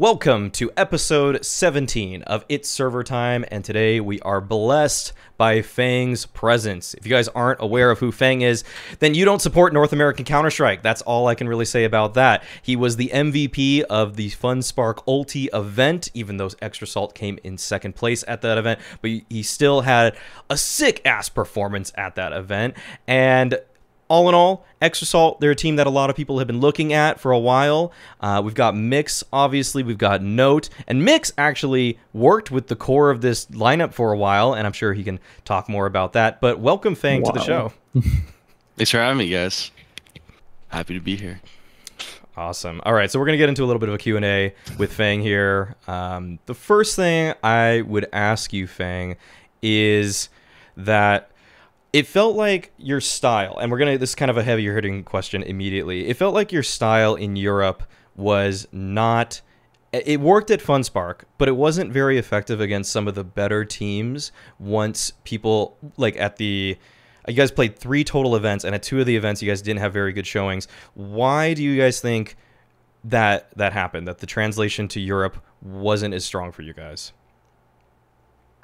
Welcome to episode 17 of It's Server Time, and today we are blessed by Fang's presence. If you guys aren't aware of who Fang is, then you don't support North American Counter Strike. That's all I can really say about that. He was the MVP of the FunSpark Ulti event, even though Extra Salt came in second place at that event, but he still had a sick ass performance at that event. And all in all, Extrasalt, they're a team that a lot of people have been looking at for a while. Uh, we've got Mix, obviously, we've got Note, and Mix actually worked with the core of this lineup for a while, and I'm sure he can talk more about that. But welcome, Fang, wow. to the show. Thanks for having me, guys. Happy to be here. Awesome. All right, so we're gonna get into a little bit of a Q and A with Fang here. Um, the first thing I would ask you, Fang, is that it felt like your style, and we're gonna this is kind of a heavier hitting question immediately. It felt like your style in Europe was not. It worked at FunSpark, but it wasn't very effective against some of the better teams. Once people like at the, you guys played three total events, and at two of the events, you guys didn't have very good showings. Why do you guys think that that happened? That the translation to Europe wasn't as strong for you guys?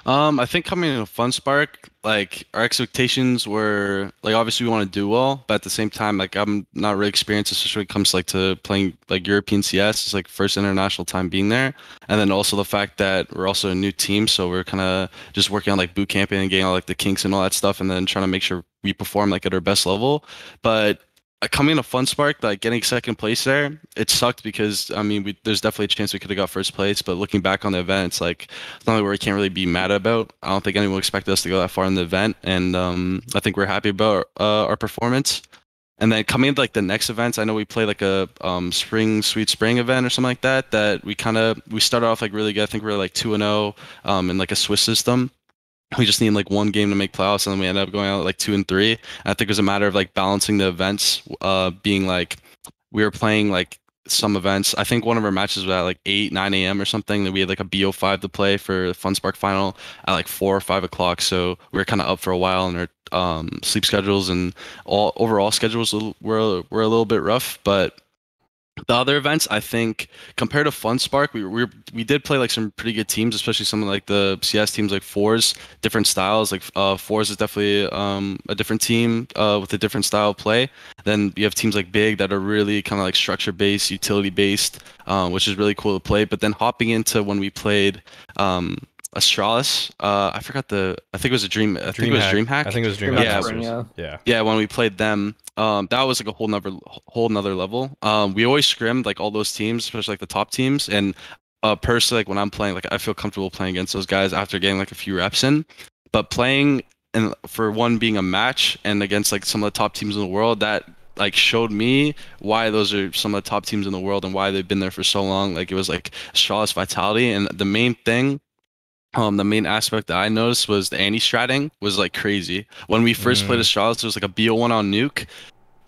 Um, I think coming in a FunSpark, like our expectations were like obviously we want to do well, but at the same time, like I'm not really experienced, especially when it comes like to playing like European CS. It's like first international time being there, and then also the fact that we're also a new team, so we're kind of just working on like boot camping and getting all like the kinks and all that stuff, and then trying to make sure we perform like at our best level. But coming to FunSpark, like getting second place there, it sucked because I mean, we, there's definitely a chance we could have got first place. But looking back on the event, it's like something where we can't really be mad about. I don't think anyone expected us to go that far in the event, and um, I think we're happy about uh, our performance. And then coming into like the next events, I know we played like a um, spring sweet spring event or something like that. That we kind of we started off like really good. I think we are like two and zero oh, um, in like a Swiss system we just need like one game to make playoffs and then we ended up going out like two and three. And i think it was a matter of like balancing the events uh being like we were playing like some events. I think one of our matches was at like 8 9 a.m or something that we had like a bo5 to play for the funspark final at like 4 or 5 o'clock. So we were kind of up for a while and our um, sleep schedules and all overall schedules were, were a little bit rough but the other events, I think, compared to FunSpark, we we we did play like some pretty good teams, especially some of like the CS teams like forZe, different styles. Like uh, forZe is definitely um, a different team uh, with a different style of play. Then you have teams like Big that are really kind of like structure based, utility based, um, which is really cool to play. But then hopping into when we played um, Astralis. Uh, I forgot the. I think it was a dream. I think it was DreamHack. I think it was DreamHack. Yeah, yeah, yeah. When we played them, um, that was like a whole nother whole another level. Um, we always scrimmed like all those teams, especially like the top teams. And uh, personally, like when I'm playing, like I feel comfortable playing against those guys after getting like a few reps in. But playing and for one being a match and against like some of the top teams in the world, that like showed me why those are some of the top teams in the world and why they've been there for so long. Like it was like Astralis vitality, and the main thing um, the main aspect that I noticed was the anti-stratting was like crazy. When we first mm. played Astralis, there was like a BO1 on nuke.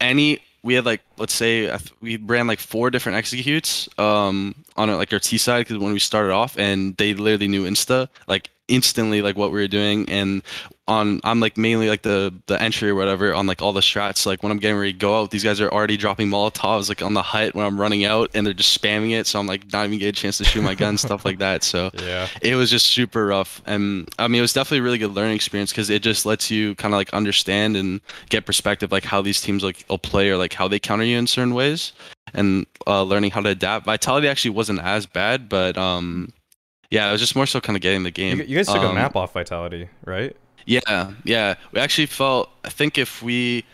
Any we had like let's say we ran like four different executes um on like our T side because when we started off and they literally knew insta like instantly like what we were doing and on I'm like mainly like the the entry or whatever on like all the strats. Like when I'm getting ready to go out, these guys are already dropping molotovs like on the hut when I'm running out, and they're just spamming it. So I'm like not even getting a chance to shoot my gun, stuff like that. So yeah, it was just super rough. And I mean, it was definitely a really good learning experience because it just lets you kind of like understand and get perspective like how these teams like will play or like how they counter you in certain ways, and uh, learning how to adapt. Vitality actually wasn't as bad, but um. Yeah, it was just more so kind of getting the game. You, you guys took um, a map off Vitality, right? Yeah, yeah. We actually felt. I think if we,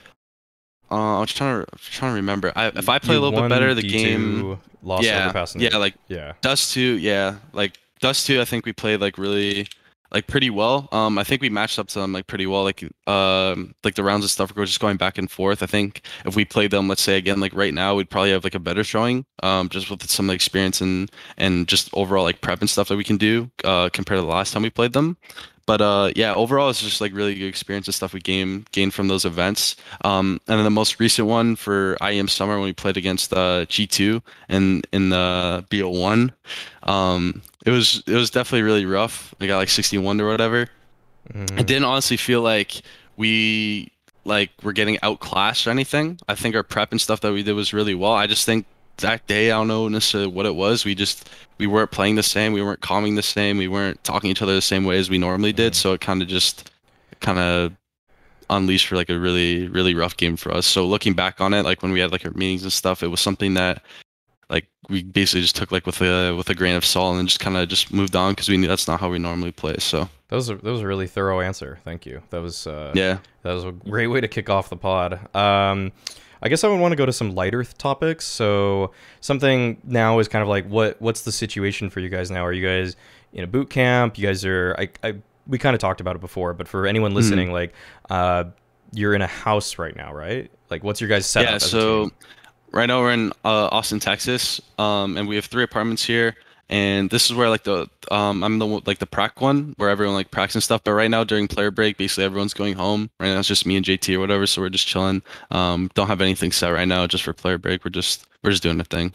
uh, I'm trying to I'm trying to remember. I, if I play you a little bit better, the D2, game. Lost yeah, yeah, like yeah. Dust two, yeah, like Dust two. I think we played like really, like pretty well. Um, I think we matched up to them like pretty well. Like um, like the rounds and stuff were just going back and forth. I think if we played them, let's say again, like right now, we'd probably have like a better showing. Um, just with some experience and and just overall like prep and stuff that we can do. Uh, compared to the last time we played them. But uh, yeah, overall, it's just like really good experience and stuff we gain gained from those events. Um, and then the most recent one for IEM Summer when we played against uh, G2 and in the BO1, um, it was it was definitely really rough. I got like 61 or whatever. Mm-hmm. I didn't honestly feel like we like were getting outclassed or anything. I think our prep and stuff that we did was really well. I just think that day, I don't know necessarily what it was. We just we weren't playing the same. We weren't calming the same. We weren't talking to each other the same way as we normally did. Mhm. So it kind of just kind of unleashed for like a really really rough game for us. So looking back on it, like when we had like our meetings and stuff, it was something that like we basically just took like with a with a grain of salt and just kind of just moved on because we knew that's not how we normally play. So That was a, that was a really thorough answer. Thank you. That was uh, yeah, That was a great way to kick off the pod. Um, I guess I would want to go to some lighter topics. So something now is kind of like what what's the situation for you guys now? Are you guys in a boot camp? You guys are I, I we kind of talked about it before, but for anyone listening, like uh, you're in a house right now, right? Like what's your guys setup? yeah. So? Right now we're in uh, Austin, Texas, um, and we have three apartments here. And this is where like the um I'm the like the prac one where everyone like pracs and stuff. But right now during player break, basically everyone's going home. Right now it's just me and JT or whatever, so we're just chilling. Um, don't have anything set right now just for player break. We're just we're just doing a thing.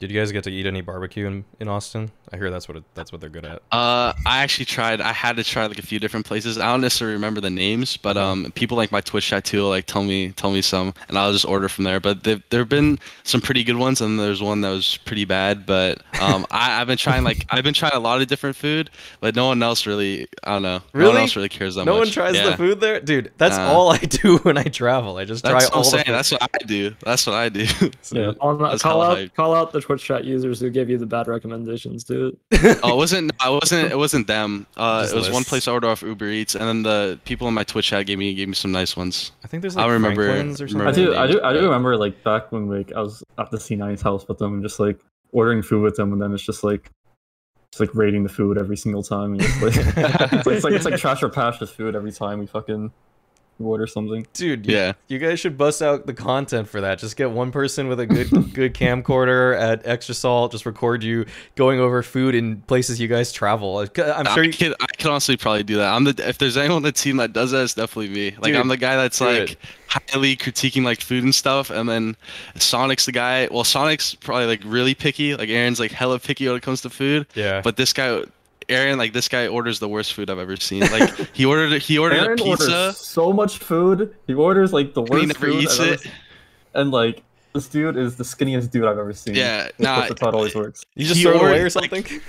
Did you guys get to eat any barbecue in, in Austin? I hear that's what it, that's what they're good at. Uh, I actually tried. I had to try like a few different places. I don't necessarily remember the names, but um, people like my Twitch chat too, like tell me tell me some, and I'll just order from there. But there there've been some pretty good ones, and there's one that was pretty bad. But um, I I've been trying like I've been trying a lot of different food, but no one else really. I don't know. Really? No Really? one else really cares that much. no much. one tries Yeah. the food there, dude. That's Uh, all I do when I travel. I just try That's what all I'm the saying. food. That's what I do. That's what I do. Yeah, on, call out hype. call out the Twitch chat users who give you the bad recommendations, dude. oh, it wasn't. I wasn't. It wasn't them. Uh, it was one place I ordered off Uber Eats, and then the people in my Twitch chat gave me gave me some nice ones. I think there's I like remember- Franklin's or remember I something. do, I do, I do remember like back when like I was at the C9's house with them, and just like ordering food with them, and then it's just like, just like rating the food every single time, and just like, it's, like it's like it's like trash or pasture food every time we fucking order something. Dude, Yeah. you guys should bust out the content for that. Just get one person with a good good camcorder at extra salt. Just record you going over food in places you guys travel. I'm sure I you. could I could honestly probably do that. I'm the if there's anyone on the team that does that, it's definitely me. Like Dude, I'm the guy that's do like highly critiquing like food and stuff, and then Sonic's the guy. Well, Sonic's probably like really picky. Like Aaron's like hella picky when it comes to food. Yeah. But this guy, Aaron, like this guy orders the worst food I've ever seen. Like he ordered he ordered Aaron a pizza. orders so much food. He orders like the and he worst never food eats I've it. seen. and like this dude is the skinniest dude I've ever seen. Yeah, That's nah, what- that's how always works. you just he throw it away ordered, or like, something.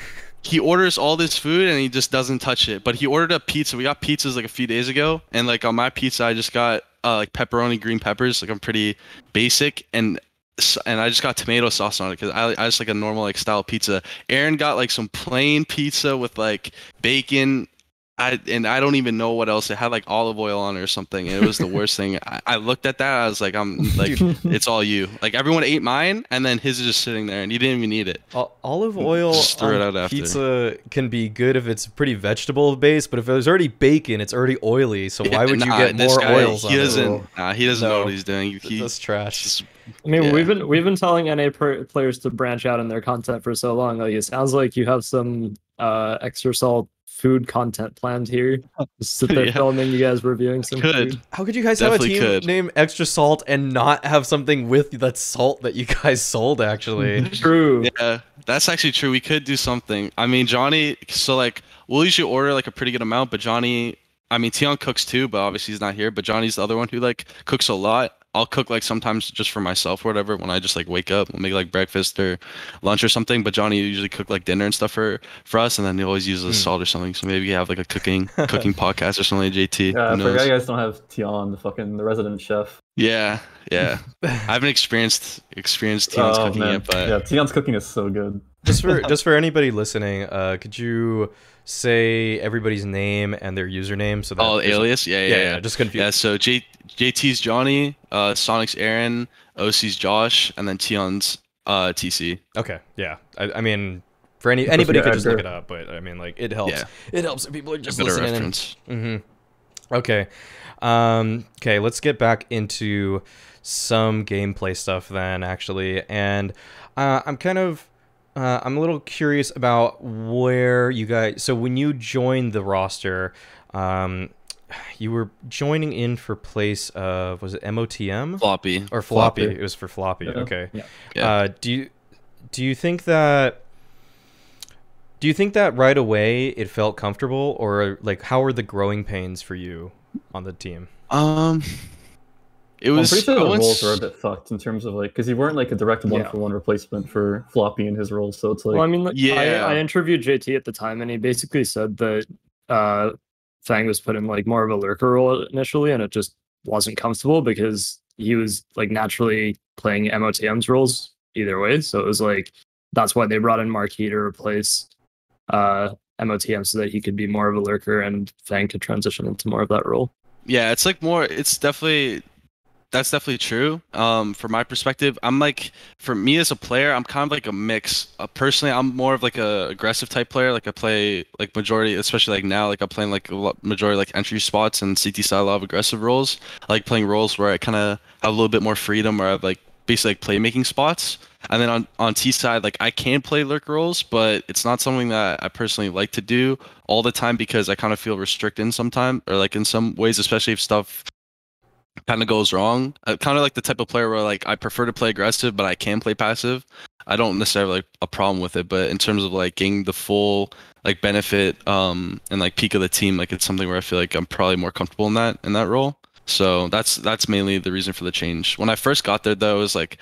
he orders all this food and he just doesn't touch it. But he ordered a pizza. We got pizzas like a few days ago, and like on my pizza, I just got uh, like pepperoni, green peppers. Like I'm pretty basic, and s- and I just got tomato sauce on it because I I just like a normal like style pizza. Aaron got like some plain pizza with like bacon. I, and I don't even know what else it had like olive oil on it or something. And it was the worst thing. I, I looked at that. I was like, I'm like, it's all you. Like everyone ate mine, and then his is just sitting there, and he didn't even eat it. O- Olive oil Just throw it on out after. pizza can be good if it's pretty vegetable based, but if there's already bacon, it's already oily. So why would you get this more guy, oils He on doesn't. it? Nah, he doesn't know what he's doing. He, That's trash. just- I mean, Yeah. we've been we've been telling NA players to branch out in their content for so long. Like it sounds like you have some uh, extra salt food content planned here. Just sit there Yeah. filming you guys reviewing some Could. food. How could you guys Definitely have a team could. name extra salt and not have something with that salt that you guys sold actually? True. yeah, that's actually true. We could do something. I mean, Johnny. So like, we'll usually order like a pretty good amount, but Johnny. I mean, Tion cooks too, but obviously he's not here. But Johnny's the other one who like cooks a lot. I'll cook like sometimes just for myself or whatever when I just like wake up. We'll make like breakfast or lunch or something. But Johnny usually cook like dinner and stuff for for us, and then he always uses Hmm. salt or something. So maybe we have like a cooking cooking podcast or something. JT. Yeah, I who knows? forgot you guys don't have Tion, the fucking the resident chef. Yeah, yeah. I haven't experienced experienced Tion's Oh, cooking man. yet, but yeah, Tion's cooking is so good. just for just for anybody listening, uh, could you say everybody's name and their username so that oh, alias, yeah, Yeah, yeah, yeah, just confused. Yeah, so J JT's Johnny, uh, Sonic's Aaron, oSee's Josh, and then Tion's uh, TC. Okay, yeah. I, I mean, for any anybody could just look it up, but I mean, like it helps. Yeah. It helps if people are just listening. reference. Mm-hmm. Okay. Um, okay, let's get back into some gameplay stuff then, actually. And uh, I'm kind of. Uh, I'm a little curious about where you guys. So when you joined the roster, um, you were joining in for place of was it MOTM Floppy. or floppy? Floppy. It was for floppy. Yeah. Okay. Yeah. Yeah. Uh, do you do you think that do you think that right away it felt comfortable or like how were the growing pains for you on the team? Um, it was. I'm pretty sure the I roles s- are a bit fucked in terms of like because he weren't like a direct one Yeah. for one replacement for Floppy in his role. So it's like well, I mean, like, Yeah. I, I interviewed JT at the time, and he basically said that uh, Fang was put in like more of a lurker role initially, and it just wasn't comfortable because he was like naturally playing MOTM's roles either way. So it was like that's why they brought in Marquis to replace uh, MOTM so that he could be more of a lurker, and Fang could transition into more of that role. Yeah, it's like more. It's definitely that's definitely true. Um, from my perspective, I'm like for me as a player, I'm kind of like a mix. Uh, personally, I'm more of like a aggressive type player. Like I play like majority, especially like now, like I'm playing like a lot, majority like entry spots and CT side a lot of aggressive roles. I like playing roles where I kind of have a little bit more freedom, or I have like basically like playmaking spots. And then on on T side, like I can play lurk roles, but it's not something that I personally like to do all the time because I kind of feel restricted sometimes, or like in some ways, especially if stuff kind of goes wrong. I kind of like the type of player where like I prefer to play aggressive, but I can play passive. I don't necessarily like a problem with it, but in terms of like getting the full like benefit um and like peak of the team, like it's something where I feel like I'm probably more comfortable in that in that role. So that's that's mainly the reason for the change. When I first got there though, it was like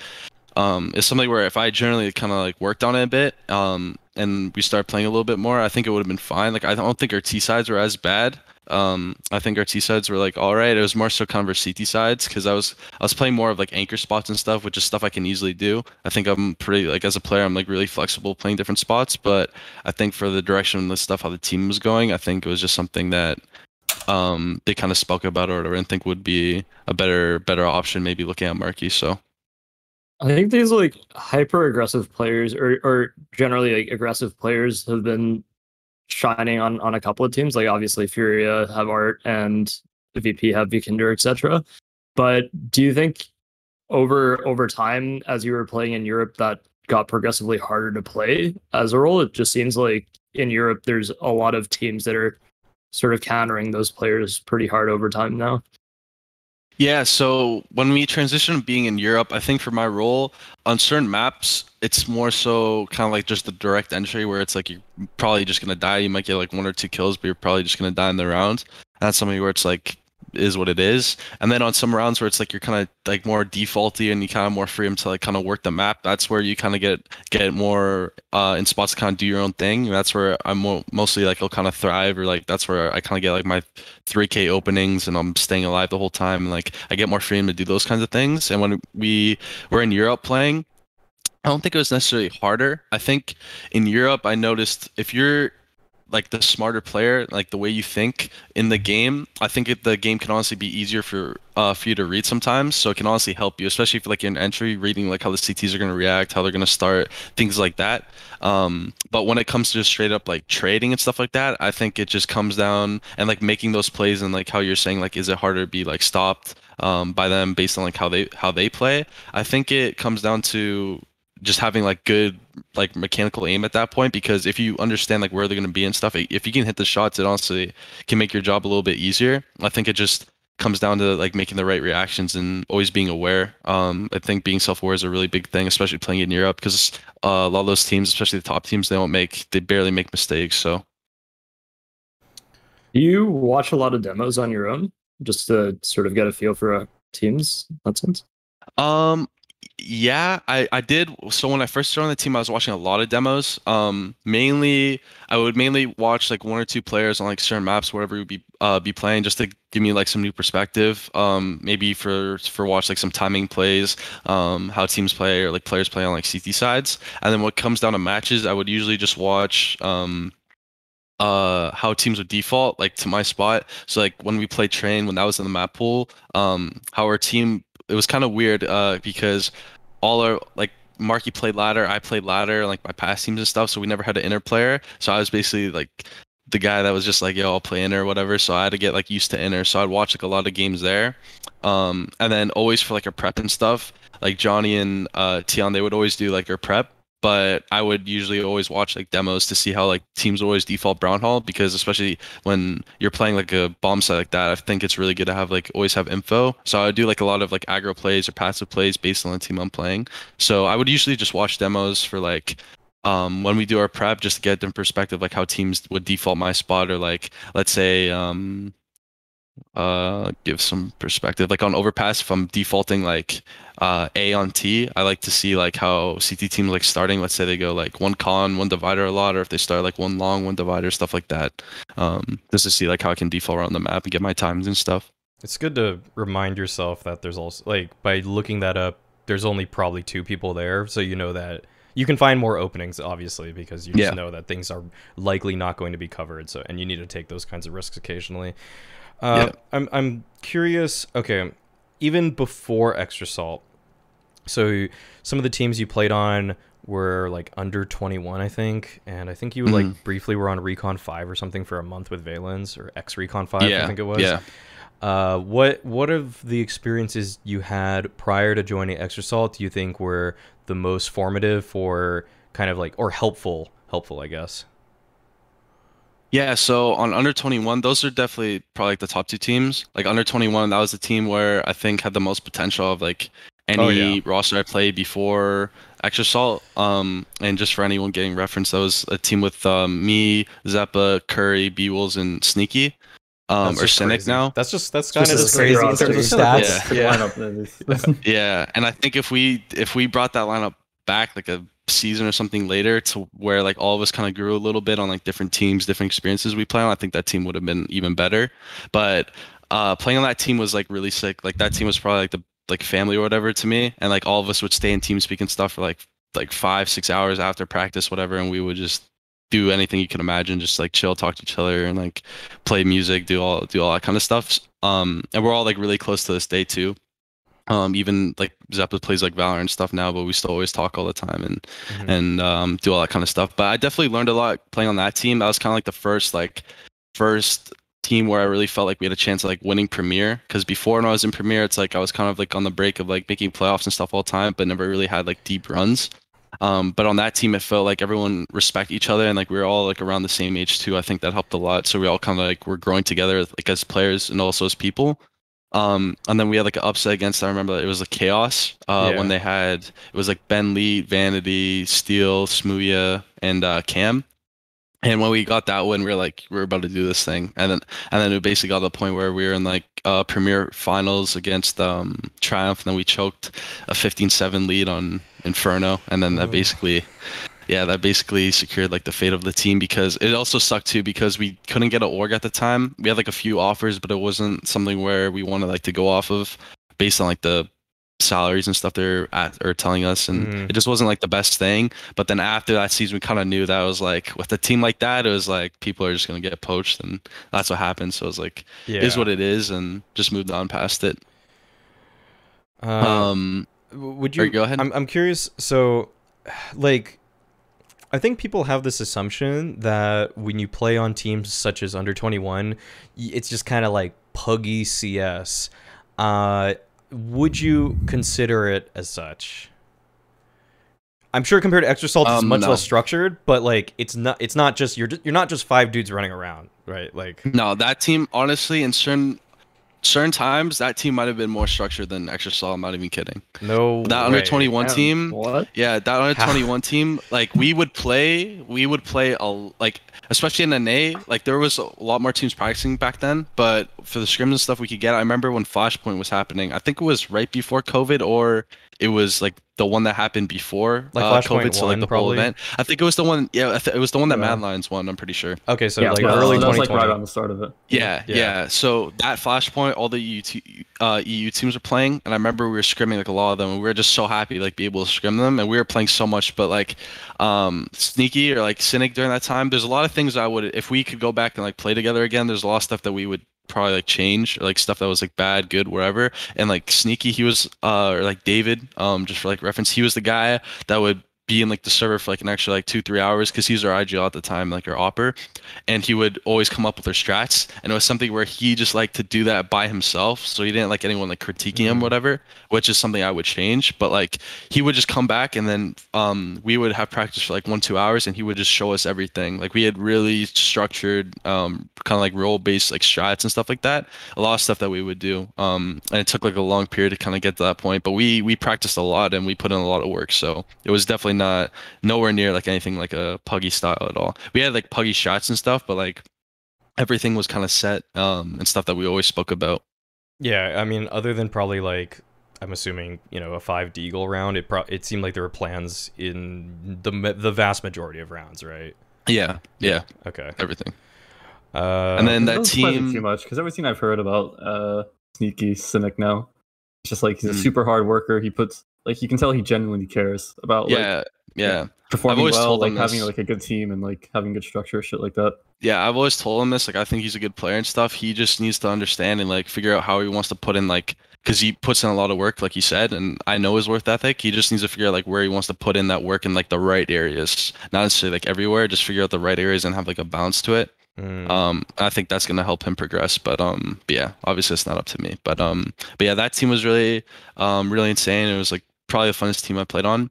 um it's something where if I generally kind of like worked on it a bit um and we started playing a little bit more, I think it would have been fine. Like I don't think our T sides were as bad. Um, I think our T sides were like all right. It was more so kind of CT sides because I was I was playing more of like anchor spots and stuff, which is stuff I can easily do. I think I'm pretty like as a player, I'm like really flexible playing different spots. But I think for the direction of the stuff how the team was going, I think it was just something that um they kind of spoke about or whatever and think would be a better better option maybe looking at Marquis. So I think these like hyper aggressive players or or generally like aggressive players have been shining on on a couple of teams. Like obviously Furia have Art and VP have YEKINDAR, etc. But do you think over over time as you were playing in Europe that got progressively harder to play as a role? It just seems like in Europe there's a lot of teams that are sort of countering those players pretty hard over time now. Yeah, so when we transitioned being in Europe, I think for my role on certain maps, it's more so kind of like just the direct entry where it's like you're probably just gonna die. You might get like one or two kills, but you're probably just gonna die in the round. And that's something where it's like is what it is. And then on some rounds where it's like you're kind of like more defaulty and you kind of more freedom to like kind of work the map. That's where you kind of get get more uh, in spots to kind of do your own thing. That's where I'm mo- mostly like I'll kind of thrive or like that's where I kind of get like my 3K openings and I'm staying alive the whole time. And like I get more freedom to do those kinds of things. And when we were in Europe playing, I don't think it was necessarily harder. I think in Europe, I noticed if you're like the smarter player, like the way you think in the game, I think it, the game can honestly be easier for uh for you to read sometimes. So it can honestly help you, especially if like in entry, reading like how the CTs are gonna react, how they're gonna start, things like that. Um, but when it comes to just straight up like trading and stuff like that, I think it just comes down and like making those plays and like how you're saying like is it harder to be like stopped um by them based on like how they how they play? I think it comes down to just having like good like mechanical aim at that point because if you understand like where they're going to be and stuff if you can hit the shots it honestly can make your job a little bit easier. I think it just comes down to like making the right reactions and always being aware. Um i think being self-aware is a really big thing especially playing in europe because uh, a lot of those teams especially the top teams they don't make they barely make mistakes so. Do you watch a lot of demos on your own just to sort of get a feel for uh, teams? In that sense? Um, yeah, I I did. So when I first joined the team, I was watching a lot of demos. Um, mainly I would mainly watch like one or two players on like certain maps, wherever we be uh be playing, just to give me like some new perspective. Um, maybe for for watch like some timing plays, um, how teams play or like players play on like CT sides. And then what comes down to matches, I would usually just watch um uh how teams would default like to my spot so like when we played train when that was in the map pool um how our team it was kind of weird uh because all our like Marky played ladder I played ladder like my past teams and stuff so we never had an inner player. So I was basically like the guy that was just like yo I'll play inner or whatever. So I had to get like used to inner. So I'd watch like a lot of games there. Um and then always for like a prep and stuff like Johnny and uh Tion they would always do like their prep but I would usually always watch like demos to see how like teams always default brown hall because especially when you're playing like a bomb site like that, I think it's really good to have like always have info. So I would do like a lot of like aggro plays or passive plays based on the team I'm playing. So I would usually just watch demos for like um when we do our prep just to get different perspective like how teams would default my spot or like let's say um uh give some perspective. Like on overpass, if I'm defaulting like uh A on T, I like to see like how CT teams like starting. Let's say they go like one con, one divider a lot, or if they start like one long, one divider, stuff like that. Um, just to see like how I can default around the map and get my times and stuff. It's good to remind yourself that there's also like by looking that up, there's only probably two people there, so you know that you can find more openings obviously because you just Yeah. know that things are likely not going to be covered. So and you need to take those kinds of risks occasionally. Uh, Yeah. I'm I'm curious. Okay, even before Extra Salt, so some of the teams you played on were like under 21, I think, and I think you like Mhm. briefly were on Recon Five or something for a month with Valens or X Recon Five, I think it was. Yeah. Uh, what what of the experiences you had prior to joining Extra Salt do you think were the most formative for kind of like or helpful helpful I guess? Yeah, so on under 21, those are definitely probably like the top two teams. Like under 21, that was the team where I think had the most potential of like any Oh, yeah. roster I played before Extra Salt. Um, and just for anyone getting reference, that was a team with um, me, Zeppa, Curry, Bewolves, and Sneaky. Um, That's or just Cynic crazy. now. That's just that's kind of just just crazy in terms of It's like a stats. good Yeah. lineup, that is. Yeah, and I think if we if we brought that lineup back like a season or something later to where like all of us kind of grew a little bit on like different teams, different experiences we play on, I think that team would have been even better. But uh playing on that team was like really sick. Like that team was probably like the like family or whatever to me. And like all of us would stay in team speak and stuff for like like five, six hours after practice, whatever, and we would just do anything you can imagine, just like chill, talk to each other and like play music, do all do all that kind of stuff. Um and we're all like really close to this day too. Um, even like Zeppa plays like Valorant and stuff now, but we still always talk all the time and Mhm. and um, do all that kind of stuff. But I definitely learned a lot playing on that team. That was kind of like the first like first team where I really felt like we had a chance of like winning Premier. Because before when I was in Premier, it's like I was kind of like on the break of like making playoffs and stuff all the time, but never really had like deep runs. Um, but on that team, it felt like everyone respect each other and like we were all like around the same age too. I think that helped a lot. So we all kind of like were growing together like as players and also as people. Um, and then we had like an upset against. I remember it was like chaos. Uh, Yeah. when they had it was like Ben Lee, Vanity, Steel, Smooya, and uh, Cam. And when we got that win, we were like, we are about to do this thing. And then and then it basically got to the point where we were in like uh, Premier Finals against um, Triumph, and then we choked a 15-7 lead on Inferno, and then that basically. Yeah, that basically secured like the fate of the team because it also sucked too because we couldn't get an org at the time. We had like a few offers, but it wasn't something where we wanted like to go off of based on like the salaries and stuff they're at or telling us and Mhm. it just wasn't like the best thing but then after that season we kind of knew that it was like with a team like that it was like people are just going to get poached and that's what happened so it was like yeah. it is what it is and just moved on past it Uh, um would you go ahead. I'm, I'm curious so like i think people have this assumption that when you play on teams such as under 21 it's just kind of like puggy cs uh would you consider it as such? I'm sure compared to extra salt it's Um, much no. less structured but like it's not it's not just you're just, you're not just five dudes running around right? Like no that team honestly in certain certain times that team might have been more structured than extra salt i'm not even kidding no that under 21 Damn, team What? Yeah, that under 21 team, like we would play, we would play a like, especially in an A, like there was a lot more teams practicing back then. But for the scrims and stuff we could get, I remember when Flashpoint was happening. I think it was right before COVID, or it was like the one that happened before Like uh, COVID, so like the probably? whole event. I think it was the one. Yeah, I th- it was the one that Yeah. Mad Lions won. I'm pretty sure. okay so Yeah, like yeah, early that was like 2020 right on the start of it. Yeah, Yeah. yeah, So that Flashpoint, all the EU, te- uh, EU teams were playing, and I remember we were scrimming like a lot of them, and we were just so happy like be able to scrim them, and we were playing so much. But like, um, Sneaky or like Cynic during that time, there's a lot of things I would, if we could go back and like play together again, there's a lot of stuff that we would probably like change, or like stuff that was like bad, good, wherever. And like Sneaky, he was, uh, or like David, um, just for like reference, he was the guy that would be in like the server for like an extra like two three hours because he was our IGL at the time like our opper and he would always come up with our strats and it was something where he just liked to do that by himself so he didn't like anyone like critiquing him Mhm. whatever which is something i would change but like he would just come back and then um we would have practice for like one two hours and he would just show us everything like we had really structured um kind of like role based like strats and stuff like that a lot of stuff that we would do um and it took like a long period to kind of get to that point but we we practiced a lot and we put in a lot of work so it was definitely not nowhere near like anything like a puggy style at all we had like puggy shots and stuff but like everything was kind of set um, and stuff that we always spoke about. Yeah, I mean, other than probably like I'm assuming you know a five deagle round, it pro- it seemed like there were plans in the the vast majority of rounds, right? Yeah, yeah, Okay. everything. Uh, And then that doesn't surprise me team- too much because everything I've heard about uh sneaky cynic now, it's just like he's a Mm. super hard worker. He puts like you can tell he genuinely cares about like Yeah, yeah, performing always well, told like him having this. like a good team and like having good structure, shit like that. yeah. I've always told him this. Like, I think he's a good player and stuff. He just needs to understand and like figure out how he wants to put in like because he puts in a lot of work, like he said, and I know his work ethic. He just needs to figure out like where he wants to put in that work in like the right areas, not necessarily like everywhere. Just figure out the right areas and have like a balance to it. mm, Um, I think that's gonna help him progress. But um, but yeah, obviously it's not up to me. But um, but yeah, that team was really um really insane. It was like probably the funnest team I played on.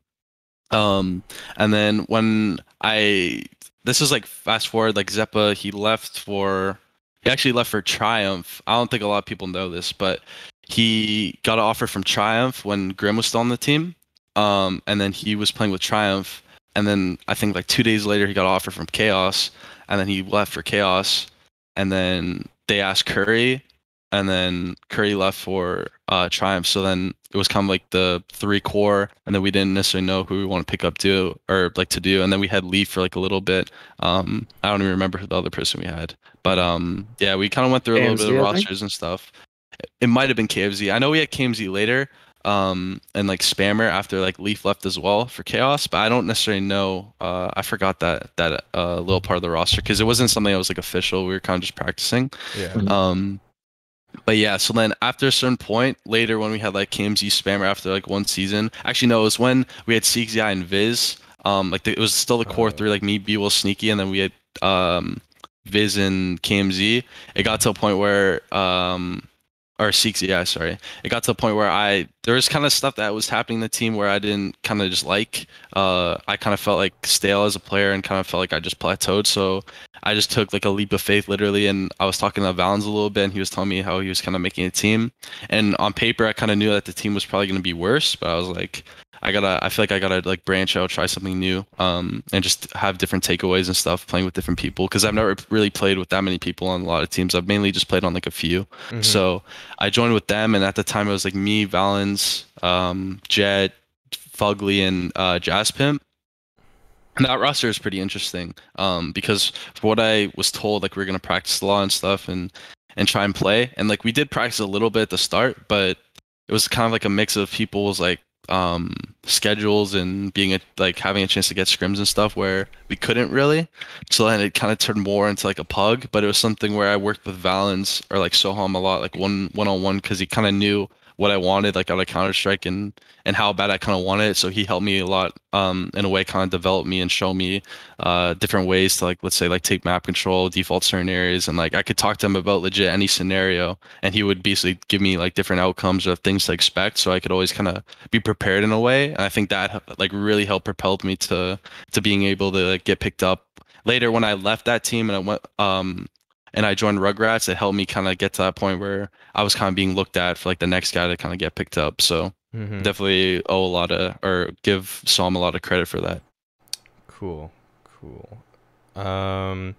Um, and then when I this is like fast forward, like Zeppa, he left for he actually left for Triumph. I don't think a lot of people know this, but he got an offer from Triumph when Grim was still on the team. Um, and then he was playing with Triumph. And then I think like two days later, he got an offer from Chaos. And then he left for Chaos. And then they asked Curry. And then Curry left for uh, Triumph. So then it was kind of like the three core. And then we didn't necessarily know who we want to pick up do or like to do. And then we had Leaf for like a little bit. Um, I don't even remember who the other person we had. But um, yeah, we kind of went through a little bit of KMZ, I think? rosters and stuff. It might have been KFZ. I know we had KMZ later, um, and like Spammer after like Leaf left as well for Chaos, but I don't necessarily know. Uh, I forgot that that uh, little part of the roster because it wasn't something that was like official. We were kind of just practicing. yeah. Um, but yeah, so then after a certain point later, when we had like KMZ Spammer after like one season, actually no, it was when we had CXI and Viz. Um, like the, it was still the core Oh. three, like me, B will Sneaky, and then we had um, Viz and KMZ. It got to a point where um, or CXI, sorry, it got to a point where I there was kind of stuff that was happening in the team where I didn't kind of just like. Uh, I kind of felt like stale as a player and kind of felt like I just plateaued. So I just took like a leap of faith, literally, and I was talking to Valens a little bit, and he was telling me how he was kind of making a team. And on paper, I kind of knew that the team was probably going to be worse, but I was like, I gotta, I feel like I gotta like branch out, try something new, um, and just have different takeaways and stuff, playing with different people, because I've never really played with that many people on a lot of teams. I've mainly just played on like a few. Mhm. So I joined with them, and at the time it was like me, Valens, um, Jet, Fugly, and uh, Jazz Pimp. That roster is pretty interesting um, because what I was told, like we are gonna practice a lot and stuff, and and try and play, and like we did practice a little bit at the start, but it was kind of like a mix of people's like um schedules and being a, like having a chance to get scrims and stuff where we couldn't really. So then it kind of turned more into like a pug but it was something where i worked with valens or like soham a lot like one one on one because he kind of knew what i wanted like out of counter strike and and how bad i kind of wanted it. So he helped me a lot um in a way kind of develop me and show me uh different ways to like let's say like take map control default certain areas and like i could talk to him about legit any scenario and he would basically give me like different outcomes or things to expect so i could always kind of be prepared in a way and i think that like really helped propelled me to to being able to like, get picked up. Later when i left that team and i went um and i joined rugrats it helped me kind of get to that point where i was kind of being looked at for like the next guy to kind of get picked up so Mhm. definitely owe a lot of or give Soham a lot of credit for that Cool. Cool. Um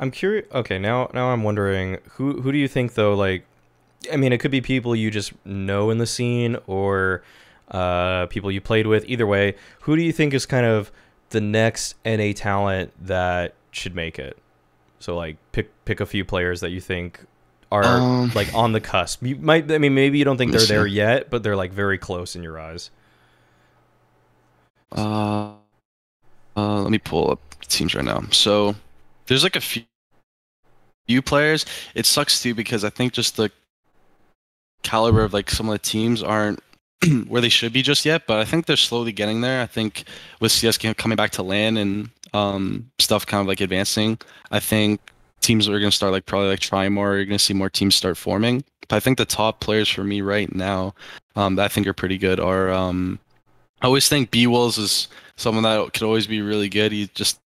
I'm curious okay, now now I'm wondering who who do you think though like I mean it could be people you just know in the scene or uh people you played with either way who do you think is kind of the next NA talent that should make it so like pick pick a few players that you think are Um, like on the cusp. You might I mean maybe you don't think they're there yet but they're like very close in your eyes. Uh, uh let me pull up teams right now. So there's like a few few players. It sucks too because i think just the caliber of like some of the teams aren't where they should be just yet but i think they're slowly getting there. I think with cs coming back to land and um stuff kind of like advancing. I think teams are going to start like probably like trying more. You're going to see more teams start forming. But i think the top players for me right now um that i think are pretty good are um i always think b wills is someone that could always be really good. He just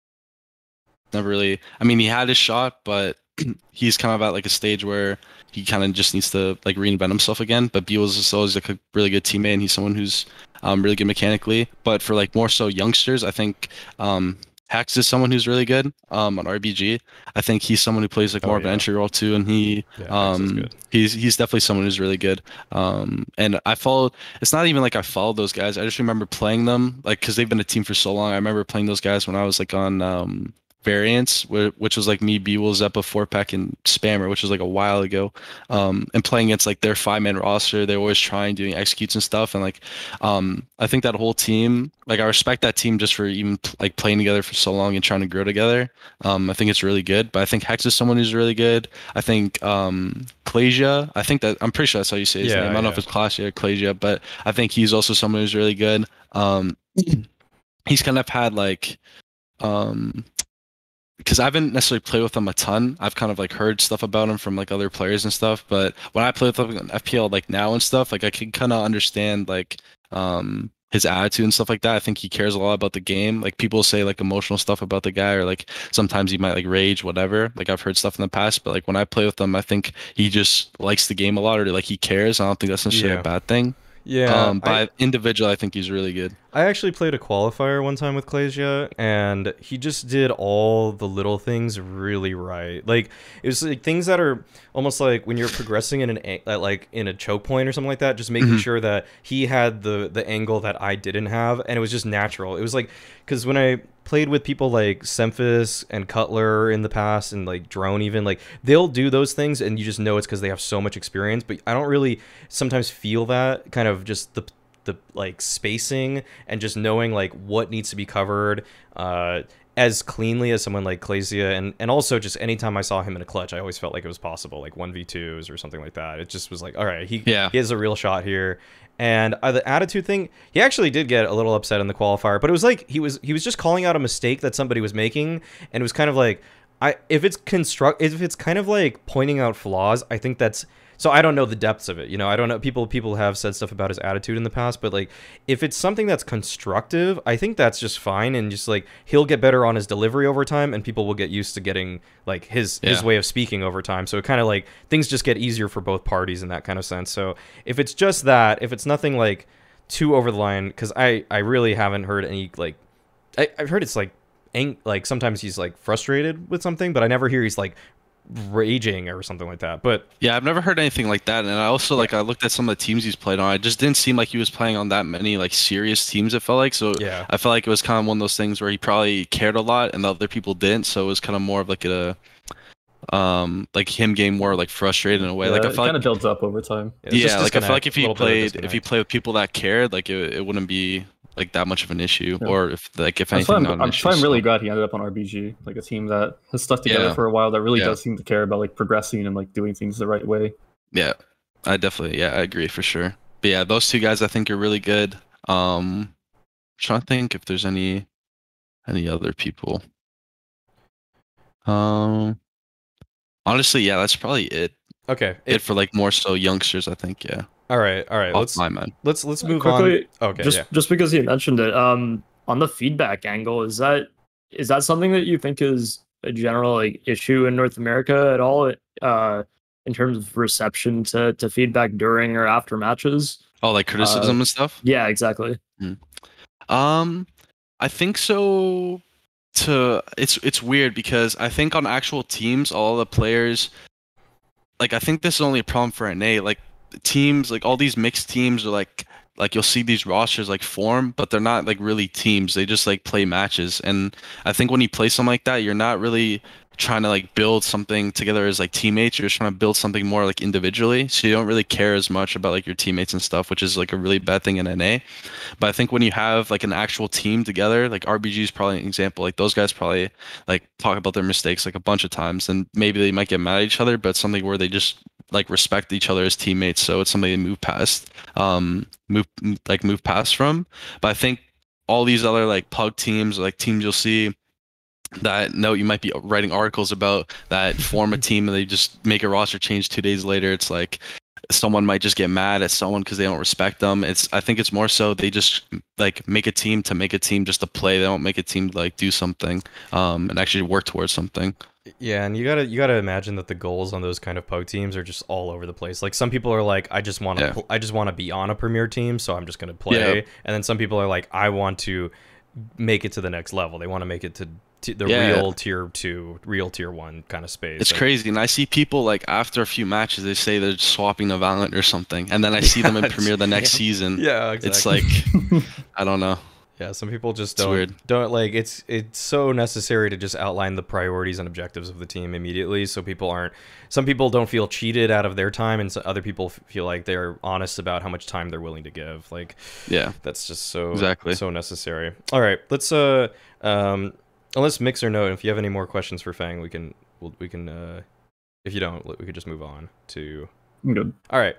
never really i mean he had his shot but he's kind of at like a stage where he kind of just needs to like reinvent himself again. But b wills is always like a really good teammate and he's someone who's um, really good mechanically. But for like more so youngsters i think um Hex is someone who's really good um, on RBG. I think he's someone who plays like Oh, more of an entry role too, and he Yeah, um, he's he's definitely someone who's really good. Um, and I followed. It's not even like I followed those guys. I just remember playing them, like because they've been a team for so long. I remember playing those guys when I was like on um, variants, which was like me, Bewell, Zeppa, four pack, and Spammer, which was like a while ago. Um, and playing against like their five man roster, they're always trying, doing executes and stuff. And like, um, I think that whole team, like I respect that team just for even like playing together for so long and trying to grow together. Um, I think it's really good. But I think Hex is someone who's really good. I think um, Clasia, I think that I'm pretty sure that's how you say his Yeah, name. I don't know if it's Clasia or Clasia, but I think he's also someone who's really good. Um, he's kind of had like, um, because I haven't necessarily played with him a ton. I've kind of like heard stuff about him from like other players and stuff. But when I play with him in FPL like now and stuff, like I can kind of understand like um his attitude and stuff like that. I think he cares a lot about the game. Like people say like emotional stuff about the guy, or like sometimes he might like rage, whatever. Like I've heard stuff in the past, but like when I play with him, I think he just likes the game a lot, or like he cares. I don't think that's necessarily Yeah. a bad thing. Yeah, um, I- individual, I think he's really good. I actually played a qualifier one time with Clasia, and he just did all the little things really right. Like it was like things that are almost like when you're progressing in an a- like in a choke point or something like that, just making Mhm. sure that he had the the angle that I didn't have, and it was just natural. It was like because when I played with people like Semphis and Cutler in the past, and like Drone even, like they'll do those things, and you just know it's because they have so much experience. But I don't really sometimes feel that kind of just the the like spacing and just knowing like what needs to be covered uh as cleanly as someone like Clasia and and also just anytime I saw him in a clutch I always felt like it was possible like 1v2s or something like that it just was like all right he Yeah. he has a real shot here and uh, the attitude thing he actually did get a little upset in the qualifier but it was like he was he was just calling out a mistake that somebody was making and it was kind of like I if it's construct if it's kind of like pointing out flaws I think that's so I don't know the depths of it. You know, I don't know. People people have said stuff about his attitude in the past, but like if it's something that's constructive, I think that's just fine. And just like he'll get better on his delivery over time, and people will get used to getting like his his way of speaking over time. So it kind of like things just get easier for both parties in that kind of sense. So if it's just that, if it's nothing like too over the line, because I I really haven't heard any like I, I've heard it's like like sometimes he's like frustrated with something, but I never hear he's like raging or something like that. But Yeah, I've never heard anything like that. And I also like I looked at some of the teams he's played on. It just didn't seem like he was playing on that many like serious teams. It felt like so. Yeah. I felt like it was kind of one of those things where he probably cared a lot and the other people didn't. So it was kind of more of like a um like him getting more like frustrated in a way. Yeah, like I it felt kind like of builds up over time. it's just yeah, like I feel like if he little bit of played if he played with people that cared, like it, it wouldn't be like that much of an issue. Yeah. Or if like if anything, I'm, not I'm, issue. I'm really so- glad he ended up on RBG, like a team that has stuck together Yeah. for a while that really Yeah. does seem to care about like progressing and like doing things the right way. Yeah, I definitely, yeah, I agree for sure. But yeah, those two guys I think are really good. Um, trying to think if there's any any other people. Um, honestly, yeah, that's probably it. okay, It, it, for like more so youngsters, I think. Yeah, all right, all right. Let's my mind. let's let's Uh, move quickly, on. Okay, just yeah. just because you mentioned it, um, on the feedback angle, is that is that something that you think is a general like issue in North America at all? Uh, in terms of reception to to feedback during or after matches? Oh, like criticism and stuff. Yeah, exactly. Um, I think so. To it's it's weird because I think on actual teams, all the players, like I think this is only a problem for NA. Like teams, like all these mixed teams are like like you'll see these rosters like form, but they're not like really teams. They just like play matches. And I think when you play something like that, you're not really trying to like build something together as like teammates. You're just trying to build something more like individually. So you don't really care as much about like your teammates and stuff, which is like a really bad thing in NA. But I think when you have like an actual team together, like RBG is probably an example. Like those guys probably like talk about their mistakes like a bunch of times, and maybe they might get mad at each other, but something where they just like respect each other as teammates. So it's something they move past, um, move like move past from. But I think all these other like pug teams, like teams you'll see that no, you might be writing articles about that form a team and they just make a roster change two days later. It's like someone might just get mad at someone because they don't respect them. It's I think it's more so they just like make a team to make a team just to play. They don't make a team to like do something um, and actually work towards something. Yeah, and you gotta you gotta imagine that the goals on those kind of pug teams are just all over the place. Like some people are like, I just want to Yeah. I just want to be on a premier team, so I'm just gonna play. Yeah. And then some people are like, I want to make it to the next level. They want to make it to t- the Yeah. real tier two, real tier one kind of space. It's Like, crazy, and I see people like after a few matches, they say they're swapping to Valorant or something, and then I see them in Yeah, Premier the next yeah. season. Yeah, exactly. It's like I don't know. Yeah, some people just don't weird. don't like it's it's so necessary to just outline the priorities and objectives of the team immediately so people aren't some people don't feel cheated out of their time and so other people f- feel like they're honest about how much time they're willing to give. Like Yeah, that's just so Exactly. so necessary. All right, let's uh um unless Mixer note if you have any more questions for Fang, we can we'll, we can uh if you don't, we could just move on to I'm good. all right.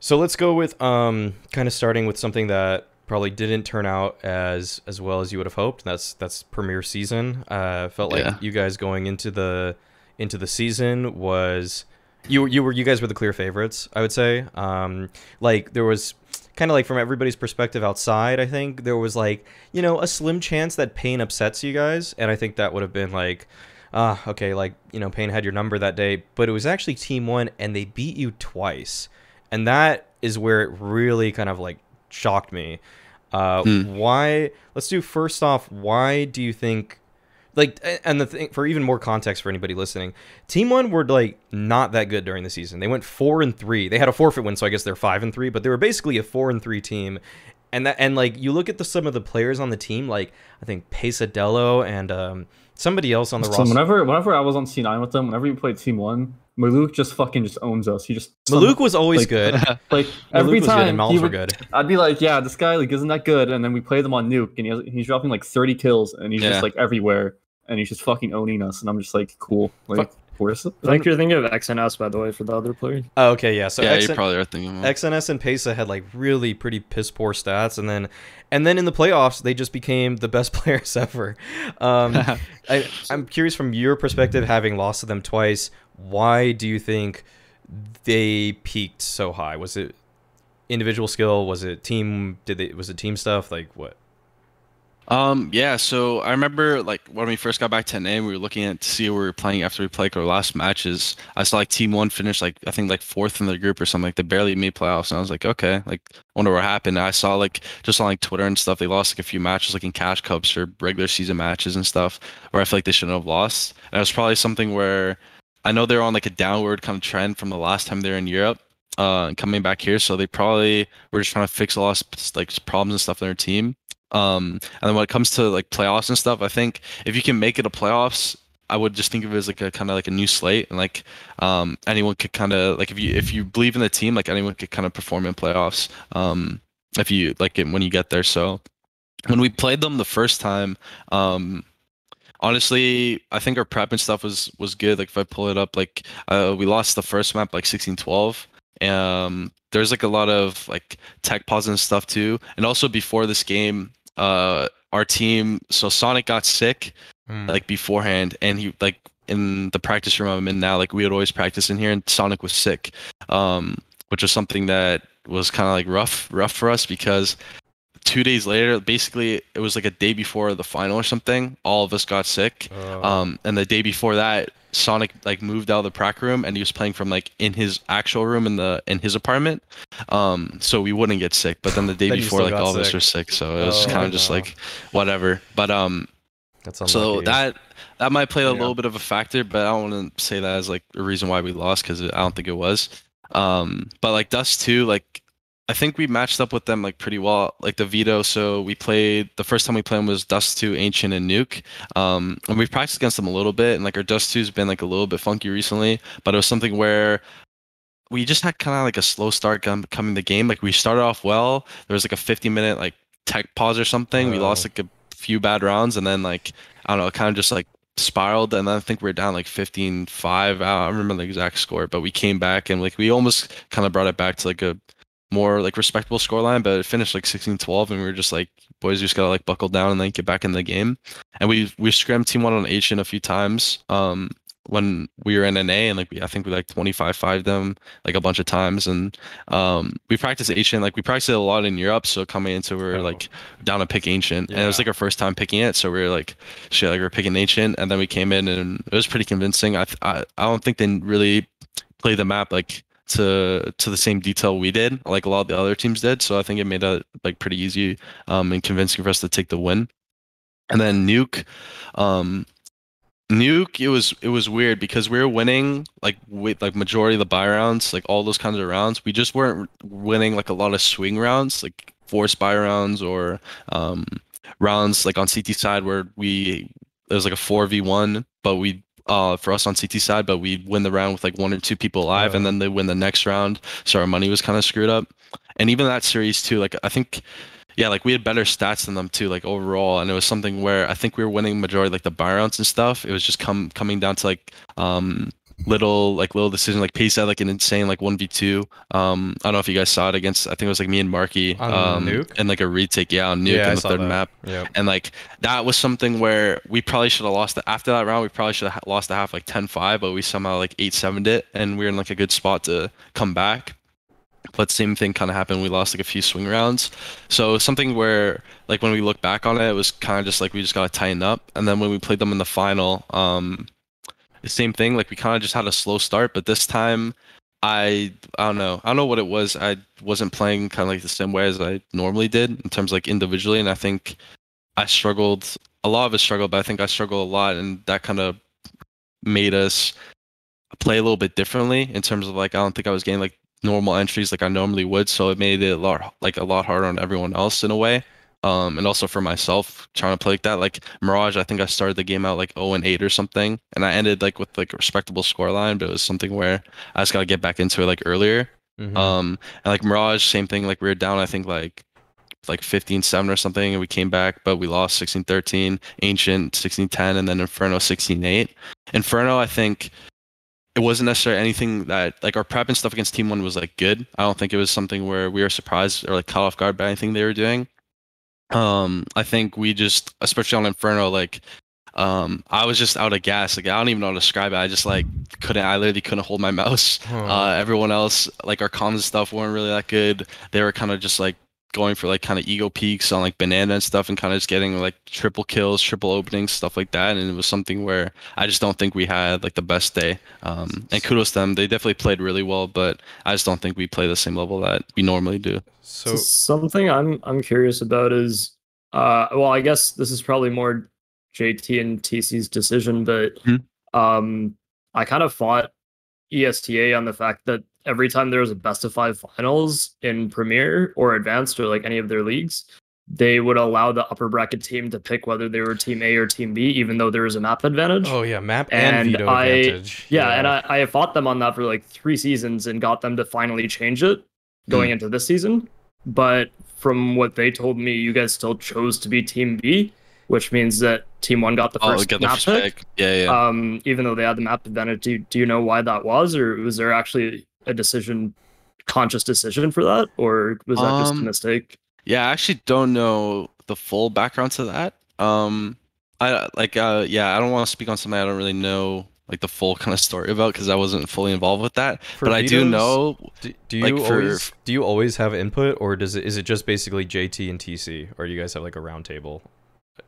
So let's go with um kind of starting with something that probably didn't turn out as as well as you would have hoped. That's that's Premier season. Uh felt like Yeah. you guys going into the into the season was you you were you guys were the clear favorites, I would say. Um like there was kind of like from everybody's perspective outside, I think there was like, you know, a slim chance that Pain upsets you guys and I think that would have been like ah, okay, like, you know, Pain had your number that day, but it was actually Team One and they beat you twice. And that is where it really kind of like shocked me. Uh, Hmm. Why? Let's do first off, why do you think. Like and the thing for even more context for anybody listening, Team One were like not that good during the season. They went four and three. They had a forfeit win, so I guess they're five and three. But they were basically a four and three team, and that and like you look at the some of the players on the team, like I think pesadelo and um, somebody else on the So roster. whenever whenever I was on C9 with them, whenever you played Team One, Maluk just fucking just owns us. He just Maluk was always like- good. like every Maluk every was good time and Mal's he would, good. I'd be like, yeah, this guy like isn't that good? And then we play them on Nuke, and he has, he's dropping like 30 kills, and he's Yeah. just like everywhere, and he's just fucking owning us, and I'm just like, cool. Like, where's the? I think you're thinking of XNS, by the way, for the other player. Oh, okay, yeah. So yeah, XN you probably are thinking. About. XNS and Pesa had like really pretty piss poor stats, and then and then in the playoffs they just became the best players ever. Um, I, I'm curious from your perspective, having lost to them twice, why do you think they peaked so high? Was it individual skill? Was it team? Did they? Was it team stuff? Like what? Um, yeah, so I remember like when we first got back to NA, we were looking at to see who we were playing after we played our last matches. I saw like Team One finish like I think like fourth in the group or something. Like they barely made playoffs, and I was like, okay, like wonder what happened. And I saw like just on like Twitter and stuff, they lost like a few matches like in cash cups or regular season matches and stuff, where I feel like they shouldn't have lost. And it was probably something where I know they're on like a downward kind of trend from the last time they're in Europe. Uh, coming back here, so they probably were just trying to fix a lot of like problems and stuff in their team. Um, and then when it comes to like playoffs and stuff, I think if you can make it a playoffs, I would just think of it as like a kind of like a new slate and like um anyone could kind of like if you if you believe in the team, like anyone could kind of perform in playoffs. Um, if you like it when you get there. So when we played them the first time, um, honestly, I think our prep and stuff was was good. Like if I pull it up, like uh, we lost the first map like 16-12. Um, there's like a lot of like tech pause and stuff too. And also before this game, uh, our team, so Sonic got sick Hmm. like beforehand, and he like in the practice room I'm in now, like we would always practice in here, and Sonic was sick, um, which was something that was kind of like rough, rough for us because two days later, basically it was like a day before the final or something. All of us got sick, Oh. um, and the day before that, Sonic like moved out of the prac room and he was playing from like in his actual room in the in his apartment, um, so we wouldn't get sick. But then the day Then before, like all of us were sick, so it was Oh, kind of just like whatever. But um, That's so that that might play a Yeah. little bit of a factor, but I don't want to say that as like a reason why we lost because I don't think it was. Um, but like Dust too, like I think we matched up with them like pretty well. Like the veto, so we played the first time we played them was Dust Two, Ancient, and Nuke. Um, and we've practiced against them a little bit, and like our Dust Two's been like a little bit funky recently, but it was something where we just had kind of like a slow start com- coming the game. Like we started off well. There was like a 50 minute like tech pause or something. We Oh. lost like a few bad rounds, and then like I don't know, it kind of just like spiraled. And then I think we are down like 15 5. I don't remember the exact score, but we came back and like we almost kind of brought it back to like a more like respectable scoreline, but it finished like 16 12. And we were just like, boys, you just gotta like buckle down and then get back in the game. And we we scrimmed team one on Ancient a few times. Um, when we were in NA and like we, I think we like 25 5 them like a bunch of times and um we practiced ancient like we practiced it a lot in Europe so coming into we are Oh. like down to pick ancient and it was like our first time picking it so we were like shit like we are picking ancient and then we came in and it was pretty convincing I th- I, I don't think they really play the map like to to the same detail we did, like a lot of the other teams did. So I think it made it like pretty easy um, and convincing for us to take the win. And then Nuke, um, Nuke, it was it was weird because we were winning like with like majority of the buy rounds, like all those kinds of rounds. We just weren't winning like a lot of swing rounds, like force buy rounds or um, rounds like on CT side where we it was like a four v one, but we uh for us on CT side, but we win the round with like one or two people alive, and Oh. then they win the next round. So our money was kind of screwed up. And even that series too, like I think yeah, like we had better stats than them too, like overall. And it was something where I think we were winning majority like the buy rounds and stuff. It was just come coming down to like um little like little decision like Pace had like an insane like one v two. Um I don't know if you guys saw it against I think it was like me and Marky um Nuke? and like a retake, yeah, on Nuke Yeah, in the third that. map. Yep. And like that was something where we probably should have lost it after that round. We probably should have lost the half like 10-5, but we somehow like 8-7'd it and we are in like a good spot to come back. But same thing kind of happened. We lost like a few swing rounds. So something where like when we look back on it, it was kind of just like we just got to tighten up. And then when we played them in the final, um, the same thing. Like we kind of just had a slow start, but this time I I don't know. I don't know what it was. I wasn't playing kind of like the same way as I normally did in terms like individually, and I think I struggled. A lot of us struggled, but I think I struggled a lot, and that kind of made us play a little bit differently in terms of like I don't think I was getting like normal entries like I normally would, so it made it a lot like a lot harder on everyone else in a way. Um, and also for myself trying to play like that. Like Mirage, I think I started the game out like 0 and 8 or something, and I ended like with like a respectable score line, but it was something where I just gotta get back into it like earlier. Mhm. Um, and like Mirage, same thing. Like we were down, I think like like 15-7 or something, and we came back, but we lost 16-13. Ancient 16-10, and then Inferno 16-8. Inferno, I think it wasn't necessarily anything that like our prep and stuff against Team One was like good. I don't think it was something where we were surprised or like caught off guard by anything they were doing. Um, I think we just, especially on Inferno, like um, I was just out of gas. Like I don't even know how to describe it. I just like couldn't. I literally couldn't hold my mouse. Huh. Uh, everyone else, like our comms and stuff, weren't really that good. They were kind of just like going for like kind of ego peaks on like banana and stuff, and kind of just getting like triple kills, triple openings, stuff like that. And it was something where I just don't think we had like the best day. Um, and kudos to them, they definitely played really well, but I just don't think we play the same level that we normally do. so So something I'm I'm curious about is uh well I guess this is probably more JT and TC's decision, but Mhm. um I kind of fought ESEA on the fact that every time there was a best of five finals in Premier or Advanced or like any of their leagues, they would allow the upper bracket team to pick whether they were team A or team B, even though there was a map advantage. oh yeah, map and, And veto I- advantage. Yeah, and I, I fought them on that for like three seasons and got them to finally change it going Hmm. into this season. But from what they told me, you guys still chose to be Team B, which means that Team One got the Oh, first get the map first pick. pick. Yeah, yeah. Um, even though they had the map advantage. Do, do you know why that was, or was there actually a decision, conscious decision for that, or was that just a Um, mistake? Yeah, I actually don't know the full background to that. Um, I like, uh, yeah, I don't want to speak on something I don't really know like the full kind of story about because I wasn't fully involved with that. For but I do know, Do, do you like, for- always do you always have input, or does it is it just basically JT and TC, or do you guys have like a round table?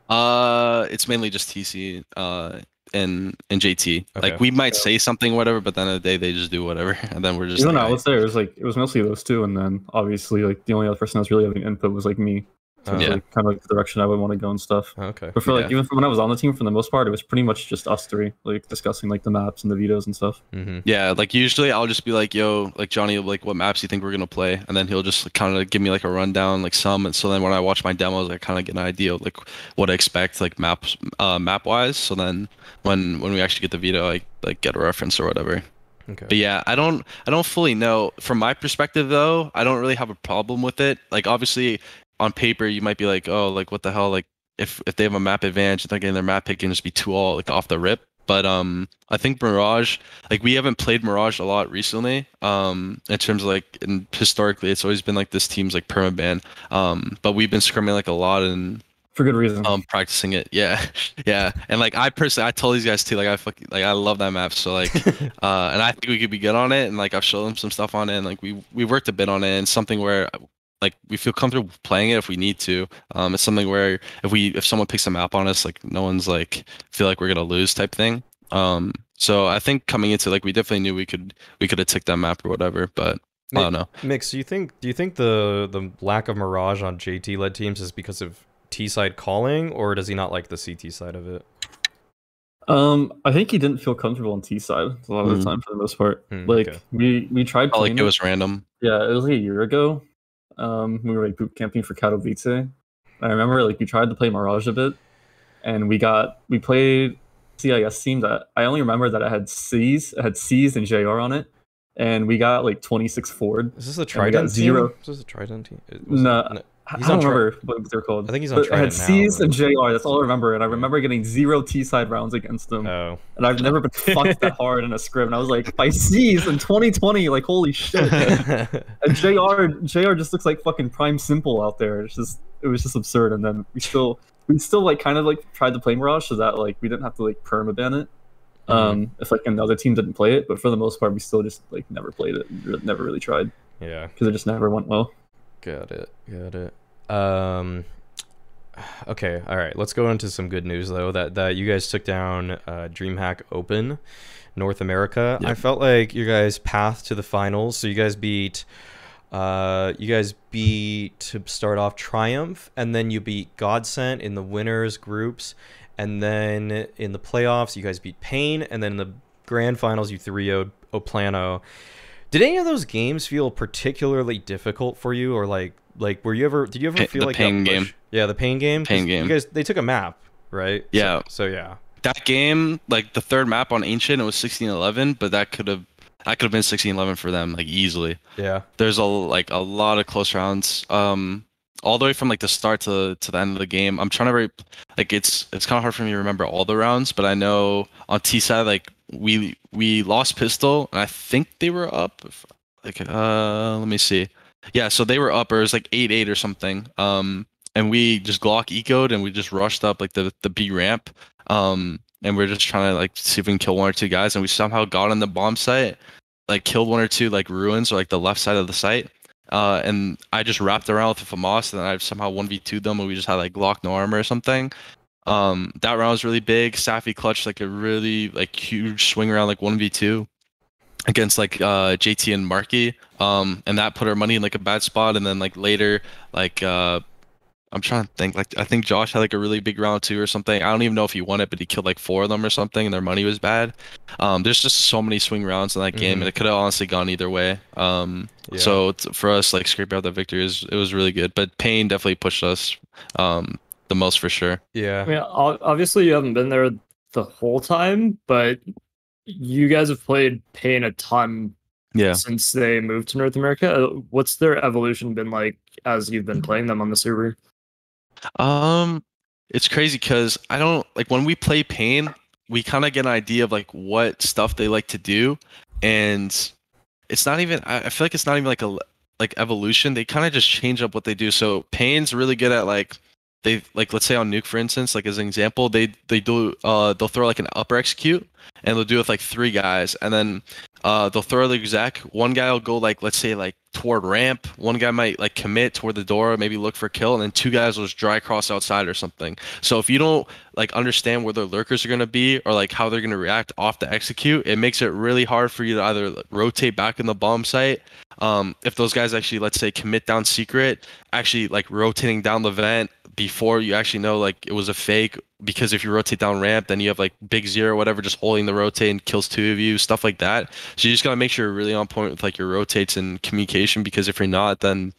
uh, it's mainly just TC, uh, and and JT. Okay. Like we might say something, whatever, but then the the day they just do whatever, and then we're just Even like, I was there. It was like it was mostly those two, and then obviously like the only other person that was really having input was like me. So Oh, Yeah. like, kind of like the direction I would want to go and stuff. Okay. But for like Yeah. even from when I was on the team, for the most part, it was pretty much just us three, like discussing like the maps and the vetoes and stuff. hmm Yeah, like usually I'll just be like, "Yo, like Johnny, like what maps you think we're gonna play?" And then he'll just kind of give me like a rundown, like some. And so then when I watch my demos, I kind of get an idea of like what I expect, like maps, uh, map wise. So then when when we actually get the veto, I like get a reference or whatever. Okay. But yeah, I don't I don't fully know. From my perspective though, I don't really have a problem with it. Like obviously on paper you might be like, oh, like what the hell? Like if if they have a map advantage, they're getting their map pick and just be too all like off the rip. But um I think Mirage, like we haven't played Mirage a lot recently. Um in terms of like and historically it's always been like this team's like permaban. Um but we've been scrimming like a lot and For good reason. um practicing it. Yeah. Yeah. And like I personally I told these guys too, like I fucking like I love that map. So like uh, and I think we could be good on it. And like I've shown them some stuff on it, and like we we worked a bit on it, and something where like we feel comfortable playing it if we need to. Um, it's something where if we if someone picks a map on us, like no one's like feel like we're gonna lose type thing. Um, so I think coming into like we definitely knew we could we could have ticked that map or whatever, but I don't know. Mix, do you think do you think the the lack of mirage on JT led teams is because of T side calling, or does he not like the CT side of it? Um, I think he didn't feel comfortable on T side a lot of Mhm. the time for the most part. Hmm, like okay. we we tried Felt like playing it was random. Yeah, it was like a year ago. Um, we were like boot camping for Katowice. I remember like we tried to play Mirage a bit, and we got we played CIS team that I only remember that it had C's, it had C's and JR on it, and we got like 26 forward. Is this a Trident zero. Is this a Trident team? It- was No, I He's don't Tri- remember what they're called. I think he's on but it had Trident now, and JR. That's all I remember, and I remember getting zero T side rounds against them. Oh. and I've never been fucked that hard in a script. And I was like, by C's in 2020, like holy shit. And Jr. Jr. just looks like fucking prime simple out there. It's just it was just absurd. And then we still we still like kind of like tried to play Mirage so that like we didn't have to like permaban it. Um, if like another team didn't play it, but for the most part, we still just like never played it. Never really tried yeah. because it just never went well. Got it. Got it. Um okay, all right. Let's go into some good news though that that you guys took down uh DreamHack Open North America. I felt like you guys' path to the finals. So you guys beat uh you guys beat to start off Triumph and then you beat Godsent in the winners groups and then in the playoffs you guys beat Pain and then in the grand finals you 3 Oplano. Did any of those games feel particularly difficult for you, or like like were you ever did you ever feel the like Pain game. Yeah, the pain game. Pain You game. guys they took a map, right? Yeah. So, yeah. That game, like the third map on Ancient, it was 16-11, but that could have that could have been 16-11 for them like easily. Yeah. There's a like a lot of close rounds. Um, all the way from like the start to to the end of the game. I'm trying to re- like it's it's kind of hard for me to remember all the rounds, but I know on T side like we we lost pistol and I think they were up. Like uh, let me see. Yeah, so they were up or it was like eight eight or something. Um, and we just Glock ecoed and we just rushed up like the the B ramp. Um, and we are just trying to like see if we can kill one or two guys, and we somehow got on the bomb site, like killed one or two like ruins or like the left side of the site. Uh, and I just wrapped around with a FAMAS, and I somehow one v 2 them, and we just had like Glock no armor or something. Um, that round was really big. saffee clutched like a really like huge swing around like one v two against like uh JT and Marky. Um, and that put our money in like a bad spot. And then like later, like uh, I'm trying to think. Like I think Josh had like a really big round two or something. I don't even know if he won it, but he killed like four of them or something, and their money was bad. Um, there's just so many swing rounds in that game, Mhm. and it could have honestly gone either way. Um, Yeah. so for us, like scraping out that victory is it was really good. But Pain definitely pushed us um the most for sure. Yeah. I mean, obviously you haven't been there the whole time, but you guys have played Pain a ton Yeah. since they moved to North America. Uh, What's their evolution been like as you've been playing them on the server? Um, it's crazy because I don't like when we play Pain, we kind of get an idea of like what stuff they like to do, and it's not even. I, I feel like it's not even like a like evolution. They kind of just change up what they do. So Pain's really good at like they like let's say on Nuke for instance, like as an example, they they do uh they'll throw like an upper execute and they'll do it with like three guys, and then uh they'll throw the exec. One guy will go like let's say like toward ramp. One guy might like commit toward the door, maybe look for kill, and then two guys will just dry cross outside or something. So if you don't like understand where their lurkers are gonna be or like how they're gonna react off the execute, it makes it really hard for you to either rotate back in the bomb site. Um, if those guys actually let's say commit down secret, actually like rotating down the vent before you actually know like it was a fake because if you rotate down ramp then you have like biguzera whatever just holding the rotate and kills two of you stuff like that. So you just gotta make sure you're really on point with like your rotates and communication because if you're not then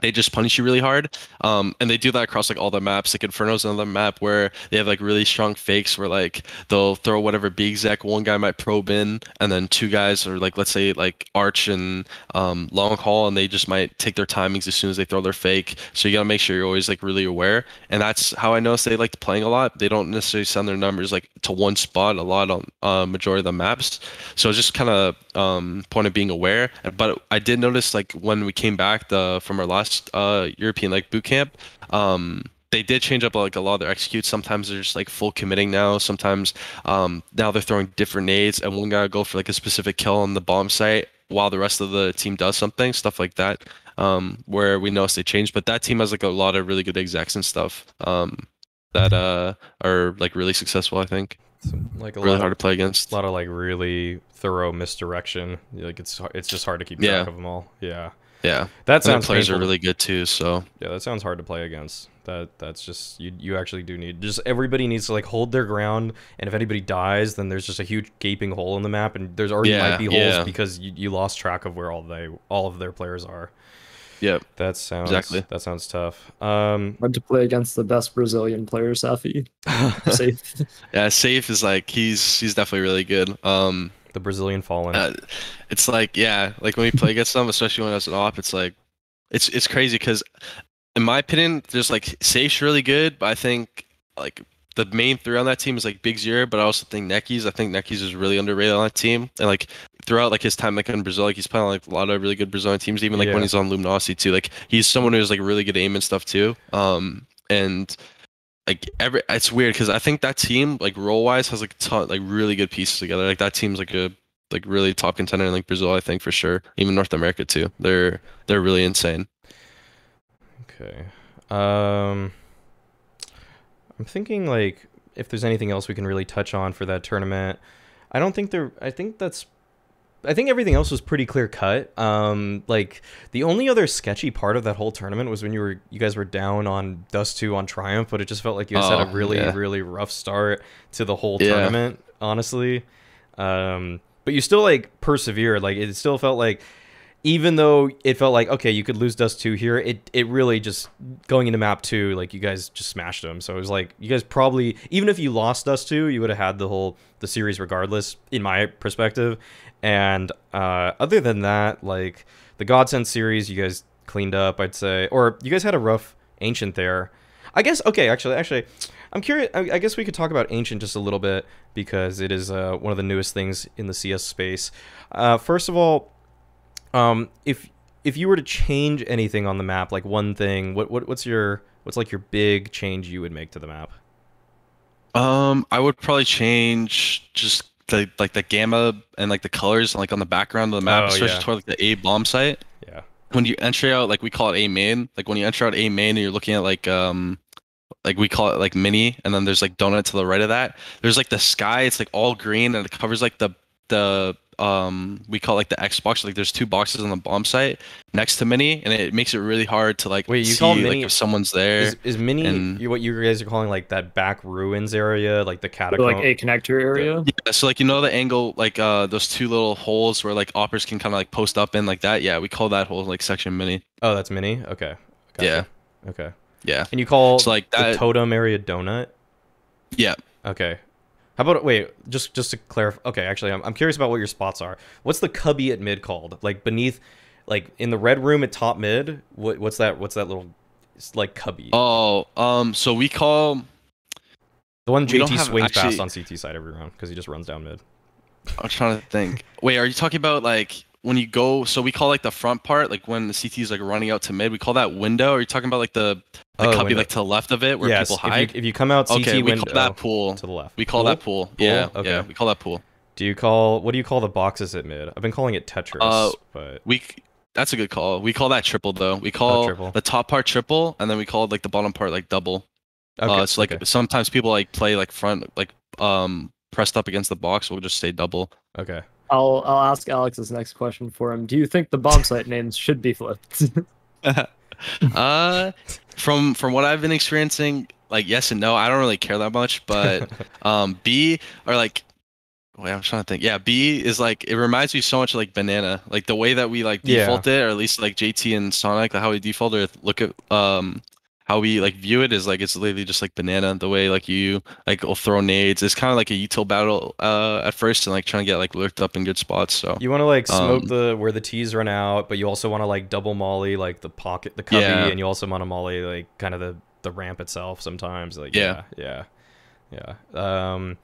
they just punish you really hard. Um, and they do that across like all the maps. Like inferno's another map where they have like really strong fakes where like they'll throw whatever big exec one guy might probe in and then two guys or like let's say like arch and um, long hall and they just might take their timings as soon as they throw their fake. So you gotta make sure you're always like really aware. And that's how i notice they like playing a lot. They don't necessarily send their numbers like to one spot a lot on uh, majority of the maps. So it's just kind of um, point of being aware. But i did notice like when we came back the from our last uh, european like boot camp um, they did change up like a lot of their executes. Sometimes they're just like full committing now. Sometimes um, now they're throwing different nades, and one guy will go for like a specific kill on the bomb site while the rest of the team does something, stuff like that. Um, where we notice they changed, but that team has like a lot of really good execs and stuff. Um, that uh are like really successful. I think Some, like a really hard of, to play against. a lot of like really thorough misdirection. Like it's it's just hard to keep track Yeah. of them all. Yeah, Yeah, that and the sounds players are painful to- really good too. So Yeah, that sounds hard to play against. That that's just you. You actually do need just everybody needs to like hold their ground, and if anybody dies, then there's just a huge gaping hole in the map, and there's already Yeah, might be holes yeah. because you, you lost track of where all they all of their players are. yeah, That sounds Exactly. That sounds tough. Um, Hard to play against the best Brazilian player, saffee. Safe. yeah. Safe is like he's he's definitely really good. Um, the Brazilian Fallen. uh, it's like yeah, like when we play against them, especially when I was an op, it's like it's it's crazy because in my opinion, there's like Safe's really good, but I think like the main three on that team is like biguzera, but I also think NEKIZ. I think NEKIZ is really underrated on that team, and like throughout like his time like in Brazil, like he's playing like a lot of really good Brazilian teams, even like Yeah. when he's on Luminosity too. Like he's someone who's like really good aim and stuff too. Um, and like every it's weird because I think that team like role wise has like ton like really good pieces together. Like that team's like a like really top contender in like Brazil, I think for sure. Even North America too. They're they're really insane. Okay. Um I'm thinking like if there's anything else we can really touch on for that tournament. I don't think there I think that's I think everything else was pretty clear cut. Um like the only other sketchy part of that whole tournament was when you were you guys were down on Dust 2 on Triumph, but it just felt like you guys had a Oh, really yeah. really rough start to the whole Yeah. tournament, honestly. Um but you still like persevered. Like it still felt like even though it felt like okay, you could lose Dust two here, it it really just going into map two, like you guys just smashed them. So it was like you guys probably even if you lost Dust two, you would have had the whole the series regardless, in my perspective. And uh, other than that, like the Godsent series, you guys cleaned up, I'd say, or you guys had a rough ancient there. I guess okay, actually, actually, I'm curious. I, I guess we could talk about ancient just a little bit because it is uh, one of the newest things in the CS space. Uh, first of all, um, if if you were to change anything on the map, like one thing, what, what what's your what's like your big change you would make to the map? Um, I would probably change just the like the gamma and like the colors like on the background of the map, Oh, especially yeah. toward like the A bomb site. Yeah. When you enter out, like we call it A main, like when you enter out A main and you're looking at like um like we call it like mini, and then there's like donut to the right of that. There's like the sky, it's like all green and it covers like the the um we call it like the Xbox. Like there's two boxes on the bomb site next to mini, and it makes it really hard to like Wait, you see call like mini- if someone's there. Is, is mini and- what you guys are calling like that back ruins area, like the So, catacomb? like a connector area. Yeah, so like you know the angle, like uh those two little holes where like AWPers can kind of like post up in like that. Yeah, we call that hole like section mini. oh, that's mini. Okay. Yeah. Okay. Yeah, And you call So, like, the that- totem area donut? yeah. Okay. How about wait, just just to clarify. Okay, actually, I'm I'm curious about what your spots are. What's the cubby at mid called? Like beneath, like in the red room at top mid. What what's that? What's that little, it's like cubby? Oh, um, so we call. the one JT swings past actually- on CT side every round because he just runs down mid. I'm trying to think. Wait, are you talking about like when you go? So we call like the front part, like when the CT is like running out to mid. We call that window. Are you talking about like the the Oh, window. like to the left of it where yes, people if hide? you, if you come out CT okay, we window call that pool. to the left. We call Pool? that pool. Yeah, Okay. yeah, we call that pool. Do you call what do you call the boxes at mid? I've been calling it Tetris, Uh, but we that's a good call. We call that triple though. We call Oh, the top part triple, and then we call like the bottom part like double. okay, uh, it's like okay, sometimes people like play like front like um pressed up against the box. We'll just say double. okay. I'll I'll ask Alex's next question for him. Do you think the bomb site names should be flipped? uh, from from what I've been experiencing, like yes and no. I don't really care that much, but um, B or like. Wait, I'm trying to think. Yeah, B is like it reminds me so much of, like banana, like the way that we like Yeah. default it, or at least like JT and Sonic, like how we default or look at um how we like view it is like it's literally just like banana. The way like you like will throw nades. It's kind of like a util battle uh at first, and like trying to get like lurked up in good spots. So You want to like smoke Um, the where the T's run out, but you also want to like double molly like the pocket, the cubby, Yeah. and you also want to molly like kind of the the ramp itself sometimes. Like Yeah. yeah, yeah, yeah. Um,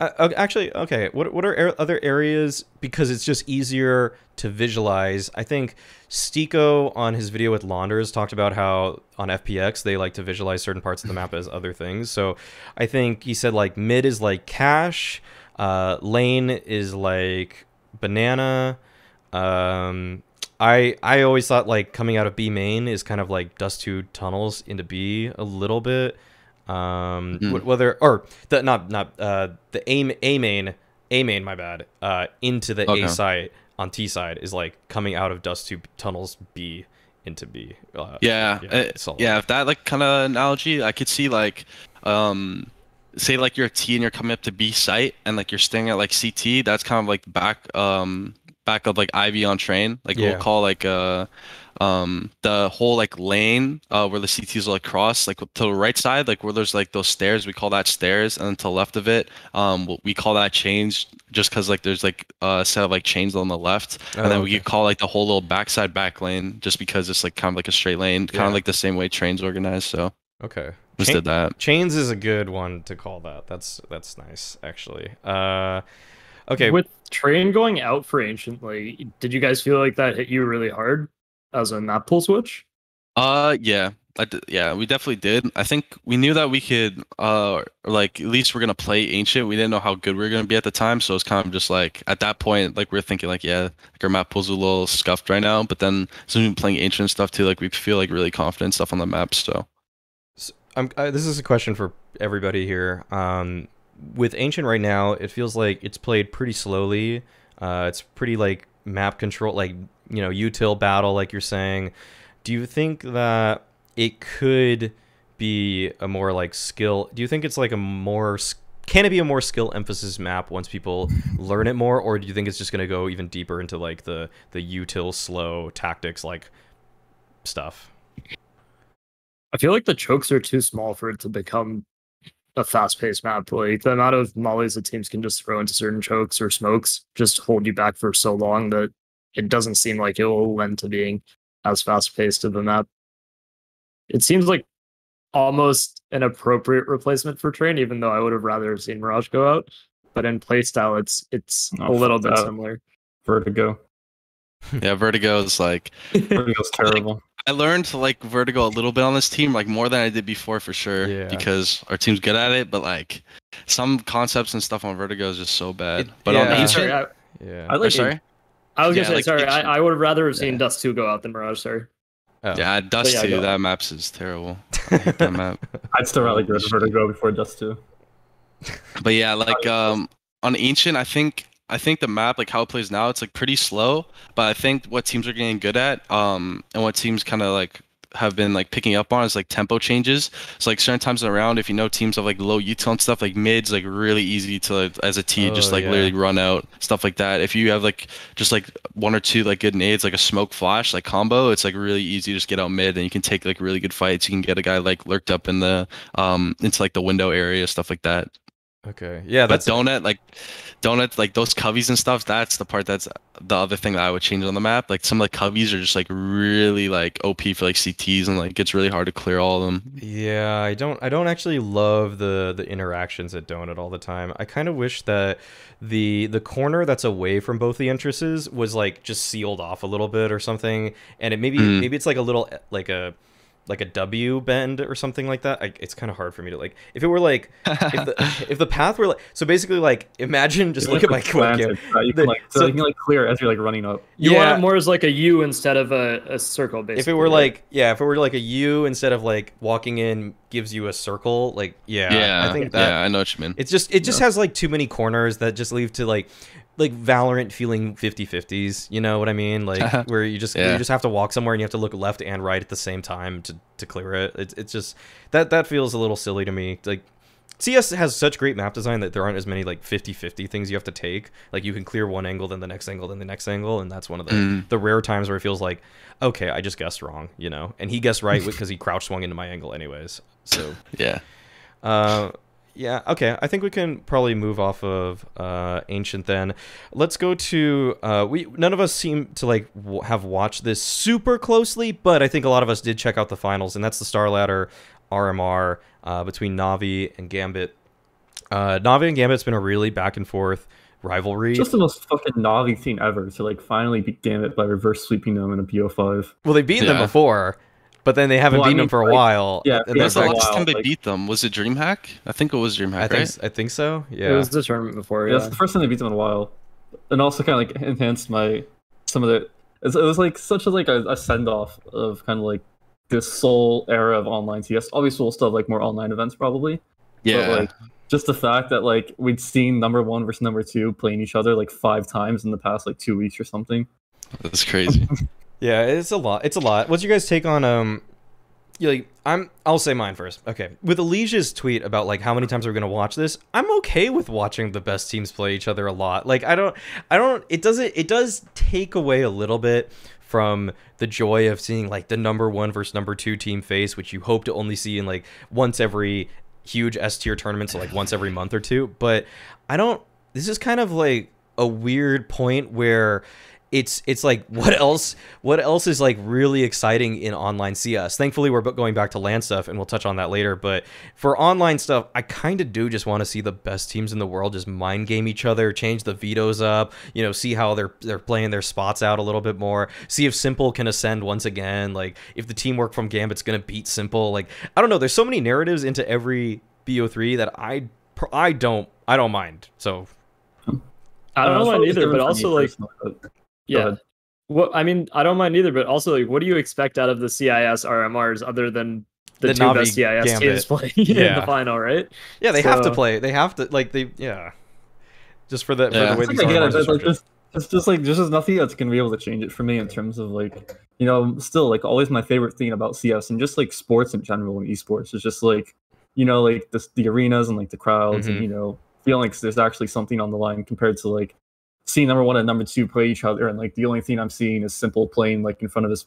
uh, uh, actually, okay. What what are other areas because it's just easier to visualize? I think Stico on his video with Launders talked about how on FPX they like to visualize certain parts of the map as other things. So I think he said like mid is like Cache, uh, lane is like banana. Um, I I always thought like coming out of B main is kind of like dust two tunnels into B a little bit. Um, Mhm. whether or the not not uh the A A main A main my bad uh into the Okay. A site on T side is like coming out of dust two tunnels B into B. Uh, Yeah, yeah, uh, yeah. If that like kind of analogy, I could see like, um, say like you're a T and you're coming up to B site and like you're staying at like CT. That's kind of like back um back of like Ivy on train. Like Yeah. we'll call like uh um the whole like lane uh where the CTs will like cross like to the right side like where there's like those stairs we call that stairs and then to the left of it um we- we call that chains just because like there's like a set of like chains on the left and Oh, then we okay. could call like the whole little backside back lane just because it's like kind of like a straight lane, kind Yeah. of like the same way trains organized. So Okay. just Chain- did that. Chains is a good one to call that. That's that's nice actually. Uh, okay. With train going out for anciently, did you guys feel like that hit you really hard as a map pool switch? Uh, yeah, I d- yeah, we definitely did. I think we knew that we could, uh, like at least we're gonna play ancient. We didn't know how good we were gonna be at the time, so it's kind of just like at that point, like we are thinking like, yeah, like our map pulls a little scuffed right now. But then since we've been playing ancient and stuff too, like we feel like really confident stuff on the map. So S- I'm, uh, this is a question for everybody here. Um, with Ancient right now, it feels like it's played pretty slowly. Uh, it's pretty like map control, like you know, util battle, like you're saying. Do you think that it could be a more like skill? Do you think it's like a more can it be a more skill emphasis map once people learn it more, or do you think it's just gonna go even deeper into like the the util slow tactics like stuff? I feel like the chokes are too small for it to become a fast-paced map. Like the amount of mollies that teams can just throw into certain chokes or smokes just hold you back for so long that it doesn't seem like it will lend to being as fast-paced of a map. It seems like almost an appropriate replacement for Train, even though I would have rather seen Mirage go out. But in playstyle, it's it's Oh, a little bit that. similar. Vertigo. yeah, Vertigo is like Vertigo's terrible. I learned to like Vertigo a little bit on this team, like more than I did before for sure. Yeah. Because our team's good at it, but like some concepts and stuff on Vertigo is just so bad. but yeah. on I'm Ancient, sorry, I, Yeah. I like sorry, I was Yeah, gonna say like sorry. Ancient. I, I would have rather have seen Yeah. Dust Two go out than Mirage. Sorry. Oh. yeah, Dust yeah, Two. That maps is terrible. I hate that map. I'd still rather go to Vertigo before Dust 2. But yeah, like um on Ancient, I think I think the map, like how it plays now, it's like pretty slow. But I think what teams are getting good at, um, and what teams kind of like have been like picking up on is like tempo changes. So like certain times around, if you know teams have like low util and stuff, like mids like really easy to like, as a T just Oh, like yeah. literally run out stuff like that. If you have like just like one or two like good nades, like a smoke flash like combo, it's like really easy to just get out mid and you can take like really good fights. You can get a guy like lurked up in the um into like the window area stuff like that. Okay. Yeah, But donut, like donut, like those coveys and stuff. That's the part that's the other thing that I would change on the map. Like some of the coveys are just like really like OP for like CTs and like it's really hard to clear all of them. Yeah, I don't I don't actually love the the interactions at Donut all the time. I kind of wish that the the corner that's away from both the entrances was like just sealed off a little bit or something and it maybe Mm. maybe it's like a little like a like a W bend or something like that. I, it's kind of hard for me to like if it were like if the if the path were like so basically like imagine just look at my Slanted, webcam. right? You The- can like, so, so- you can like clear as you're like running up. You Yeah. want it more as like a U instead of a, a circle, basically. If it were right? like yeah, if it were like a U instead of like walking in gives you a circle, like yeah, yeah, I think that yeah, I know what you mean. It's just it just has like too many corners that just leave to like like Valorant feeling 50-50s, you know what I mean? Like where you just Yeah. you just have to walk somewhere and you have to look left and right at the same time to to clear it. It's it's just that that feels a little silly to me. Like CS has such great map design that there aren't as many like 50-50 things you have to take. Like you can clear one angle, then the next angle, then the next angle, and that's one of the Mm. the rare times where it feels like, okay, I just guessed wrong, you know. And he guessed right because he crouch swung into my angle anyways. So Yeah. uh, yeah. Okay. I think we can probably move off of uh, ancient then. Let's go to uh, we. None of us seem to like w- have watched this super closely, but I think a lot of us did check out the finals, and that's the StarLadder RMR uh, between Navi and Gambit. Uh, Navi and Gambit's been a really back and forth rivalry. Just the most fucking Navi thing ever to like finally beat Gambit by reverse sweeping them in a BO5. well, they've beaten them before, but then they haven't Well, I beaten them for a like, while. yeah, and that's the for a like, last while, time they like- beat them was it DreamHack? I think it was DreamHack, I think right? s- I think so. Yeah, it was the tournament before. Yeah, Yeah. that's the first time they beat them in a while, and also kind of like enhanced my some of the. It was, it was like such a like a, a send off of kind of like this sole era of online CS. Obviously, we'll still have like more online events probably. Yeah. But like just the fact that like we'd seen number one versus number two playing each other like five times in the past like two weeks or something. That's crazy. Yeah, it's a lot. It's a lot. What's your guys' take on um? like I'm. I'll say mine first. Okay, with Alicia's tweet about like how many times are we gonna watch this, I'm okay with watching the best teams play each other a lot. Like I don't, I don't. It doesn't. It does take away a little bit from the joy of seeing like the number one versus number two team face, which you hope to only see in like once every huge S tier tournament, so like once every month or two. But I don't. This is kind of like a weird point where it's it's like what else what else is like really exciting in online CS. Thankfully, we're going back to LAN stuff, and we'll touch on that later. But for online stuff, I kind of do just want to see the best teams in the world just mind game each other, change the vetoes up, you know, see how they're they're playing their spots out a little bit more, see if Simple can ascend once again, like if the teamwork from Gambit's gonna beat Simple. Like I don't know, there's so many narratives into every BO3 that I I don't I don't mind. So I don't Uh, it's mind either, but also like personally, but go yeah. Well, I mean, I don't mind either, but also like, what do you expect out of the CIS RMRs other than the, The two Navi best CIS Gambit. teams playing in the final, right? yeah, they have to play. They have to like they yeah. Just for the, Yeah. for the way It's these like, I RMRs are like, structured. just, it's just like there's just nothing that's gonna be able to change it for me in terms of like you know still like always my favorite thing about CS and just like sports in general and esports is just like you know like the the arenas and like the crowds Mhm. and you know feeling like there's actually something on the line compared to like seeing number one and number two play each other and like the only thing I'm seeing is simple playing like in front of his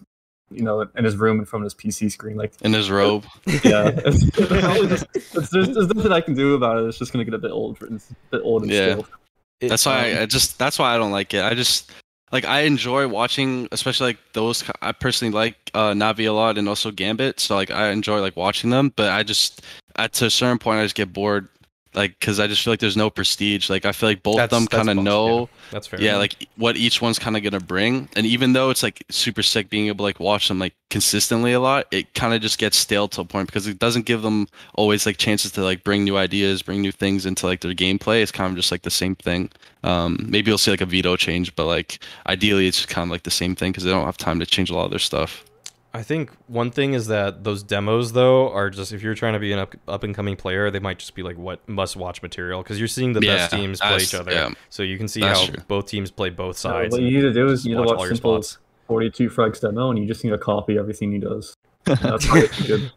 you know in his room in front of his PC screen like In his robe. yeah it's, it's, it's, there's, there's nothing I can do about it it's just gonna get a bit old for it's a bit old and Yeah. stale. It- That's why I, I just that's why I don't like it. I just like I enjoy watching, especially like those. I personally like uh, Navi a lot and also Gambit, so like I enjoy like watching them. But I just at to a certain point I just get bored, like because I just feel like there's no prestige. Like I feel like both of them kind of know. yeah. That's fair. Yeah, like what each one's kind of gonna bring, and even though it's like super sick being able to like watch them like consistently a lot, it kind of just gets stale to a point because it doesn't give them always like chances to like bring new ideas, bring new things into like their gameplay. It's kind of just like the same thing. Um, maybe you'll see like a veto change, but like ideally it's kind of like the same thing because they don't have time to change a lot of their stuff. I think one thing is that those demos though are just if you're trying to be an up, up and coming player, they might just be like what must watch material because you're seeing the best teams play each other, yeah. so you can see That's how true. both teams play both So sides. what you need to do is you need to watch watch your Simple's 42 frags demo, and you just need to copy everything he does. That's good.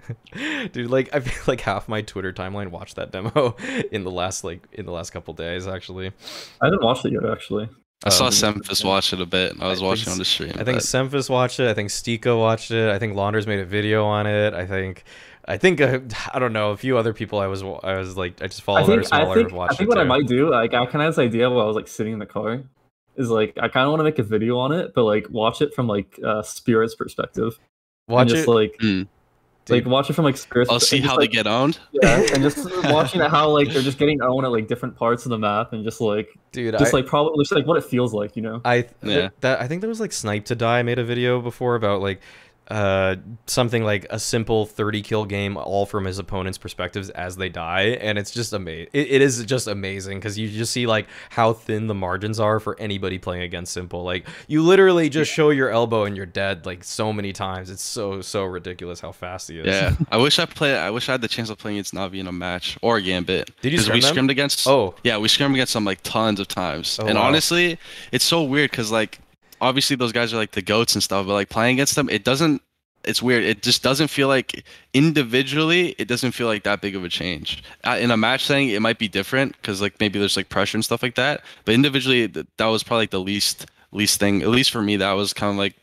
Dude, like I feel like half my Twitter timeline watched that demo in the last like in the last couple days actually. I didn't watch it yet, actually. I saw Um, Semphis watch it a bit. I was think watching s- on the stream. I think but- Semphis watched it. I think Stika watched it. I think Launders made a video on it. I think, I think uh, I don't know a few other people. I was I was like I just followed that are think I smaller. think watched I think it what I might do, like I kind of had this idea while I was like sitting in the car, is like I kind of want to make a video on it, but like watch it from like uh, Spirit's perspective. watch and just it. like Mm. Like Dude. watch it from like Spirit's. I'll see just, how like, they get owned. Yeah, and just watching how like they're just getting owned at like different parts of the map, and just like dude. just I, like probably just like what it feels like, you know. I th- Yeah. that I think there was like Snipe to Die I made a video before about like uh something like a simple 30 kill game all from his opponent's perspectives as they die and it's just amazing it, it is just amazing because you just see like how thin the margins are for anybody playing against simple like you literally just show your elbow and you're dead like so many times it's so so ridiculous how fast he is Yeah, I wish I play. I wish I had the chance of playing against Navi in a match or a Gambit. Did you 'Cause we them? scrimmed against? oh Yeah, we scrimmed against them like tons of times. Oh, and wow. honestly, it's so weird because like obviously those guys are like the goats and stuff, but like playing against them, it doesn't. It's weird. It just doesn't feel like individually, it doesn't feel like that big of a change. In a match setting, it might be different because like maybe there's like pressure and stuff like that. But individually, that was probably like the least least thing. At least for me, that was kind of like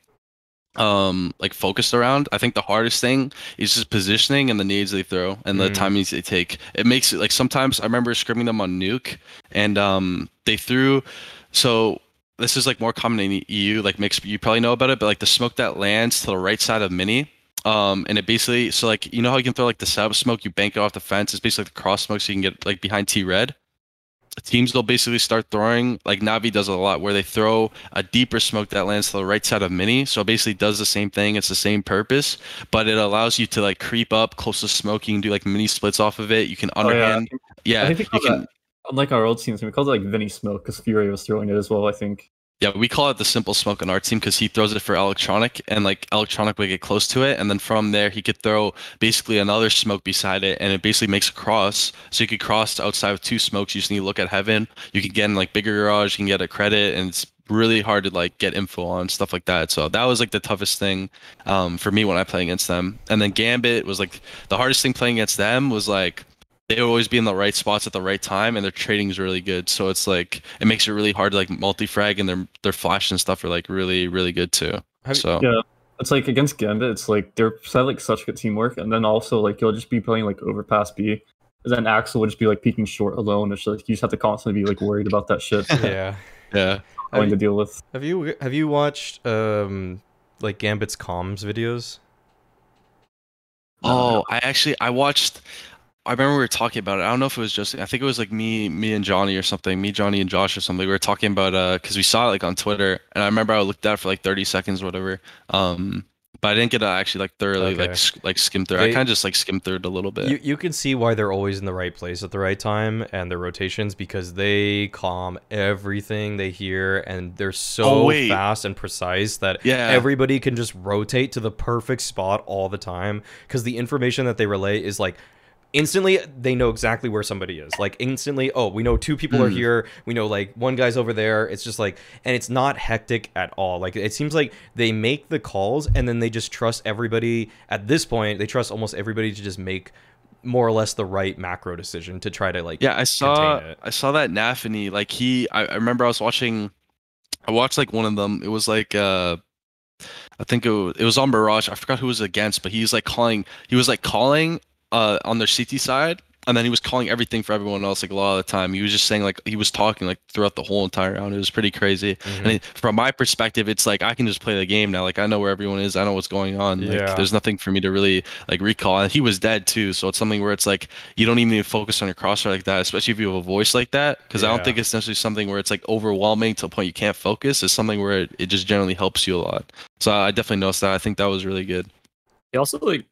um like focused around. I think the hardest thing is just positioning and the nades they throw and the Mm. timings they take. It makes it like sometimes I remember scrimming them on nuke and um they threw so this is like more common in the EU like mix you probably know about it but like the smoke that lands to the right side of mini um and it basically so like you know how you can throw like the setup smoke you bank it off the fence it's basically like the cross smoke so you can get like behind T red teams will basically start throwing like Navi does it a lot where they throw a deeper smoke that lands to the right side of mini so it basically does the same thing it's the same purpose but it allows you to like creep up close to smoke you can do like mini splits off of it you can Oh, yeah. underhand yeah, I think you can that, unlike our old teams, we called it like Vinny Smoke because Fury was throwing it as well. I think. Yeah, we call it the simple smoke on our team because he throws it for electronic, and like electronic would get close to it, and then from there he could throw basically another smoke beside it, and it basically makes a cross. So you could cross outside with two smokes. You just need to look at heaven. You can get in like bigger garage. You can get a credit, and it's really hard to like get info on stuff like that. So that was like the toughest thing um, for me when I play against them. And then Gambit was like the hardest thing playing against them was like they would always be in the right spots at the right time, and their trading is really good. So it's like it makes it really hard to like multi-frag, and their their flash and stuff are like really really good too. Have- so Yeah. It's like against Gambit, it's like they're set like such good teamwork, and then also like you'll just be playing like overpass B, and then Ax1Le would just be like peeking short alone. It's like you just have to constantly be like worried about that shit yeah. yeah, going to deal with. Have you have you watched um like Gambit's comms videos? Oh, I actually I watched. I remember we were talking about it. I don't know if it was just. I think it was like me, me and Johnny or something. Me, Johnny, and Josh or something. We were talking about uh, because we saw it like on Twitter, and I remember I looked at it for like 30 seconds or whatever. Um, but I didn't get to actually like thoroughly Okay. like like skim through. I kind of just like skimmed through it a little bit. You you can see why they're always in the right place at the right time and their rotations because they calm everything they hear and they're so Oh, fast and precise that Yeah. everybody can just rotate to the perfect spot all the time because the information that they relay is like instantly they know exactly where somebody is like instantly oh we know two people are Mm. here we know like one guy's over there it's just like and it's not hectic at all like it seems like they make the calls and then they just trust everybody at this point they trust almost everybody to just make more or less the right macro decision to try to like Yeah, I saw. I saw that Nafany. Like he, I, I remember I was watching. I watched like one of them. It was like uh, I think it was, it was on Barrage. I forgot who was against, but he's like calling. He was like calling uh on their CT side, and then he was calling everything for everyone else. Like a lot of the time, he was just saying like he was talking like throughout the whole entire round. It was pretty crazy. Mhm. And it, from my perspective, it's like I can just play the game now. Like I know where everyone is. I know what's going on. Like Yeah. there's nothing for me to really like recall. And he was dead too, so it's something where it's like you don't even need to focus on your crosshair like that, especially if you have a voice like that. Because I don't think it's necessarily something where it's like overwhelming to a point you can't focus. It's something where it, it just generally helps you a lot. So I definitely noticed that. I think that was really good. He also like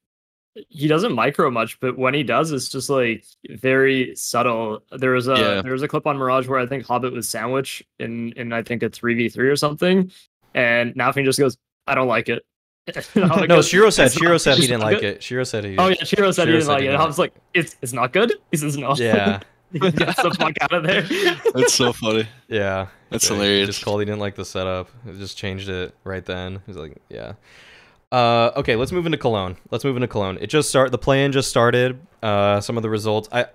he doesn't micro much, but when he does, it's just like very subtle. There was a Yeah. there was a clip on Mirage where I think Hobbit was sandwich in in I think a three v three or something, and Nafany just goes, "I don't like it." And no goes, shiro said shiro said he didn't like good." it shiro said he Oh yeah, Shiro said he didn't said like he it. didn't I was like, "It's it's not good." He says, "No." yeah Get the fuck out of there. That's so funny. yeah That's Yeah, he hilarious. Just called he didn't like the setup. He just changed it right then. He's like, yeah. Uh, okay, let's move into Cologne. Let's move into Cologne. It just start the play-in just started. Uh, some of the results. I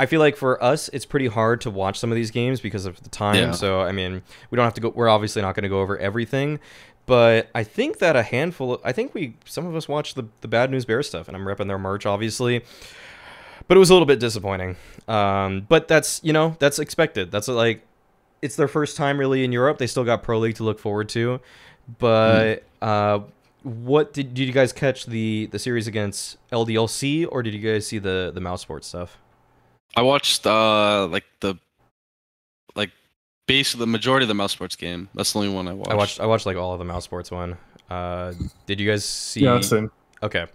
I feel like for us, it's pretty hard to watch some of these games because of the time. Yeah. So I mean, we don't have to go. We're obviously not going to go over everything, but I think that a handful. Of, I think we some of us watched the the Bad News Bear stuff, and I'm repping their merch, obviously. But it was a little bit disappointing. Um, but that's you know that's expected. That's like it's their first time really in Europe. They still got Pro League to look forward to. But uh, what did did you guys catch the the series against LDLC or did you guys see the the mouse sports stuff? I watched uh like the like basically the majority of the mouse sports game. That's the only one I watched. I watched I watched like all of the mouse sports one. Uh, did you guys see? Yeah, same. Okay,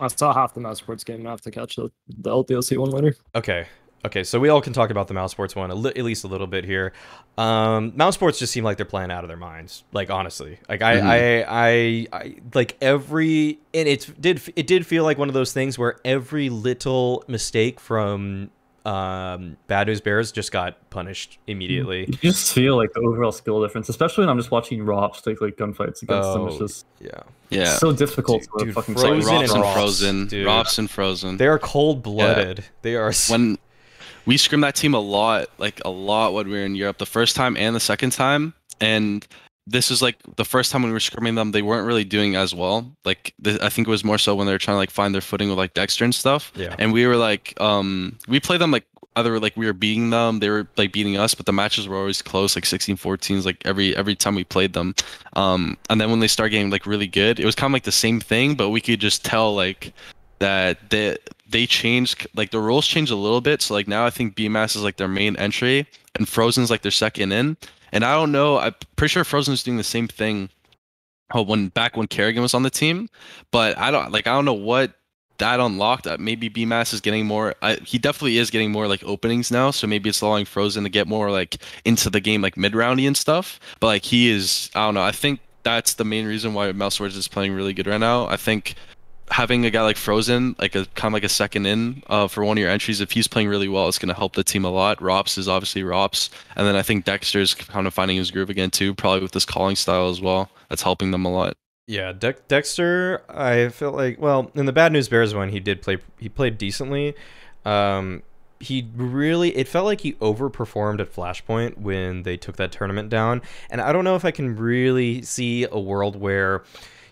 I saw half the mouse sports game. and I have to catch the, the LDLC one later. okay, okay. So we all can talk about the mouse sports one a li- at least a little bit here. Um, mouse sports just seem like they're playing out of their minds. Like honestly, like I, I, I, I, like every and it did it did feel like one of those things where every little mistake from um Bad News Bears just got punished immediately. You just feel like the overall skill difference, especially when I'm just watching ropz take like gunfights against them. It's Oh, just yeah. yeah. so difficult Dude- to dude, fucking It's like Frozen ropz and and ropz, Frozen. dude. ropz and Frozen. They are cold blooded. They are when we scrimmed that team a lot, like a lot when we were in Europe, the first time and the second time. And this is like the first time when we were scrimming them, they weren't really doing as well. Like th- I think it was more so when they were trying to like find their footing with like Dexter and stuff. yeah. And we were like, um, we played them like either like we were beating them, they were like beating us, but the matches were always close, like 16 14s, like every every time we played them. Um, and then when they start getting like really good, it was kind of like the same thing, but we could just tell like that they they changed like the rules changed a little bit. So like now I think Bymas is like their main entry and Frozen's like their second in. And I don't know, I'm pretty sure Frozen's doing the same thing. Oh, when back when karrigan was on the team, but I don't like I don't know what that unlocked, uh, maybe Bymas is getting more. I, he definitely is getting more like openings now. So maybe it's allowing Frozen to get more like into the game, like mid roundy and stuff. But like he is, I don't know. I think that's the main reason why Mousesports is playing really good right now. I think having a guy like Frozen, like a kind of like a second in uh, for one of your entries, if he's playing really well, it's going to help the team a lot. ropz is obviously ropz, and then I think Dexter's kind of finding his groove again too, probably with this calling style as well. That's helping them a lot. Yeah, De- Dexter, I felt like well, in the Bad News Bears one, he did play he played decently. Um, he really it felt like he overperformed at Flashpoint when they took that tournament down, and I don't know if I can really see a world where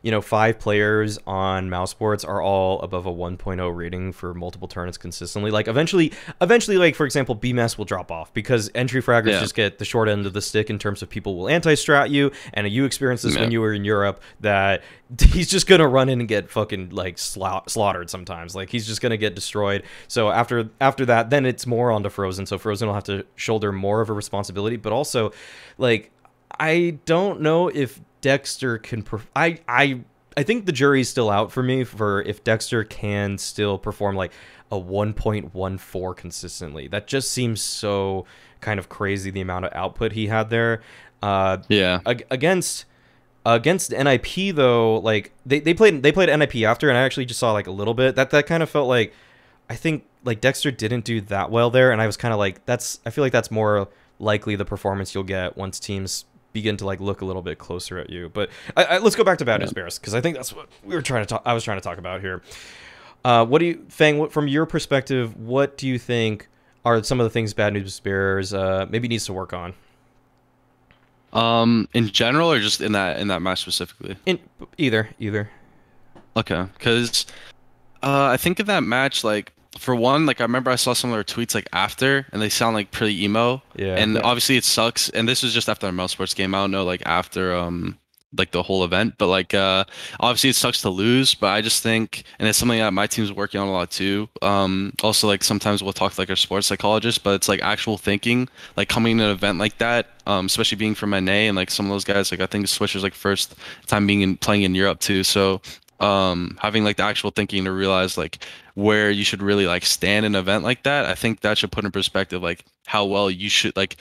you know, five players on Mousesports are all above a 1.0 rating for multiple turns consistently. Like eventually, eventually, like for example, Bymas will drop off because entry fraggers yeah. just get the short end of the stick in terms of people will anti-strat you, and you experienced this yeah. when you were in Europe that he's just gonna run in and get fucking like sla- slaughtered sometimes. Like he's just gonna get destroyed. So after after that, then it's more onto Frozen. So Frozen will have to shoulder more of a responsibility, but also like I don't know if Dexter can. Perf- I I I think the jury's still out for me for if Dexter can still perform like a 1.14 consistently. That just seems so kind of crazy the amount of output he had there. Uh, yeah. Ag- against against NIP though, like they, they played they played NIP after, and I actually just saw like a little bit. That that kind of felt like I think like Dexter didn't do that well there, and I was kind of like that's I feel like that's more likely the performance you'll get once teams begin to like look a little bit closer at you. But I, I, let's go back to Bad News Bears because I think that's what we were trying to talk. I was trying to talk about here. Uh, what do you, Fang? What, from your perspective, what do you think are some of the things Bad News Bears uh, maybe needs to work on? Um, in general, or just in that in that match specifically? In either, either. Okay, because uh, I think in that match, like for one, like I remember I saw some of their tweets like after, and they sound like pretty emo. Yeah. And yeah. obviously it sucks. And this was just after the Mousesports game. I don't know, like after um like the whole event, but like uh obviously it sucks to lose. But I just think, and it's something that my team's working on a lot too. Um, also like sometimes we'll talk to like our sports psychologist, but it's like actual thinking, like coming to an event like that, um, especially being from NA and like some of those guys, like I think Swisher's like first time being in playing in Europe too. So um having like the actual thinking to realize like where you should really like stand in an event like that i think that should put in perspective like how well you should like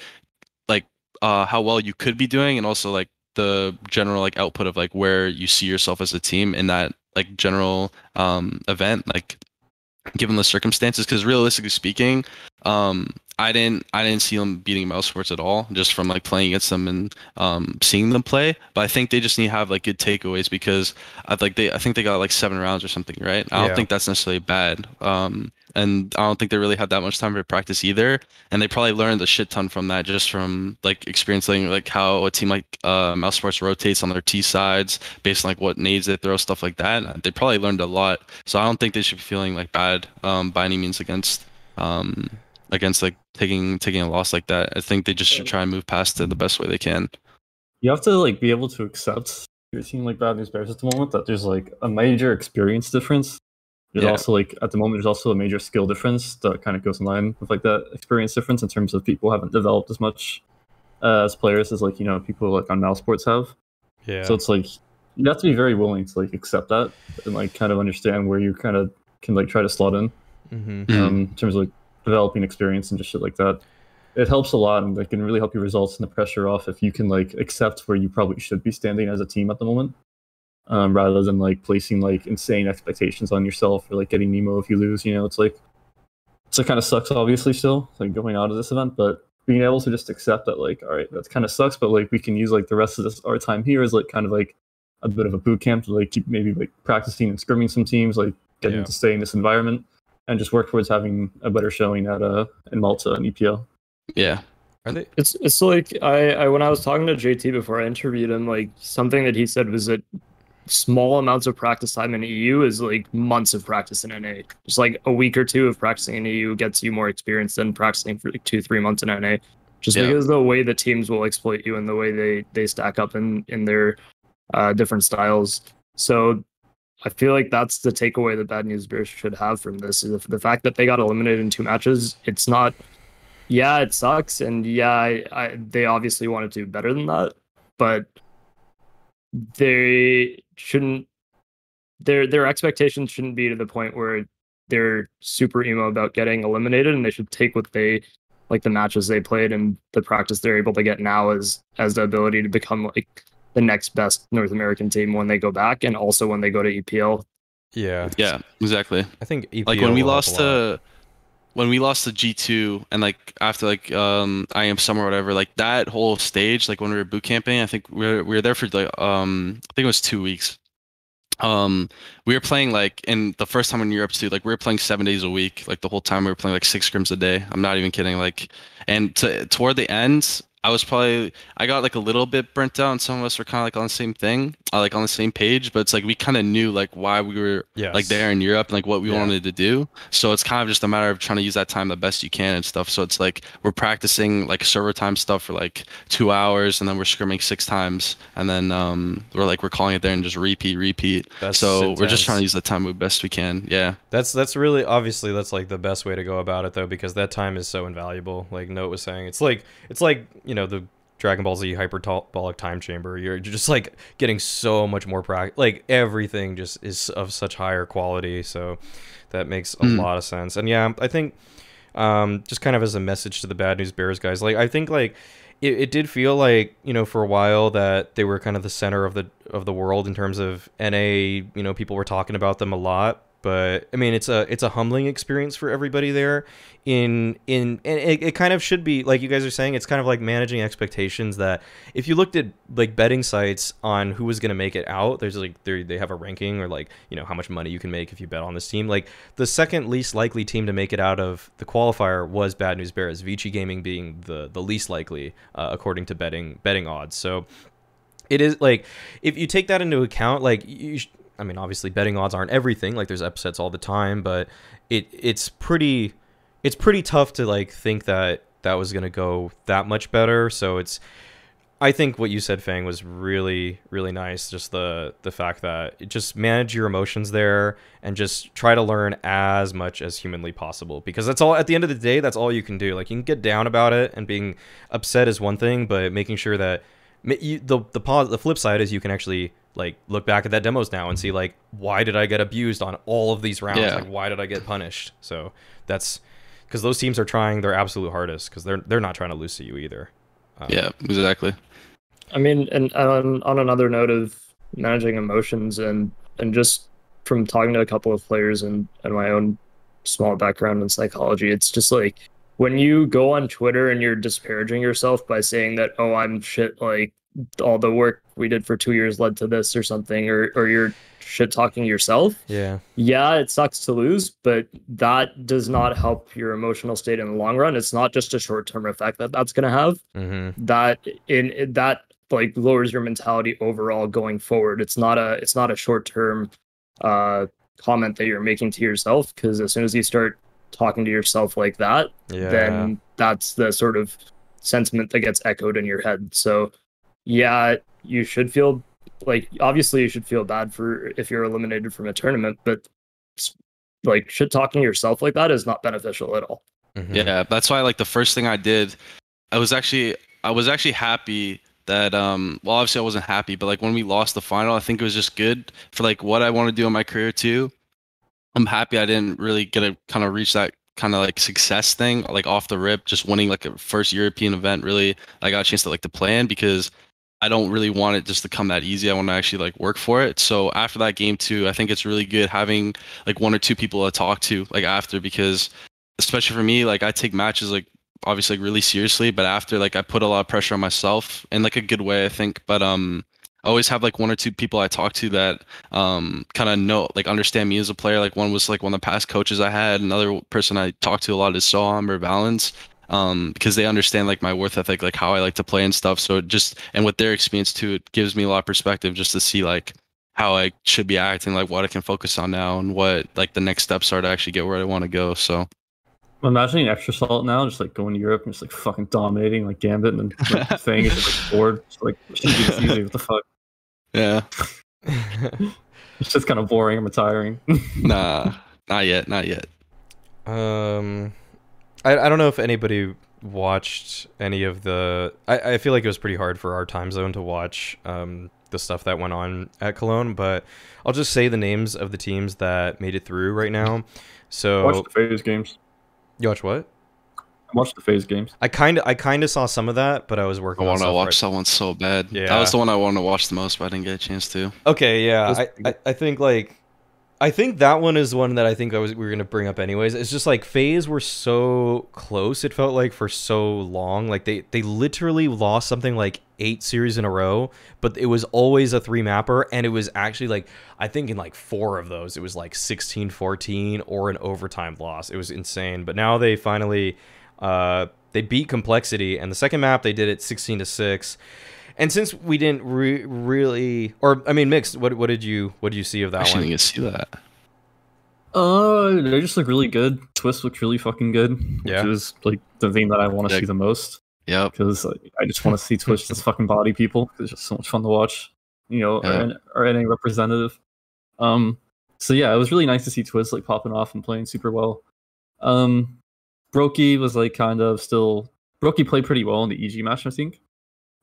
like uh how well you could be doing and also like the general like output of like where you see yourself as a team in that like general um event like given the circumstances. Because realistically speaking um I didn't I didn't see them beating Mousesports at all, just from like playing against them and um, seeing them play. But I think they just need to have like good takeaways because I like they I think they got like seven rounds or something, right? I don't Yeah. think that's necessarily bad. Um, and I don't think they really had that much time for practice either. And they probably learned a shit ton from that, just from like experiencing like how a team like uh, Mousesports rotates on their T sides based on like what nades they throw, stuff like that. They probably learned a lot. So I don't think they should be feeling like bad um, by any means against um, against like taking taking a loss like that. I think they just should try and move past it the best way they can. You have to like be able to accept your team like Bad News Bears at the moment that there's like a major experience difference. There's Yeah. also like at the moment there's also a major skill difference that kind of goes in line with like that experience difference in terms of people haven't developed as much uh, as players as like you know people like on Mouse Sports have. Yeah. So it's like you have to be very willing to like accept that and like kind of understand where you kind of can like try to slot in mm-hmm. Mhm. um, in terms of like developing experience and just shit like that. It helps a lot and like can really help your results and the pressure off if you can like accept where you probably should be standing as a team at the moment, um, rather than like placing like insane expectations on yourself or like getting Nemo if you lose. You know, it's like so it kind of sucks obviously still like going out of this event, but being able to just accept that like all right that kind of sucks, but like we can use like the rest of this our time here is like kind of like a bit of a boot camp to like keep maybe like practicing and scrimming some teams, like getting Yeah. to stay in this environment and just work towards having a better showing at uh in Malta and EPL. Yeah. Are they? It's it's like I, I when I was talking to JT before I interviewed him, like something that he said was that small amounts of practice time in EU is like months of practice in NA. Just like a week or two of practicing in EU gets you more experience than practicing for like two three months in NA. Just Yeah. because the way the teams will exploit you and the way they they stack up in in their uh, different styles. So I feel like that's the takeaway that Bad News Bears should have from this is the, fact that they got eliminated in two matches. It's not, yeah, it sucks, and yeah, I, I, they obviously want to do better than that, but they shouldn't their their expectations shouldn't be to the point where they're super emo about getting eliminated, and they should take what they like the matches they played and the practice they're able to get now as as the ability to become like the next best North American team when they go back, and also when they go to EPL. Yeah, Yeah, exactly. I think EPL like when we lost a lot. to when we lost to G2 and like after like um IEM Summer or whatever like that whole stage like when we were boot camping I think we were, we were there for like um I think it was two weeks um we were playing like in the first time in Europe too like we were playing seven days a week like the whole time we were playing like six scrims a day I'm not even kidding like and to, toward the end I was probably I got like a little bit burnt out and some of us were kind of like on the same thing uh, like on the same page but it's like we kind of knew like why we were Yes. like there in Europe and like what we Yeah. wanted to do. So it's kind of just a matter of trying to use that time the best you can and stuff. So it's like we're practicing like server time stuff for like two hours and then we're scrimming six times and then um we're like we're calling it there and just repeat, repeat. That's so we're just trying to use the time the best we can. Yeah. That's that's really obviously that's like the best way to go about it though because that time is so invaluable. Like Note was saying, it's like it's like you know the Dragon Ball Z hyperbolic time chamber. You're just like getting so much more practice. Like everything just is of such higher quality. So that makes a Mm. lot of sense. And yeah, I think um, just kind of as a message to the Bad News Bears guys, like I think like it, it did feel like you know for a while that they were kind of the center of the of the world in terms of NA. You know, people were talking about them a lot, but I mean, it's a it's a humbling experience for everybody there. In in and it, it kind of should be like you guys are saying. It's kind of like managing expectations. That if you looked at like betting sites on who was going to make it out, there's like they they have a ranking or like you know how much money you can make if you bet on this team. Like the second least likely team to make it out of the qualifier was Bad News Bears. Vici Gaming being the the least likely uh, according to betting betting odds. So it is like if you take that into account, like you. Sh- I mean, obviously, betting odds aren't everything. Like, there's upsets all the time, but it it's pretty it's pretty tough to like think that that was gonna go that much better. So it's I think what you said, Fang, was really really nice. Just the the fact that just manage your emotions there and just try to learn as much as humanly possible because that's all. At the end of the day, that's all you can do. Like you can get down about it and being upset is one thing, but making sure that you, the the the flip side is you can actually like look back at that demos now and see like why did I get abused on all of these rounds? Yeah. Like why did I get punished? So that's because those teams are trying their absolute hardest because they're they're not trying to lose to you either. Um, Yeah, exactly. I mean, and on on another note of managing emotions and and just from talking to a couple of players and and my own small background in psychology, it's just like when you go on Twitter and you're disparaging yourself by saying that oh I'm shit like all the work we did for two years led to this or something or or you're shit talking yourself Yeah. yeah, it sucks to lose, but that does not help your emotional state in the long run. It's not just a short term effect that that's going to have. Mm-hmm. That in that like lowers your mentality overall going forward. It's not a it's not a short term uh comment that you're making to yourself because as soon as you start talking to yourself like that, Yeah. then that's the sort of sentiment that gets echoed in your head. So, yeah, you should feel like obviously you should feel bad for if you're eliminated from a tournament, but like shit talking yourself like that is not beneficial at all. Mhm. Yeah, that's why like the first thing I did, I was actually I was actually happy that um well obviously I wasn't happy, but like when we lost the final, I think it was just good for like what I want to do in my career too. I'm happy I didn't really get to kind of reach that kind of like success thing like off the rip, just winning like a first European event. Really, I got a chance to like to plan because I don't really want it just to come that easy. I want to actually like work for it. So after that game too, I think it's really good having like one or two people to talk to like after because especially for me, like I take matches like obviously like really seriously, but after like I put a lot of pressure on myself in like a good way, I think. But um I always have like one or two people I talk to that um kind of know like understand me as a player. Like one was like one of the past coaches I had. Another person I talked to a lot is Soham or Valens. Um, because they understand like my worth ethic, like how I like to play and stuff. So it just and with their experience too, it gives me a lot of perspective just to see like how I should be acting, like what I can focus on now and what like the next steps are to actually get where I want to go. So I'm imagining extra salt now, just like going to Europe and just like fucking dominating like Gambit and then like, Fang is just like bored. Just, like easy. What the fuck? yeah. It's just kind of boring and retiring. Nah, not yet, not yet. Um, I I don't know if anybody watched any of the. I I feel like it was pretty hard for our time zone to watch um the stuff that went on at Cologne, but I'll just say the names of the teams that made it through right now. So Watch the FaZe games. you watch what? Watch the FaZe games. I kind of I kind of saw some of that, but I was working. I want to watch right- that one so bad. Yeah. That was the one I wanted to watch the most, but I didn't get a chance to. Okay, yeah, Those- I, I, I think like I think that one is one that I think I was we were gonna bring up anyways. It's just like FaZe were so close. It felt like for so long. Like they they literally lost something like eight series in a row, but it was always a three mapper, and it was actually like I think in like four of those it was like 16-14 or an overtime loss. It was insane. But now they finally uh they beat complexity, and the second map they did it sixteen to six. And since we didn't re- really, or I mean, mixed. What what did you what did you see of I that actually one? didn't see that. Uh, they just look really good. Twistzz looks really fucking good. Yeah. Which is like the thing that I want to see the most Yeah, because I just want to see Twistzz just fucking body people. It's just so much fun to watch. You know, Yeah. or, or any representative. Um. So yeah, it was really nice to see Twistzz like popping off and playing super well. Um, broky was like kind of still. broky played pretty well in the EG match, I think.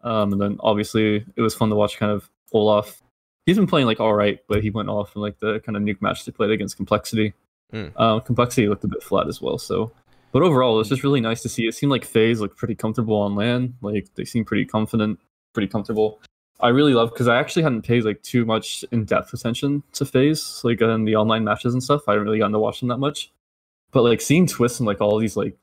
Um, and then obviously it was fun to watch kind of olof. He's been playing like all right, but he went off in like the kind of nuke match they played against Complexity. Mm. Uh, Complexity looked a bit flat as well. So, but overall, it was just really nice to see. It seemed like FaZe looked pretty comfortable on LAN. Like they seemed pretty confident, pretty comfortable. I really love because I actually hadn't paid like too much in depth attention to FaZe, like in the online matches and stuff. I hadn't really gotten to watch them that much. But like seeing Twistzz and like all these like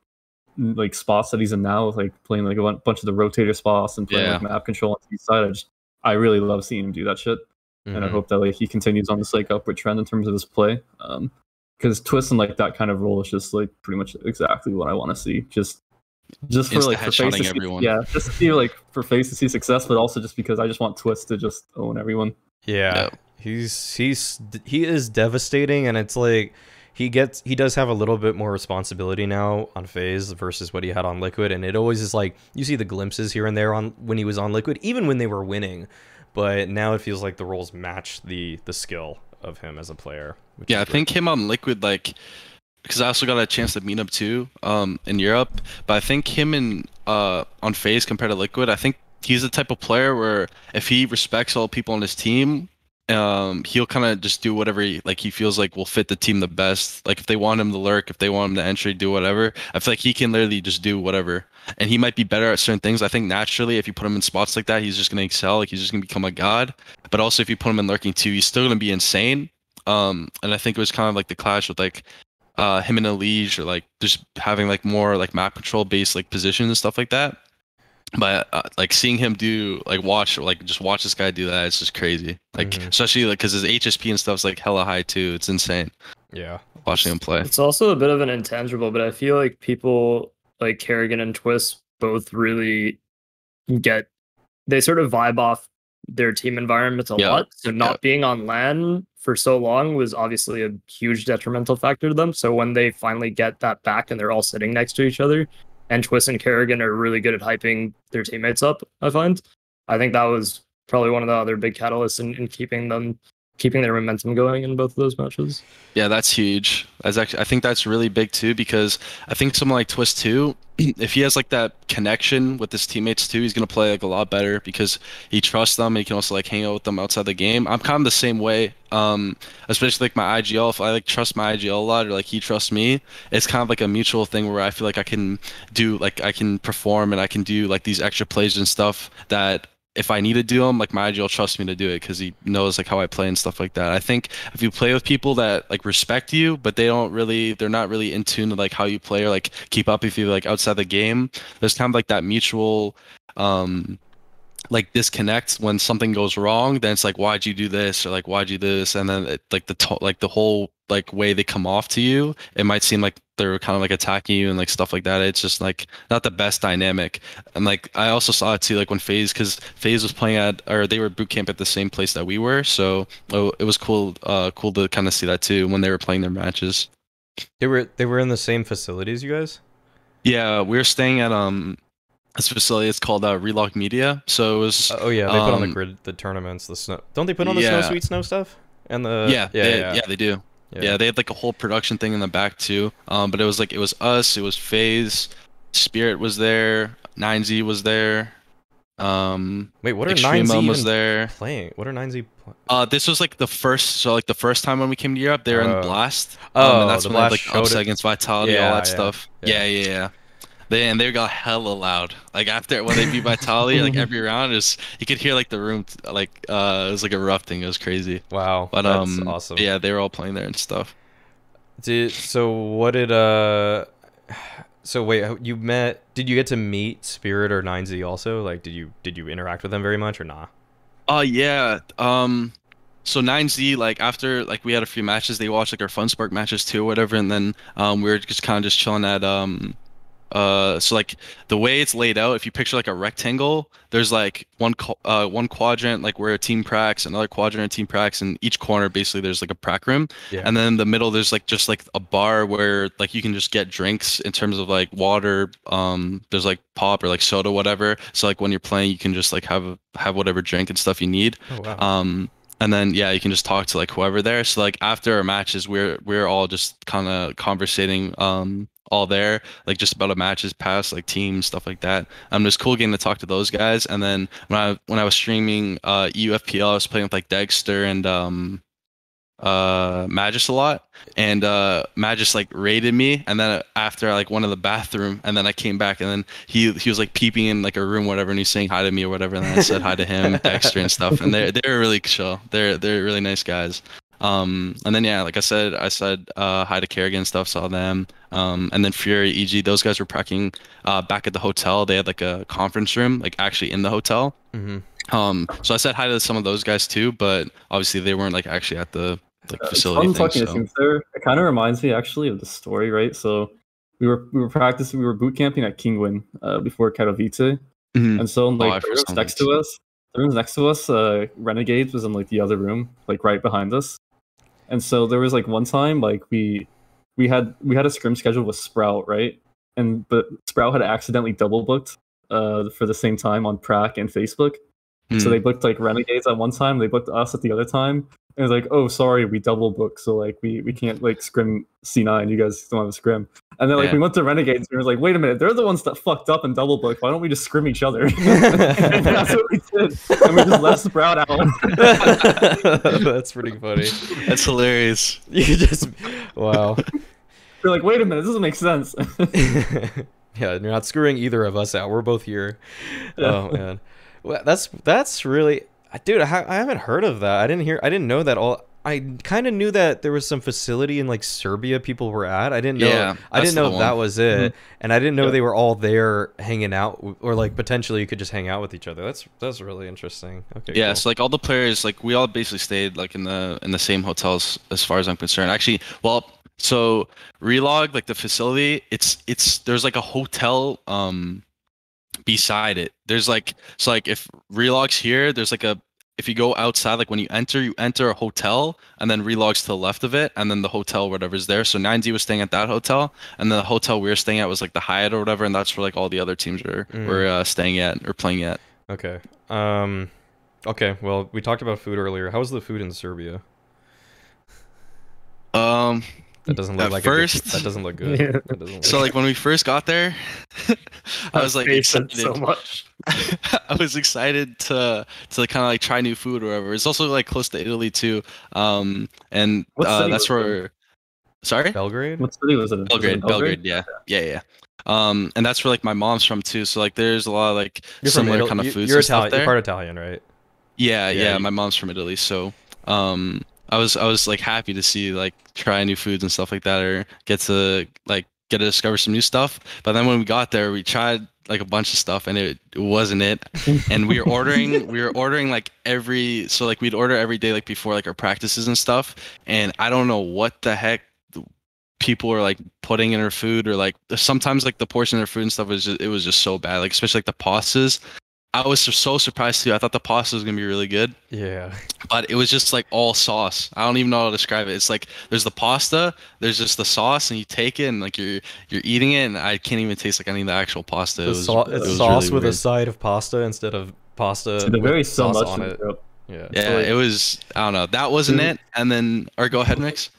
like spots that he's in now, like playing like a bunch of the rotator spots and playing like map control on the side, I just I really love seeing him do that shit and I Mhm. hope that like he continues on this like upward trend in terms of his play. Um, because Twistzz and like that kind of role is just like pretty much exactly what I want to see. Just, just for Insta like for FaZe to see, everyone. yeah, just to see like for FaZe to see success, but also just because I just want Twistzz to just own everyone. Yeah, Yep. he's he's he is devastating, and it's like he gets he does have a little bit more responsibility now on FaZe versus what he had on liquid, and it always is like you see the glimpses here and there on when he was on liquid, even when they were winning, but now it feels like the roles match the the skill of him as a player. Yeah, I think him on Liquid like because I also got a chance to meet up too um in Europe, but I think him in uh on FaZe compared to Liquid, I think he's the type of player where if he respects all people on his team, um he'll kind of just do whatever he like he feels like will fit the team the best. Like if they want him to lurk, if they want him to entry, do whatever. I feel like he can literally just do whatever. And he might be better at certain things. I think naturally if you put him in spots like that, he's just gonna excel. Like he's just gonna become a god. But also if you put him in lurking too, he's still gonna be insane. Um, and I think it was kind of like the clash with like uh him and Elige or like just having like more like map control based like positions and stuff like that. But uh, like seeing him do like watch like just watch this guy do that, it's just crazy. Like Mhm. especially like because his HSP and stuff's like hella high too. It's insane yeah, watching him play. It's also a bit of an intangible, but I feel like people like karrigan and Twistzz both really get they sort of vibe off their team environments a Yeah, lot. So not yeah. being on LAN for so long was obviously a huge detrimental factor to them. So when they finally get that back and they're all sitting next to each other, and Twistzz and karrigan are really good at hyping their teammates up, I find. I think that was probably one of the other big catalysts in, in keeping them keeping their momentum going in both of those matches. Yeah, that's huge. That's actually I think that's really big too because I think someone like Twistzz too, if he has like that connection with his teammates too, he's gonna play like a lot better because he trusts them and he can also like hang out with them outside the game. I'm kind of the same way. Um, especially like my IGL. If I like trust my IGL a lot or like he trusts me, it's kind of like a mutual thing where I feel like I can do like I can perform and I can do like these extra plays and stuff that if I need to do them, like my will trust me to do it because he knows like how I play and stuff like that. I think if you play with people that like respect you, but they don't really, they're not really in tune to like how you play or like keep up with you like outside the game, there's kind of like that mutual, um, like disconnect when something goes wrong. Then it's like, why'd you do this or like why'd you do this? And then it, like the to- like the whole like way they come off to you, it might seem like they're kind of like attacking you and like stuff like that. It's just like not the best dynamic. And like I also saw it too, like when FaZe because FaZe was playing at, or they were boot camp at the same place that we were, so oh, it was cool, uh, cool to kind of see that too when they were playing their matches. they were they were in the same facilities, you guys. Yeah, we were staying at um this facility. It's called uh, Relog Media. So it was Uh, oh yeah, they put on the Um, grid the tournaments, the snow. Don't they put on the snow Yeah. sweet snow stuff? And the yeah, yeah, they, yeah, yeah, they do. Yeah. they had like a whole production thing in the back too. Um, but it was like it was us, it was FaZe, Spirit was there, 9Z was there. Um, Wait, what are Extreme nines Elm was there. playing? What are 9Z? playing? Uh, this was like the first, so like the first time when we came to Europe, they were Oh. in Blast. Oh, and that's the when they had, Blast like it. against Vitality, Yeah, all that yeah, stuff. yeah. Yeah, yeah, yeah. They and they got hella loud. Like after when they beat Vitality, like every round is you could hear like the room like uh it was like erupting. It was crazy. Wow, But that's um, awesome. yeah, they were all playing there and stuff. Did so? What did uh? So wait, you met? Did you get to meet Spirit or 9Z also? Like, did you did you interact with them very much or nah? Oh yeah. Um so 9Z like after like we had a few matches, they watched like our Fun Spark matches too or whatever and then um we were just kind of just chilling at um uh so like the way it's laid out, if you picture like a rectangle, there's like one uh one quadrant like where a team pracs, another quadrant team pracs, and each corner basically there's like a prac room. Yeah. And then in the middle there's like just like a bar where like you can just get drinks in terms of like water, um there's like pop or like soda whatever. So like when you're playing you can just like have have whatever drink and stuff you need. Oh wow. Um, and then yeah, you can just talk to like whoever there. So like after our matches, we're we're all just kind of conversating, um, all there, like just about a matches past, like teams, stuff like that. Um, it was cool getting to talk to those guys. And then when I when I was streaming uh UFPL, I was playing with like Dexter and um uh Magus a lot. And uh Magus like raided me. And then after I like went to the bathroom and then I came back and then he he was like peeping in like a room whatever and he's saying hi to me or whatever. And then I said hi to him Dexter and stuff. And they're they're really chill. They're they're really nice guys um and then yeah like I said I said uh hi to karrigan and stuff saw them um and then FURIA EG those guys were pracking uh back at the hotel they had like a conference room like actually in the hotel hmm um, so I said hi to some of those guys too, but obviously they weren't like actually at the like Uh, it's facility fun thing. talking to So. teams there. It kind of reminds me actually of the story, right? So we were we were practicing, we were boot camping at Kinguin uh, before Katowice, Mhm. and so like the rooms next to us, the rooms next to us, uh, Renegades was in like the other room, like right behind us, and so there was like one time like we we had we had a scrim schedule with Sprout, right? And but Sprout had accidentally double booked uh for the same time on Prac and Facebook. So Mhm. they booked like Renegades at one time, they booked us at the other time. And it was like, oh, sorry, we double booked, so like we we can't like scrim C9. You guys don't have a scrim. And then like Yeah. we went to Renegades and we was like, wait a minute, they're the ones that fucked up and double booked. Why don't we just scrim each other? and that's what we did. And we just left Sprout out. That's pretty funny. That's hilarious. You just wow. We're like, wait a minute, this doesn't make sense. yeah, you're not screwing either of us out. We're both here. Yeah. Oh man, well, that's that's really, dude. I, ha- I haven't heard of that. I didn't hear. I didn't know that all. I kind of knew that there was some facility in like Serbia people were at. I didn't know. Yeah, I didn't know the that was it, and I didn't know Yeah. they were all there hanging out, or like potentially you could just hang out with each other. That's that's really interesting. Okay. Yeah, cool. so like all the players, like we all basically stayed like in the in the same hotels as far as I'm concerned. Actually, well, so Relog, like the facility, it's it's there's like a hotel um beside it. There's like so like if Relog's here, there's like a if you go outside, like when you enter, you enter a hotel, and then Relog's to the left of it, and then the hotel, whatever's there. So 9Z was staying at that hotel, and then the hotel we were staying at was like the Hyatt or whatever, and that's where like all the other teams were Mm. were uh, staying at or playing at. Okay. Um. Okay. Well, we talked about food earlier. How was the food in Serbia? Um, That doesn't look At like a good- first- that doesn't look good. Yeah. Doesn't look So like when we first got there, I was like excited. so much. I was excited to to kind of like try new food or whatever. It's also like close to Italy too, um, and uh, that's was it? where. Sorry, Belgrade. what city was it? in? Was it in Belgrade, Belgrade, yeah, yeah, yeah. Um, and that's where like my mom's from too. So like there's a lot of like You're similar Italy. kind of you- foods You're and stuff Italian. You're part Italian, right? Yeah, Yeah, yeah. My mom's from Italy, so um, I was I was like happy to see like try new foods and stuff like that, or get to like get to discover some new stuff. But then when we got there, we tried like a bunch of stuff, and it, it wasn't it. And we were ordering, we were ordering like every so like we'd order every day like before like our practices and stuff. And I don't know what the heck people are like putting in her food or like sometimes like the portion of their food and stuff was just it was just so bad like especially like the pastas I was so surprised too. I thought the pasta was gonna be really good, Yeah. but it was just like all sauce. I don't even know how to describe it. It's like there's the pasta, there's just the sauce, and you take it and like you're you're eating it, and I can't even taste like any of the actual pasta. It The was, sau- it it's was sauce really with a side of pasta instead of pasta. They're with very so sauce much on it. Europe. Yeah. Yeah, like- it was. I don't know. That wasn't it. And then, or go ahead, Mix.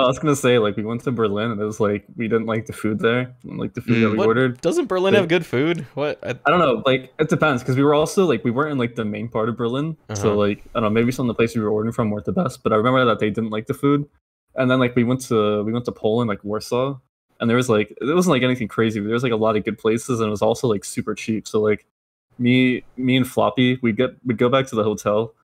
I was gonna say like we went to Berlin and it was like we didn't like the food there, like the food Mm, that we what- ordered. Doesn't Berlin Like- have good food? What? I, I don't know, like it depends because we were also like we weren't in like the main part of Berlin, Uh-huh. so like I don't know, maybe some of the places we were ordering from weren't the best, but I remember that they didn't like the food, and then like we went to we went to Poland, like Warsaw, and there was like it wasn't like anything crazy, but there was like a lot of good places, and it was also like super cheap. So like me me and Floppy, we'd get we'd go back to the hotel,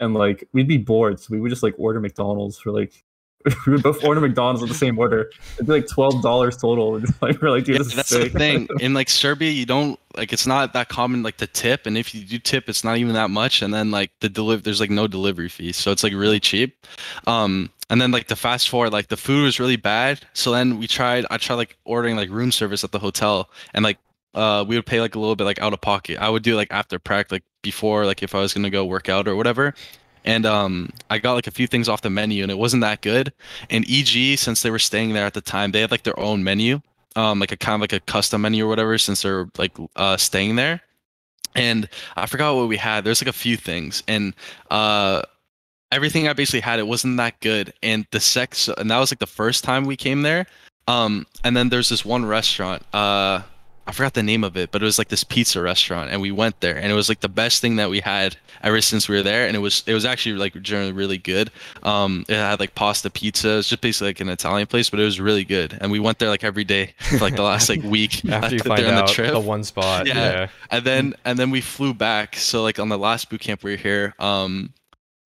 and like we'd be bored, so we would just like order McDonald's for like. We would both order McDonald's with the same order. It'd be like twelve dollars total. Like we're like, dude, Yeah, that's sick. the thing. In like Serbia, you don't like it's not that common like to tip, and if you do tip, it's not even that much. And then like the deliver, there's like no delivery fee, so it's like really cheap. Um, and then like the fast forward, like the food was really bad. So then we tried, I tried like ordering like room service at the hotel, and like uh we would pay like a little bit like out of pocket. I would do like after prac, like before, like if I was gonna go work out or whatever. And um, I got like a few things off the menu, and it wasn't that good. And EG, since they were staying there at the time, they had like their own menu um like a kind of like a custom menu or whatever since they're like uh staying there. And i forgot what we had. There's like a few things. And uh everything i basically had it wasn't that good. And the sex and that was like the first time we came there. Um and then there's this one restaurant uh I forgot the name of it, but it was like this pizza restaurant, and we went there, and it was like the best thing that we had ever since we were there, and it was it was actually like generally really good. Um, it had like pasta pizza, it's just basically like an Italian place, but it was really good, and we went there like every day for like the last like week after you find out the trip, the one spot. Yeah. Yeah. and then and then we flew back. So like on the last boot camp we were here, um,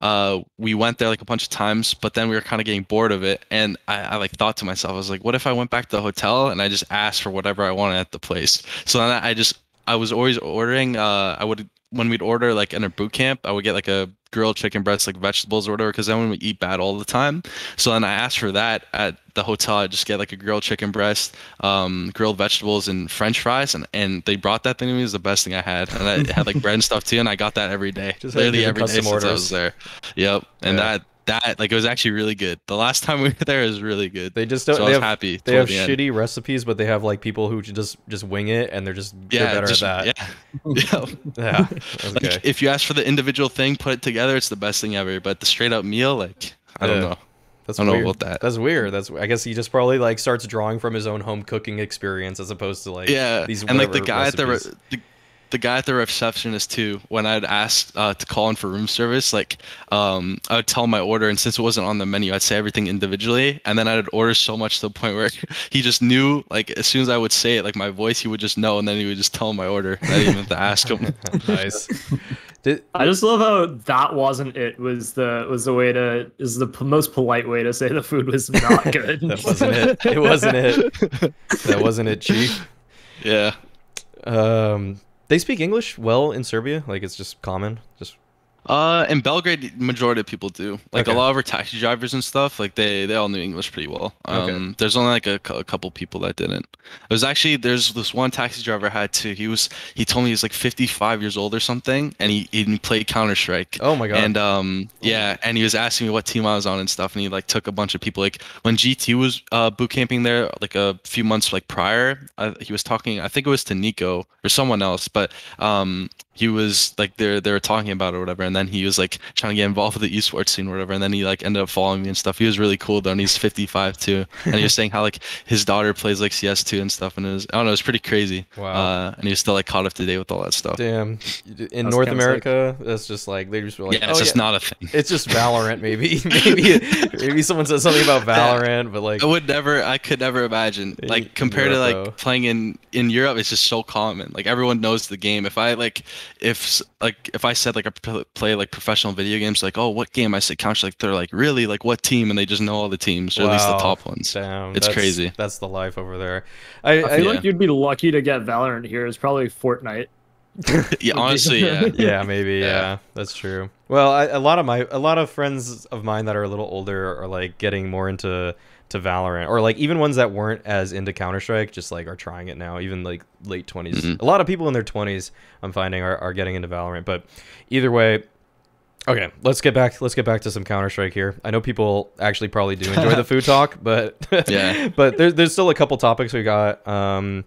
uh, we went there like a bunch of times, but then we were kind of getting bored of it, and I, I like thought to myself, I was like, what if I went back to the hotel and I just asked for whatever I wanted at the place? So then I just I was always ordering. Uh, I would when we'd order like in a boot camp, I would get like a grilled chicken breast, like vegetables or whatever, because then when we eat bad all the time. So then I asked for that at the hotel. I just get like a grilled chicken breast, um, grilled vegetables, and French fries, and and they brought that thing to me. It was the best thing I had, and I, had like bread and stuff too, and I got that every day, Just literally every day since I was there. Yep, and Yeah. that that like it was actually really good. The last time we were there was really good. They just don't. I they was have happy. they have the end. shitty recipes, but they have like people who just just wing it, and they're just Yeah, they're better just- at that. Yeah, Yeah. yeah. Okay. Like if you ask for the individual thing, put it together, it's the best thing ever. But the straight up meal, like I don't know. That's I don't know weird. about that. That's weird. That's I guess he just probably like starts drawing from his own home cooking experience as opposed to like yeah, these and like the guy at the, re- the the guy at the receptionist too. When I'd ask uh, to call in for room service, like um, I would tell my order, and since it wasn't on the menu, I'd say everything individually, and then I'd order so much to the point where he just knew. Like as soon as I would say it, like my voice, he would just know, and then he would just tell him my order. I didn't even have to ask him. nice. Did, I just love how that wasn't it. Was the was the way to is the p- most polite way to say the food was not good. that wasn't it. It wasn't it. That wasn't it, Chief. yeah. Um, they speak English well in Serbia. Like it's just common. Just Uh, in Belgrade, majority of people do. Like Okay. a lot of our taxi drivers and stuff, like they they all knew English pretty well. Um, Okay. there's only like a, a couple people that didn't. It was actually there's this one taxi driver I had too. He was he told me he was like 55 years old or something, and he he played Counter Strike. oh my god. And um yeah, and he was asking me what team I was on and stuff, and he like took a bunch of people. Like when G2 was uh, boot camping there, like a few months like prior, uh, he was talking. I think it was to NiKo or someone else, but um he was like they're they were talking about it or whatever, and then he was like trying to get involved with the esports scene or whatever, and then he like ended up following me and stuff. He was really cool though, and he's 55 too, and he was saying how like his daughter plays like CS2 and stuff, and it was I don't know, it was pretty crazy. Wow. Uh, and he was still like caught up to date with all that stuff. Damn. In North kinda sick. America, that's just like they just were like, yeah, oh, it's just yeah. not a thing. It's just Valorant, maybe. maybe maybe someone says something about Valorant, but like I would never. I could never imagine. Like in compared to like though. playing in in Europe, it's just so common. Like everyone knows the game. If I like, if like if I said like I play like professional video games, like oh what game I said Counter, like they're like really like what team, and they just know all the teams or at least the top ones. damn, It's that's- crazy. That's the life over there. I, I I feel Yeah. like you'd be lucky to get Valorant here. It's probably Fortnite. yeah, honestly, yeah. yeah, maybe. Yeah. Yeah. that's true. Well, I, a lot of my a lot of friends of mine that are a little older are like getting more into to Valorant, or like even ones that weren't as into Counter Strike, just like are trying it now. Even like late 20s Mhm. A lot of people in their twenties, I'm finding, are, are getting into Valorant. But either way. Okay, let's get back. Let's get back to some Counter Strike here. I know people actually probably do enjoy the food talk, but Yeah. but there, there's still a couple topics we got. Um,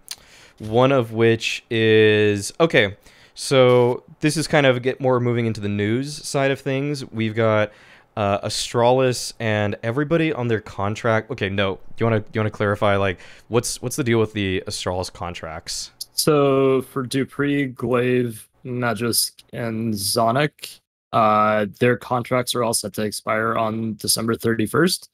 one of which is okay. So this is kind of get more moving into the news side of things. We've got uh, Astralis and everybody on their contract. Okay, no, do you want to you want to clarify like what's what's the deal with the Astralis contracts? So for dupreeh, gla1ve, Magisk, and Zonic, uh, their contracts are all set to expire on December 31st.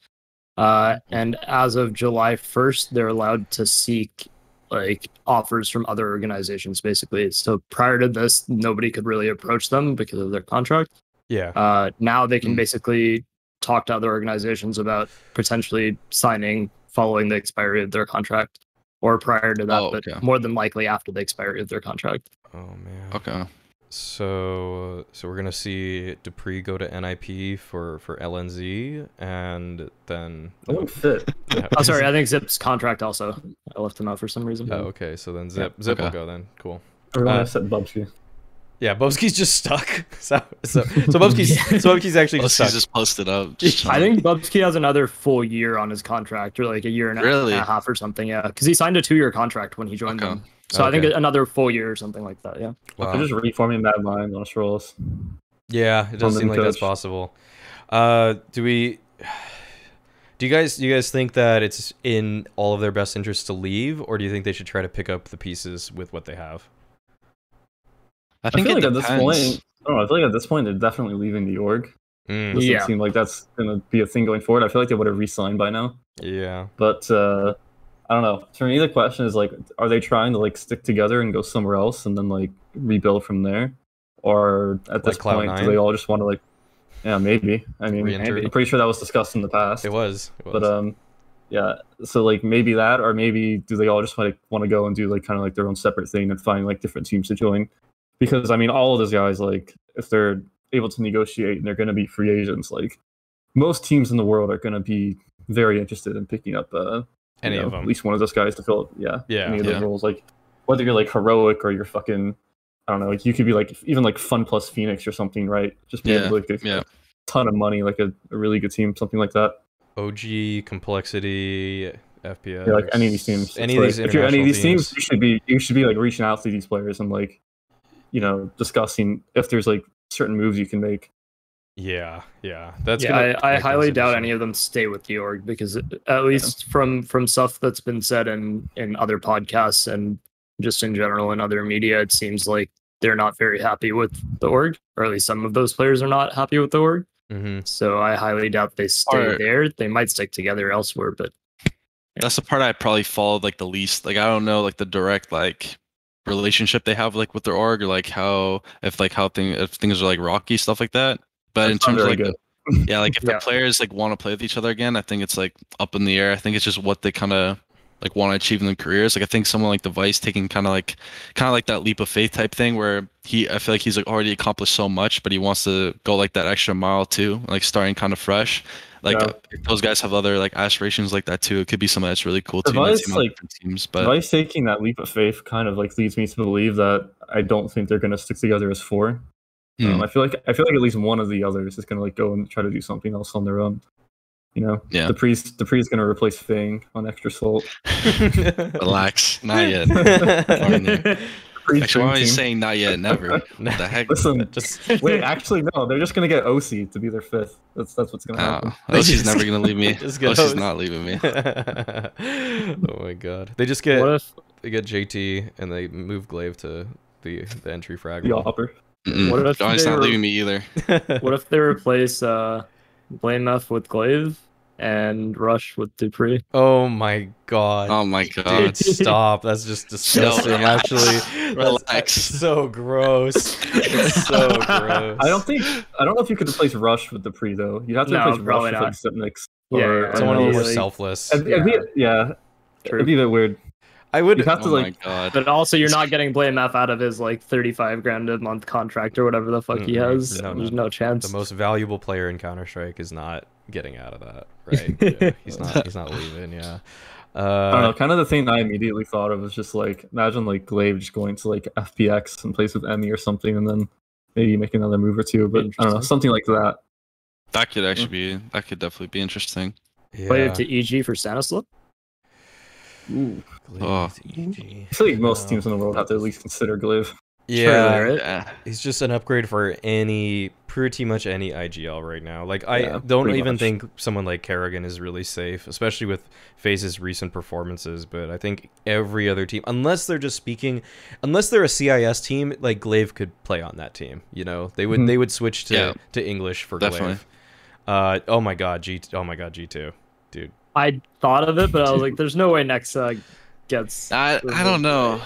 Uh, and as of July 1st, they're allowed to seek like offers from other organizations, basically. So prior to this, nobody could really approach them because of their contract. Yeah. Uh, now they can Mm. basically talk to other organizations about potentially signing following the expiry of their contract or prior to that, Oh, but more than likely after the expiry of their contract. Oh man. Okay. So so we're gonna see dupreeh go to NIP for for LNZ, and then That won't fit. Oh, sorry, I think Zip's contract also. I left him out for some reason. Oh, okay. So then Zip Zip will go then. Cool. Everyone Uh, except Bubzkji. Yeah, Bubzkji's just stuck. So so so Bubzkji's so Bubzkji's actually Well, just stuck. just posted up. just I think Bubzkji has another full year on his contract, or like a year and a, Really? and a half or something. Yeah, because he signed a two-year contract when he joined Okay. them. So I think another full year or something like that. Yeah. Wow. They're just reforming Mad Mind on Astralis. Yeah, it does on seem them like that's possible. Uh, do we? Do you guys do you guys think that it's in all of their best interest to leave, or do you think they should try to pick up the pieces with what they have? I I think feel it like at this point, I don't know. I feel like at this point they're definitely leaving the org. Mm, Doesn't Yeah. seem like that's gonna be a thing going forward. I feel like they would have re-signed by now. yeah. But uh, I don't know. For me, the question is like, are they trying to like stick together and go somewhere else and then like rebuild from there, or at this Cloud9? point do they all just want to like, yeah, maybe. I mean, Re-enter. I'm pretty sure that was discussed in the past. It was. It was. But um, yeah. So like maybe that, or maybe do they all just like want to go and do like kind of like their own separate thing and find like different teams to join? Because I mean, all of those guys like if they're able to negotiate and they're going to be free agents, like most teams in the world are going to be very interested in picking up uh Any know, of them. at least one of those guys to fill up, yeah Yeah. any of Yeah. those roles like whether you're like heroic or you're fucking I don't know like you could be like even like fun plus Phoenix or something right just being Yeah, like a, yeah. ton of money like a, a really good team something like that OG complexity FPS. Yeah, like any of these teams. Any of like, these if you're any of these teams, you should be you should be like reaching out to these players and like, you know, discussing if there's like certain moves you can make. Yeah, yeah. That's yeah, gonna I, I highly doubt any of them stay with the org because at least from from stuff that's been said in in other podcasts and just in general in other media, it seems like they're not very happy with the org, or at least some of those players are not happy with the org. Mhm. So I highly doubt they stay Or- there. They might stick together elsewhere, but That's the part I probably followed like the least. Like I don't know like the direct like relationship they have like with their org or like how if like how thing if things are like rocky stuff like that. But in That's not terms of like good. the- yeah, like if Yeah. the players like want to play with each other again, I think it's like up in the air. I think it's just what they kind of like want to achieve in their careers. Like I think someone like Device taking kind of like kind of like that leap of faith type thing where he I feel like he's like already accomplished so much, but he wants to go like that extra mile too, like starting kind of fresh. Like Yeah. if those guys have other like aspirations like that too. It could be something that's really cool too. Device, Might seem on like, different teams, but Vice taking that leap of faith kind of like leads me to believe that I don't think they're gonna stick together as four. Um, Hmm. I feel like I feel like at least one of the others is gonna like go and try to do something else on their own. You know, Yeah. The priest, the priest gonna replace Fang on extra salt. relax, not yet. Priest Actually, why am I saying not yet? Never. What the heck? Listen, just wait, actually no, they're just gonna get oSee to be their fifth. That's that's what's gonna happen. Oh, oh, she's never gonna leave me. just Oh, get she's not leaving me. oh my god. They just get what if they get JT and they move gla1ve to the the entry frag. The wall. hopper. Mm-mm. What if Johnny's they not leaving me either. what if they replace uh blameF with gla1ve and Rush with dupreeh? oh my god. Oh my god. Dude, god. stop. That's just disgusting, actually. That's Relax. so gross. It's so gross. I don't think I don't know if you could replace Rush with dupreeh though. You'd have to No, replace Rush probably with like Sipnix. Yeah, or yeah, Someone a little more Like- selfless. It'd, it'd be, yeah, True. it'd be a bit weird. I would. You'd have to Oh my like god. But also, you're not getting blameF out of his like 35 grand a month contract or whatever the fuck he Mm-mm. has. No, There's no. no chance. The most valuable player in Counter Strike is not getting out of that, right? Yeah, he's not. He's not leaving. Yeah. I don't know. Uh, Kind of the thing I immediately thought of was just like imagine like gla1ve just going to like FPX and plays with Emmy or something, and then maybe make another move or two. But I don't know, something like that. That could actually be. That could definitely be interesting. Play it to EG for stanislaw. Ooh. Glaive Oh. to EG. I feel like most No. teams in the world have to at least consider gla1ve. Yeah, right? Yeah. he's just an upgrade for any pretty much any IGL right now. Like I Yeah, don't even much. think someone like karrigan is really safe, especially with FaZe's recent performances. But I think every other team, unless they're just speaking, unless they're a CIS team, like gla1ve could play on that team. You know, they would Mhm. they would switch to Yeah. to English for Definitely. gla1ve. Uh oh my god, G oh my god, G two, dude. I thought of it, but I was like, "There's no way Nexa gets." I I don't know.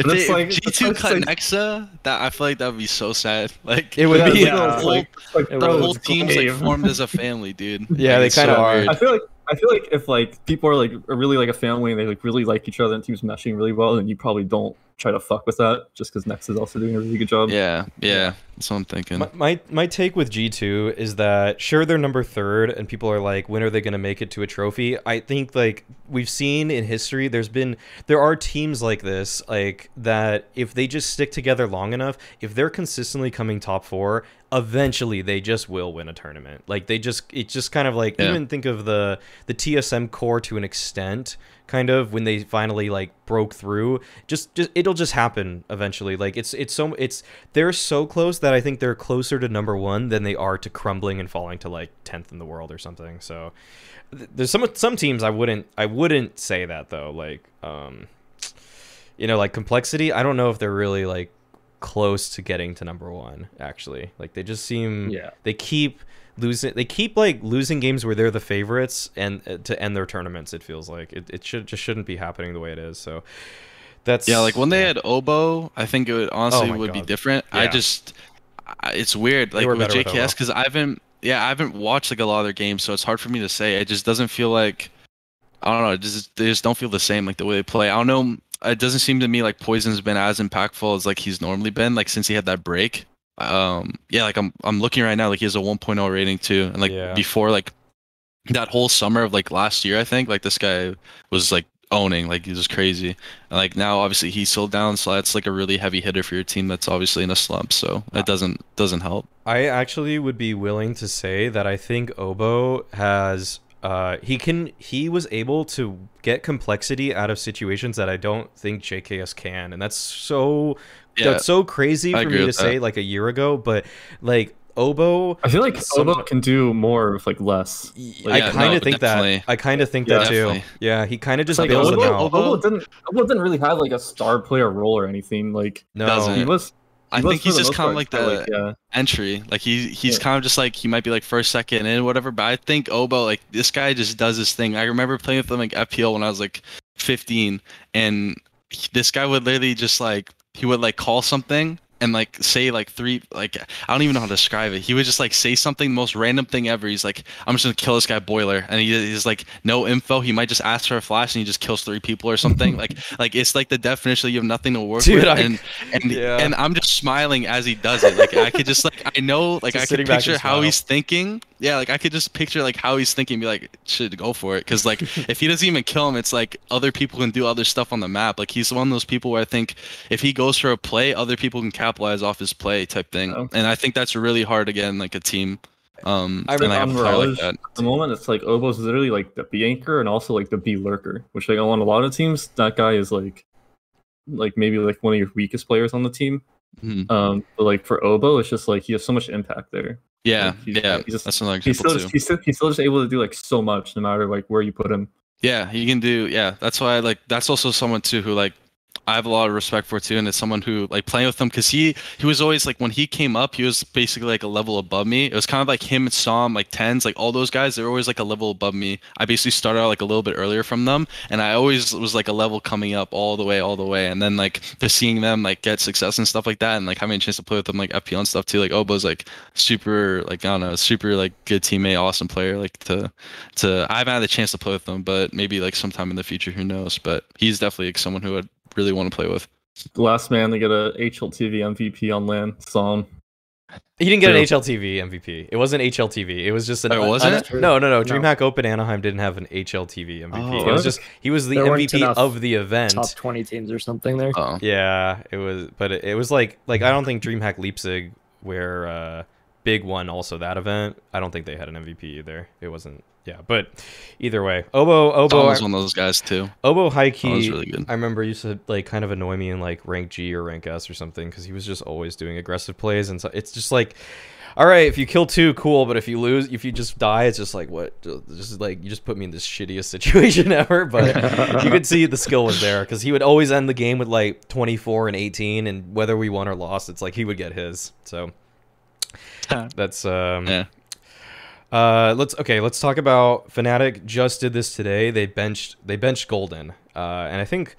If, But they, it's if like- G it's two like- cut like- Nexa, that I feel like that would be so sad. Like It would Yeah, be. yeah, uh, the whole, like, like, the bro, whole it's team's like formed as a family, dude. Yeah, Like, they kinda so are. weird. I feel like I feel like if like people are like are really like a family and they like really like each other and teams meshing really well, then you probably don't try to fuck with that just because Next is also doing a really good job. Yeah, yeah, that's what I'm thinking. My, my my take with G two is that sure they're number third and people are like when are they going to make it to a trophy? I think like we've seen in history there's been there are teams like this like that if they just stick together long enough, if they're consistently coming top 4, eventually they just will win a tournament. Like they just it's just kind of like Yeah. even think of the the TSM core to an extent kind of when they finally like broke through just just it'll just happen eventually. Like it's it's so it's they're so close that i think they're closer to number one than they are to crumbling and falling to like 10th in the world or something. So there's some some teams i wouldn't i wouldn't say that though. Like um you know like complexity i don't know if they're really like close to getting to number one actually. Like they just seem Yeah. they keep losing they keep like losing games where they're the favorites and uh, to end their tournaments it feels like it, it should just shouldn't be happening the way it is so that's Yeah, like when they had Obo, I think it would honestly Oh would be God. different. I just, I, it's weird like with JKS because I haven't, yeah, I haven't watched like a lot of their games, so it's hard for me to say. It just doesn't feel like, I don't know, it just they just don't feel the same like the way they play. I don't know. It doesn't seem to me like poizon's been as impactful as like he's normally been, like since he had that break. Um, yeah, like I'm I'm looking right now, like he has a 1.0 rating too, and like Yeah. before like that whole summer of like last year, I think like this guy was like owning, like he was crazy. And like now, obviously he's still down, so that's like a really heavy hitter for your team that's obviously in a slump. So it doesn't doesn't help. I actually would be willing to say that I think Obo has uh he can he was able to get complexity out of situations that I don't think JKS can and that's so Yeah, that's so crazy I for me to with say like a year ago but like Obo I feel like Some- Obo can do more with like less. I Yeah, kind of no, think definitely. that I kind of think Yeah, that too yeah he kind of just It's like bails them Obo, out Obo didn't Obo didn't really have like a star player role or anything. Like no Doesn't. he was. I he was think he's just kind of like kinda the yeah. entry. Like he he's Yeah. kind of just like he might be like first, second, and whatever. But I think Obo, like this guy, just does his thing. I remember playing with him like FPL when I was like 15, and he- this guy would literally just like he would like call something and like say like three like I don't even know how to describe it. He would just like say something, the most random thing ever. He's like, I'm just gonna kill this guy Boiler, and he, he's like no info. He might just ask for a flash and he just kills three people or something. like like it's like the definition you have nothing to work Dude, with, I- and and Yeah. and I'm just smiling as he does it. Like I could just like I know like Just I could picture how he's thinking. Yeah, like I could just picture like how he's thinking. Be like, should go for it because like if he doesn't even kill him, it's like other people can do other stuff on the map. Like he's one of those people where I think if he goes for a play, other people can capitalize off his play type thing. Oh. And I think that's really hard again, like a team. Um, I mean, I have a on like that. At the moment, it's like Obo's literally like the B anchor and also like the B lurker, which like on a lot of teams, that guy is like, like maybe like one of your weakest players on the team. Mhm. Um, but like for Obo, it's just like he has so much impact there. Yeah, like, he's- yeah, he's just- that's another He's still too. just, he's still, he's still just able to do like so much no matter like where you put him. Yeah, he can do. Yeah, that's why like that's also someone too who like I have a lot of respect for too, and it's someone who like playing with him because he he was always like when he came up, he was basically like a level above me. It was kind of like him and Som, like tens, like all those guys. They were always like a level above me. I basically started out like a little bit earlier from them, and I always was like a level coming up all the way, all the way. And then like just seeing them like get success and stuff like that, and like having a chance to play with them like FPL and stuff too. Like Obo's like super like I don't know, super like good teammate, awesome player. Like to to I haven't had the chance to play with them, but maybe like sometime in the future, who knows? But he's definitely like, someone who I'd really want to play with. The last man to get a HLTV MVP on LAN, Psalm. He didn't get an True. HLTV MVP. It wasn't HLTV. It was just an. Oh, it wasn't? an- no, no, no. No. DreamHack Open Anaheim didn't have an HLTV MVP. Oh. it was just he was the MVP of the event. top 20 teams or something there. Oh, Yeah, it was, but it, it was like like I don't think DreamHack Leipzig where uh big one also that event. I don't think they had an MVP either. It wasn't. Yeah, but either way, Obo Obo was one of those guys too. Obo high Tom was really good. I remember used to like kind of annoy me in like rank G or rank S or something because he was just always doing aggressive plays, and so it's just like, all right, if you kill two, cool, but if you lose, if you just die, it's just like what, just like you just put me in this shittiest situation ever. But you could see the skill was there because he would always end the game with like 24 and 18, and whether we won or lost, it's like he would get his. So that's um Yeah. uh, let's okay. Let's talk about Fnatic. Just did this today. They benched they benched Golden, uh, and I think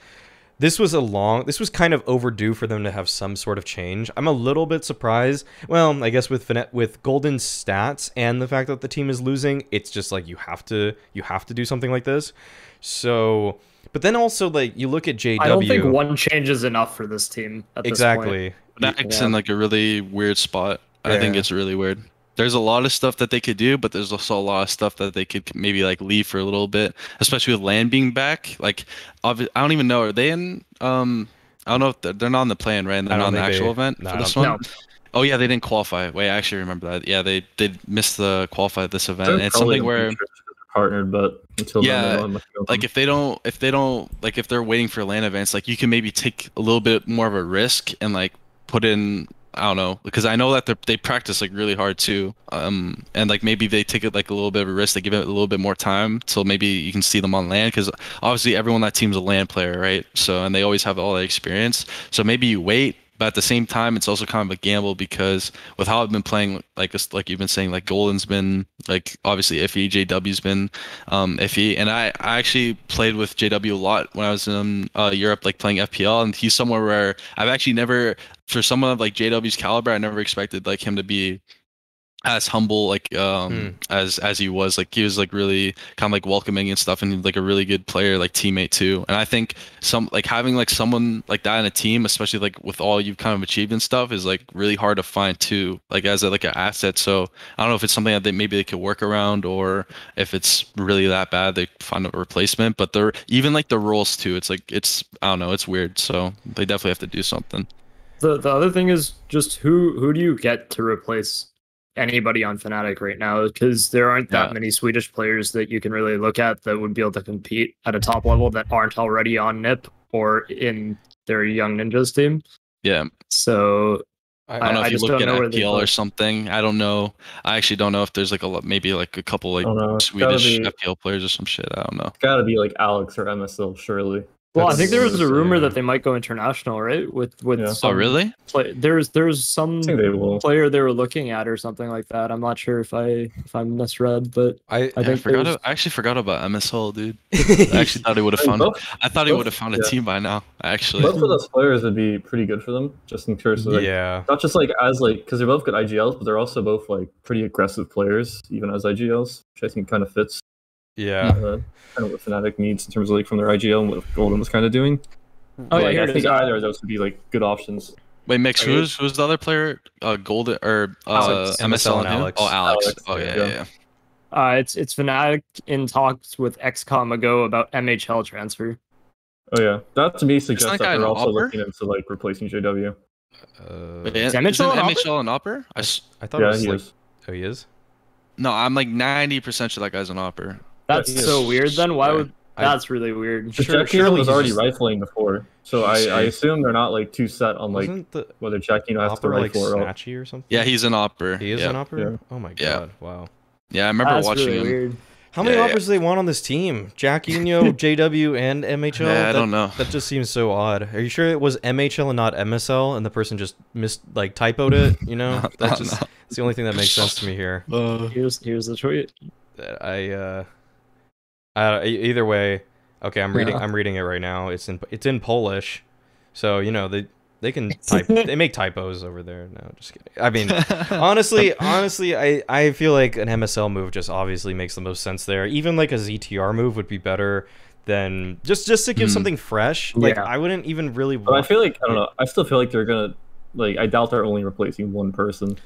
this was a long. This was kind of overdue for them to have some sort of change. I'm a little bit surprised. Well, I guess with Fnatic, with Golden's stats and the fact that the team is losing, it's just like you have to you have to do something like this. So, but then also like you look at JW. I don't think one change is enough for this team. At This point. exactly. Fnatic's Yeah. in like a really weird spot. I think it's really weird. There's a lot of stuff that they could do, but there's also a lot of stuff that they could maybe like leave for a little bit, especially with land being back. Like, obvi- I don't even know. Are they in? Um, I don't know if they're, they're not in the plan, right? And they're not don't the actual they- event no, for this one. No. Oh yeah, they didn't qualify. Wait, I actually remember that. Yeah, they they missed the qualify this event. They're And it's something where future because they're partnered, but until Yeah, then, they don't have much going like if they don't if they don't like if they're waiting for land events like you can maybe take a little bit more of a risk and like put in i don't know because i know that they they practice like really hard too um and like maybe they take it like a little bit of a risk they give it a little bit more time till maybe you can see them on land because obviously everyone on that team's a land player right? So and they always have all that experience. So maybe you wait but at the same time it's also kind of a gamble because with how i've been playing like like you've been saying like golden's been like obviously iffy jw's been um, iffy. And I, I actually played with JW a lot when I was in uh, Europe, like playing FPL. And he's somewhere where I've actually never, for someone of like JW's caliber, I never expected like him to be as humble like um Hmm. as as he was like he was like really kind of like welcoming and stuff and like a really good player like teammate too. And i think some like having like someone like that in a team especially like with all you've kind of achieved and stuff is like really hard to find too like as a, like an asset. So i don't know if it's something that they maybe they could work around or if it's really that bad they find a replacement but they're even like the roles too it's like it's i don't know it's weird. So they definitely have to do something. The the other thing is just who who do you get to replace anybody on Fnatic right now? Because there aren't that Yeah. many Swedish players that you can really look at that would be able to compete at a top level that aren't already on NIP or in their Young Ninjas team. yeah So I don't know I if you look at know where FPL or something. I don't know. I actually don't know if there's like a lot, maybe like a couple like I don't know. It's gotta Swedish be- FPL players or some shit. I don't know. It's gotta be like Alex or MSL, surely. Well, I think there was a rumor yeah. that they might go international, right? With with Yeah. Oh, really? play, there's there's some they player they were looking at or something like that. I'm not sure if I if I misread, but I, I Yeah, I forgot. there's- I actually forgot about MSL, dude. I actually thought he would have found. both, I thought he would have found a yeah. team by now. Actually, both of those players would be pretty good for them, just in terms of like, yeah. not just like as like because they're both good IGLs, but they're also both like pretty aggressive players, even as IGLs, which I think kind of fits Yeah. uh, kind of what Fnatic needs in terms of like from their IGL and what Golden was kind of doing. Oh, yeah, like, here I think either of those would be like good options. wait, Mix. Okay. Who's who's the other player? Uh, Golden or uh, MSL MSL and and? Alex. Oh, Alex. Alex, Oh yeah, yeah. yeah. yeah. Uh, it's it's Fnatic in talks with x-kom AGO about MHL transfer. Oh yeah, that to me suggests that that they're also AWPer? looking into like replacing JW. Uh, Wait, Is isn't MHL an AWPer? MHL an AWPer? I s- I thought it was he like. is. Oh, he is. no, I'm like ninety percent sure that guy's an AWPer. That's he is. so weird. Then why would I- that's really weird? Because Sure- Jack was already just- rifling before, so I, I assume they're not like too set on like the whether Jackinho has to opera like rifle or not. snatchy or something? Yeah, he's an AWPer. he is yeah. an AWPer. Yeah. Oh my Yeah. god! Wow. Yeah, I remember That's watching really him. weird. How many Yeah, yeah. AWPers do they want on this team? Jack Eno, JW, and MHL. Yeah, I That- don't know. That just seems so odd. Are you sure it was MHL and not MSL, and the person just missed like typoed it? You know, No, that no, just no. it's the only thing that makes sense to me here. Uh, Here's here's the tweet. That I uh, uh, e- either way. Okay, I'm reading. Yeah. I'm reading it right now. It's in it's in Polish, so you know they they can type. they make typos over there. No, just kidding. I mean, honestly, honestly, I, I feel like an MSL move just obviously makes the most sense there. Even like a ZTR move would be better than just just to give Hmm. something fresh. Like Yeah. I wouldn't even really. But I feel like I don't know. I still feel like they're gonna like. I doubt they're only replacing one person.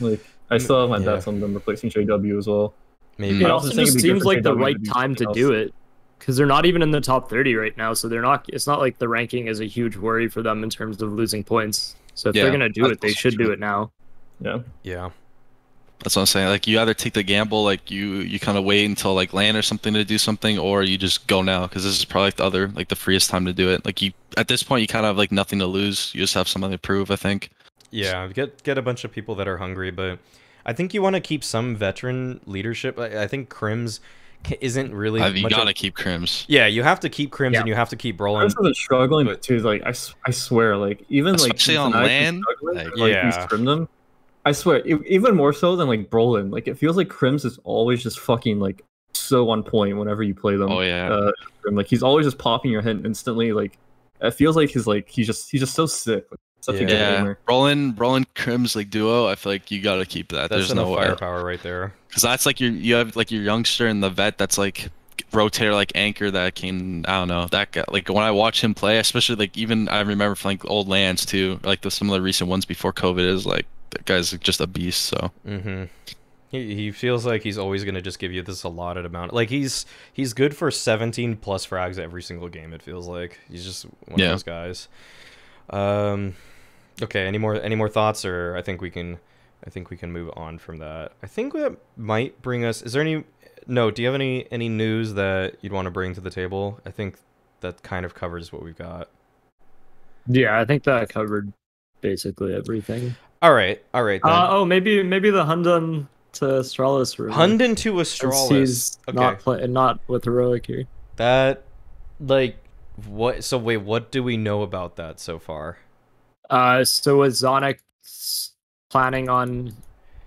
Like I still have my Yeah. bets on them replacing JW as well. Maybe. It also also just it'd be good seems like the right time to something do it because they're not even in the top 30 right now. So they're not. It's not like the ranking is a huge worry for them in terms of losing points. So if Yeah, they're gonna do it, they also should do it now. Yeah. Yeah. That's what I'm saying. Like you either take the gamble, like you you kind of wait until like land or something to do something, or you just go now because this is probably like the other like the freest time to do it. Like you at this point, you kind of have like nothing to lose. You just have something to prove. I think. Yeah, get get a bunch of people that are hungry, but I think you want to keep some veteran leadership. I, I think KRIMZ isn't really. Uh, you gotta keep KRIMZ. yeah, you have to keep KRIMZ Yeah. and you have to keep I Brollan. was really struggling but- too. Like I, I swear, like even like Especially on land, like- like, Yeah. he's them. I swear, even more so than like Brollan. Like it feels like KRIMZ is always just fucking like so on point whenever you play them. Oh yeah. Uh, like he's always just popping your head instantly. Like it feels like he's like he's just he's just so sick. Like, such a good yeah. gamer. Brollan, Brollan, KRIMZ like duo. I feel like you gotta keep that. That's There's enough no way. firepower right there. Because that's like your you have like your youngster and the vet that's like rotator like anchor that can I don't know that guy like when I watch him play, especially like even I remember from like old lands too, like the some of the recent ones before COVID is like that guy's just a beast. So Mm-hmm. He, he feels like he's always gonna just give you this allotted amount. Like he's he's good for 17 plus frags every single game. It feels like he's just one Yeah. of those guys. Um, okay. Any more any more thoughts, or I think we can I think we can move on from that. I think that might bring us. Is there any? No. Do you have any any news that you'd want to bring to the table? I think that kind of covers what we've got. Yeah, I think that covered basically everything. All right. All right. Uh, oh, maybe maybe the HUNDEN to Astralis rumor. Hunden to Astralis. He's Okay. not play, not with heroic here. That like what so wait, what do we know about that so far? Uh, so was Zonic planning on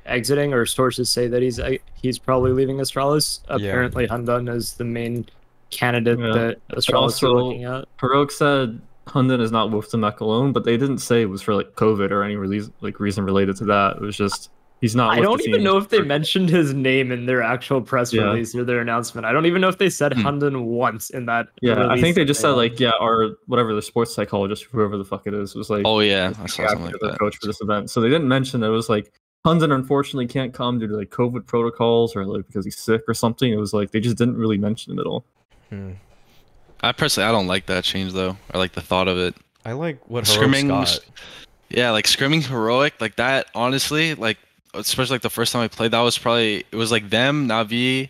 exiting, or sources say that he's uh, he's probably leaving Astralis? Yeah. Apparently, HUNDEN is the main candidate Yeah. that Astralis also- are looking at. Heroic said Hunden is not with the mech alone, but they didn't say it was for like COVID or any release, like reason related to that. It was just he's not. I don't even know if they mentioned his name in their actual press Yeah. release or their announcement. I don't even know if they said Hmm. Hunden once in that. Yeah, I think they just said had. like yeah, or whatever the sports psychologist, whoever the fuck it is, was like oh yeah, I saw something like active that. coach for this event. So they didn't mention that it was like Hunden unfortunately can't come due to like COVID protocols or like because he's sick or something. It was like they just didn't really mention it at all. Hmm. I personally I don't like that change though. I like the thought of it. I like what Heroic's Scrimming, yeah, like scrimming heroic like that. Honestly, like especially like the first time I played, that was probably it was like them Navi.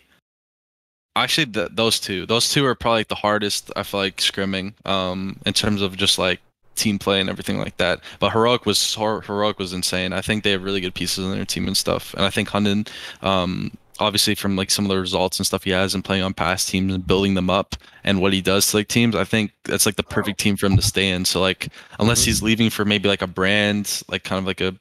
Actually, th those two, those two are probably like the hardest. I feel like scrimming, um, in terms of just like team play and everything like that. But heroic was Hero- heroic was insane. I think they have really good pieces in their team and stuff. And I think Hunden, um, obviously from like some of the results and stuff he has and playing on past teams and building them up and what he does to like teams, I think that's like the perfect team for him to stay in. So like unless Mhm. he's leaving for maybe like a brand, like kind of like a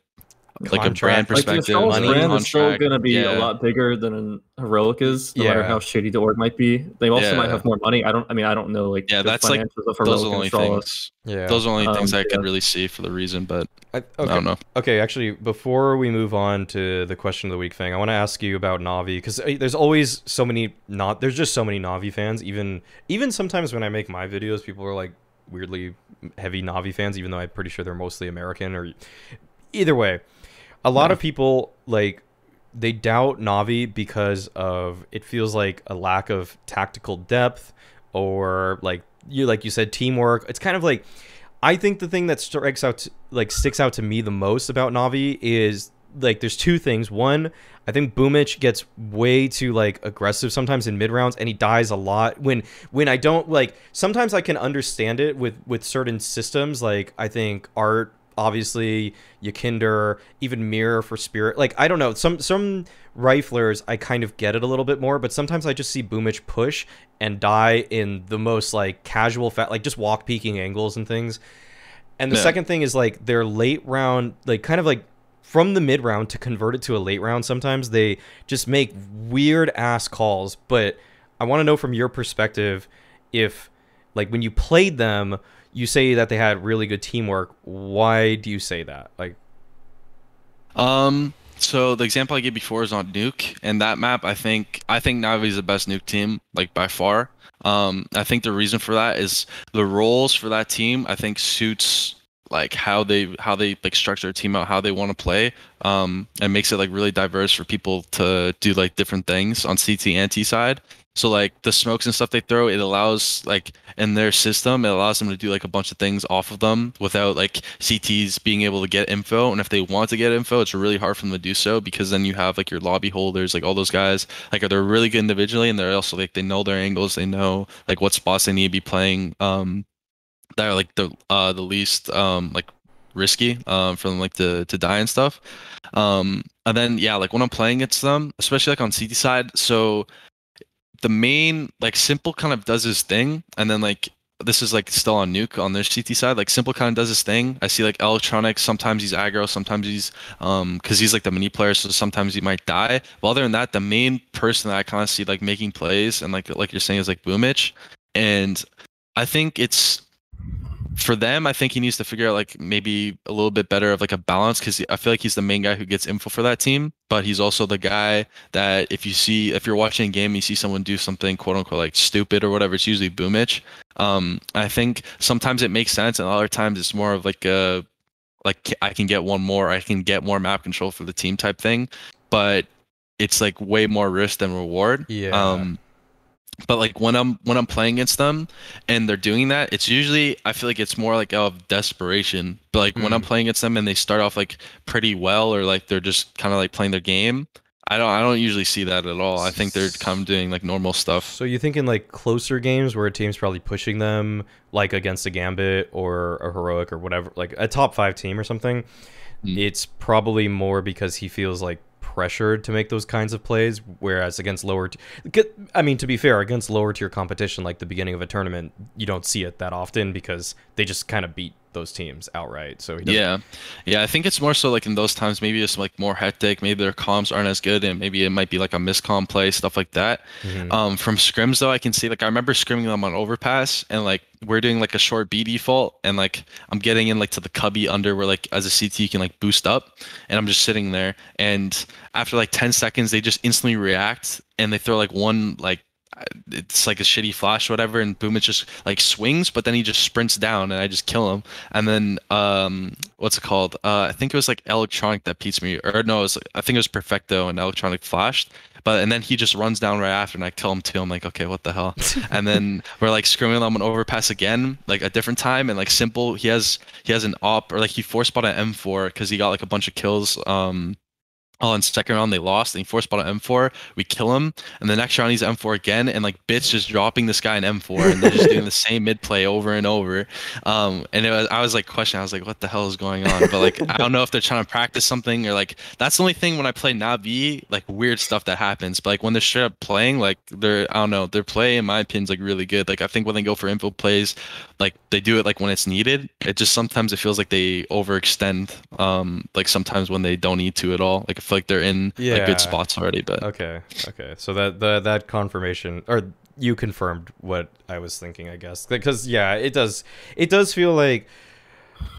like a Contract. brand Like the perspective, Astralis money, brand is still going to be yeah. a lot bigger than Heroic is, no matter how shitty the org might be. They also Yeah. might have more money. I don't. I mean, I don't know like Yeah, that's, like, financials of those are the only things. Yeah. Those are the only Um, things I yeah. could really see for the reason, but I, I don't know. Okay, actually, before we move on to the question of the week thing, I want to ask you about Navi because there's always so many not. There's just so many Navi fans. Even even sometimes when I make my videos, people are like weirdly heavy Navi fans, even though I'm pretty sure they're mostly American. Or either way, a lot Yeah. of people like they doubt Navi because of it feels like a lack of tactical depth or like you like you said teamwork. It's kind of like I think the thing that strikes out to, like sticks out to me the most about Navi is like there's two things. One, I think Boomich gets way too like aggressive sometimes in mid rounds and he dies a lot when when I don't like sometimes I can understand it with with certain systems like I think art obviously YEKINDAR, even Mirror for Spirit. Like I don't know, some some riflers I kind of get it a little bit more, but sometimes I just see Boomich push and die in the most like casual fat like just walk peeking angles and things. And the Yeah. second thing is like their late round like kind of like from the mid round to convert it to a late round sometimes they just make weird ass calls, but I want to know from your perspective if like when you played them you say that they had really good teamwork. Why do you say that? Like, Um, so the example I gave before is on Nuke, and that map, I think, I think Navi is the best Nuke team, like by far. Um, I think the reason for that is the roles for that team. I think suits like how they how they like structure a team out, how they want to play. Um, and makes it like really diverse for people to do like different things on CT and T side. So like the smokes and stuff they throw, it allows like in their system, it allows them to do like a bunch of things off of them without like CTs being able to get info. And if they want to get info, it's really hard for them to do so because then you have like your lobby holders, like all those guys, like they're really good individually and they're also like they know their angles, they know like what spots they need to be playing. Um, that are like the uh the least um like risky um for them like to to die and stuff. Um, and then yeah, like when I'm playing against them, especially like on CT side, so the main like s1mple kind of does his thing, and then like this is like still on nuke on their CT side. Like s1mple kind of does his thing. I see like electronics. Sometimes he's aggro. Sometimes he's um because he's like the mini player. So sometimes he might die. But other than that, the main person that I kind of see like making plays and like like you're saying is like Boomich, and I think it's for them, I think he needs to figure out like maybe a little bit better of like a balance because I feel like he's the main guy who gets info for that team, but he's also the guy that if you see if you're watching a game, you see someone do something quote unquote like stupid or whatever, it's usually Boomich. Um, I think sometimes it makes sense, and other times it's more of like a like I can get one more, I can get more map control for the team type thing, but it's like way more risk than reward. Yeah. Um, but like when I'm when I'm playing against them and they're doing that, it's usually I feel like it's more like out of desperation. But like when I'm Mm. playing against them and they start off like pretty well or like they're just kind of like playing their game, I don't I don't usually see that at all. I think they're kind of doing like normal stuff. So you think in like closer games where a team's probably pushing them, like against a Gambit or a Heroic or whatever, like a top five team or something, Mm. it's probably more because he feels like pressured to make those kinds of plays. Whereas against lower, t- I mean, to be fair, against lower tier competition, like the beginning of a tournament, you don't see it that often because they just kind of beat those teams outright. So he Yeah, yeah. I think it's more so like in those times, maybe it's like more hectic. Maybe their comms aren't as good, and maybe it might be like a miscom play, stuff like that. Mhm. Um, from scrims though, I can see like I remember scrimming them on overpass, and like we're doing like a short B default, and like I'm getting in like to the cubby under where like as a CT you can like boost up, and I'm just sitting there, and after like 10 seconds they just instantly react, and they throw like one like it's like a shitty flash or whatever and boom it just like swings but then he just sprints down and i just kill him and then um what's it called? Uh i think it was like electronic that beats me or no it was i think it was perfecto and electronic flashed but and then he just runs down right after and i kill him too i'm like okay what the hell? And then we're like screaming on an overpass again like a different time and like s1mple he has he has an op or like he force spot an m4 because he got like a bunch of kills um In second round they lost, and he force spot an M4. We kill him, and the next round he's M4 again, and like Bits just dropping this guy in M4, and they're just doing the same mid play over and over. Um, and it was, I was like questioning, I was like, what the hell is going on? But like, I don't know if they're trying to practice something or like that's the only thing when I play Navi, like weird stuff that happens. But like when they're straight up playing, like they're I don't know, their play in my opinion is like really good. Like I think when they go for info plays, like they do it like when it's needed. It just sometimes it feels like they overextend. Um, like sometimes when they don't need to at all. Like I feel like they're in like good spots already. But Okay. Okay. So that the that confirmation or you confirmed what I was thinking, I guess. Because yeah, it does it does feel like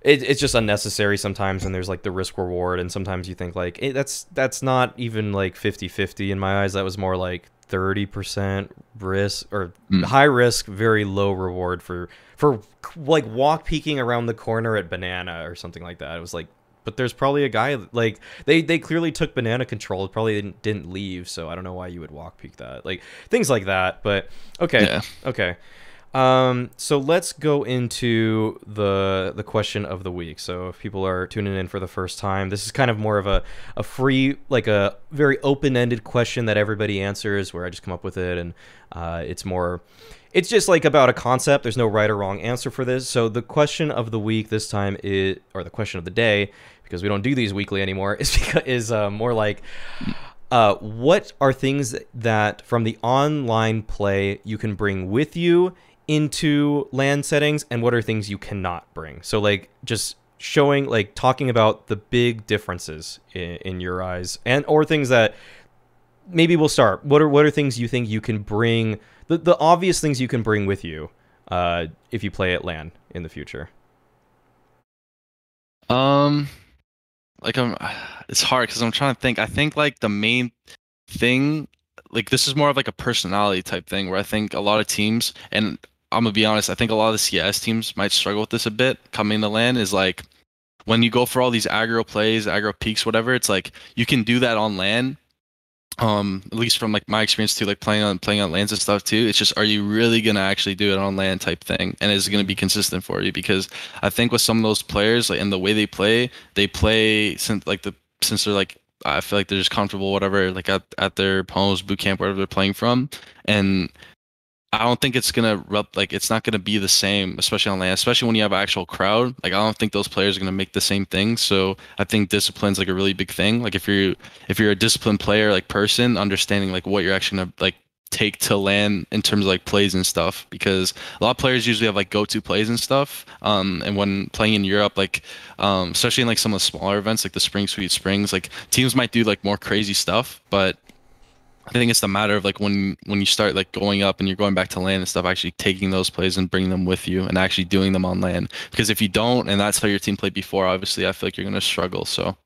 it, it's just unnecessary sometimes and there's like the risk reward and sometimes you think like eh, that's that's not even like 50-50 in my eyes that was more like 30% risk or Mm. high risk very low reward for for like walk peeking around the corner at banana or something like that it was like but there's probably a guy like they they clearly took banana control probably didn't, didn't leave so i don't know why you would walk peek that like things like that but okay Yeah. okay um so let's go into the the question of the week so if people are tuning in for the first time this is kind of more of a a free like a very open-ended question that everybody answers where i just come up with it and uh it's more it's just like about a concept. There's no right or wrong answer for this. So the question of the week this time is, or the question of the day, because we don't do these weekly anymore, is because, is uh, more like, uh, what are things that from the online play you can bring with you into land settings, and what are things you cannot bring? So like just showing, like talking about the big differences in, in your eyes, and or things that maybe we'll start. What are what are things you think you can bring? The the obvious things you can bring with you uh, if you play at LAN in the future. Um, like I'm, it's hard because I'm trying to think. I think like the main thing, like this is more of like a personality type thing where I think a lot of teams, and I'm gonna be honest, I think a lot of the CS teams might struggle with this a bit coming to land is like when you go for all these aggro plays, aggro peaks, whatever. It's like you can do that on LAN, um at least from like my experience too like playing on playing on lands and stuff too it's just are you really gonna actually do it on land type thing? And is it gonna be consistent for you? Because i think with some of those players like and the way they play they play since like the since they're like i feel like they're just comfortable whatever like at, at their homes boot camp wherever they're playing from. And I don't think it's gonna rub like it's not gonna be the same, especially on land, especially when you have an actual crowd. Like I don't think those players are gonna make the same thing. So I think discipline's like a really big thing. Like if you're if you're a disciplined player like person, understanding like what you're actually gonna like take to land in terms of like plays and stuff because a lot of players usually have like go-to plays and stuff um and when playing in europe like um especially in like some of the smaller events like the spring sweet springs like teams might do like more crazy stuff but I think it's the matter of like when when you start like going up and you're going back to land and stuff, actually taking those plays and bringing them with you and actually doing them on land. Because if you don't, and that's how your team played before, obviously I feel like you're gonna struggle. So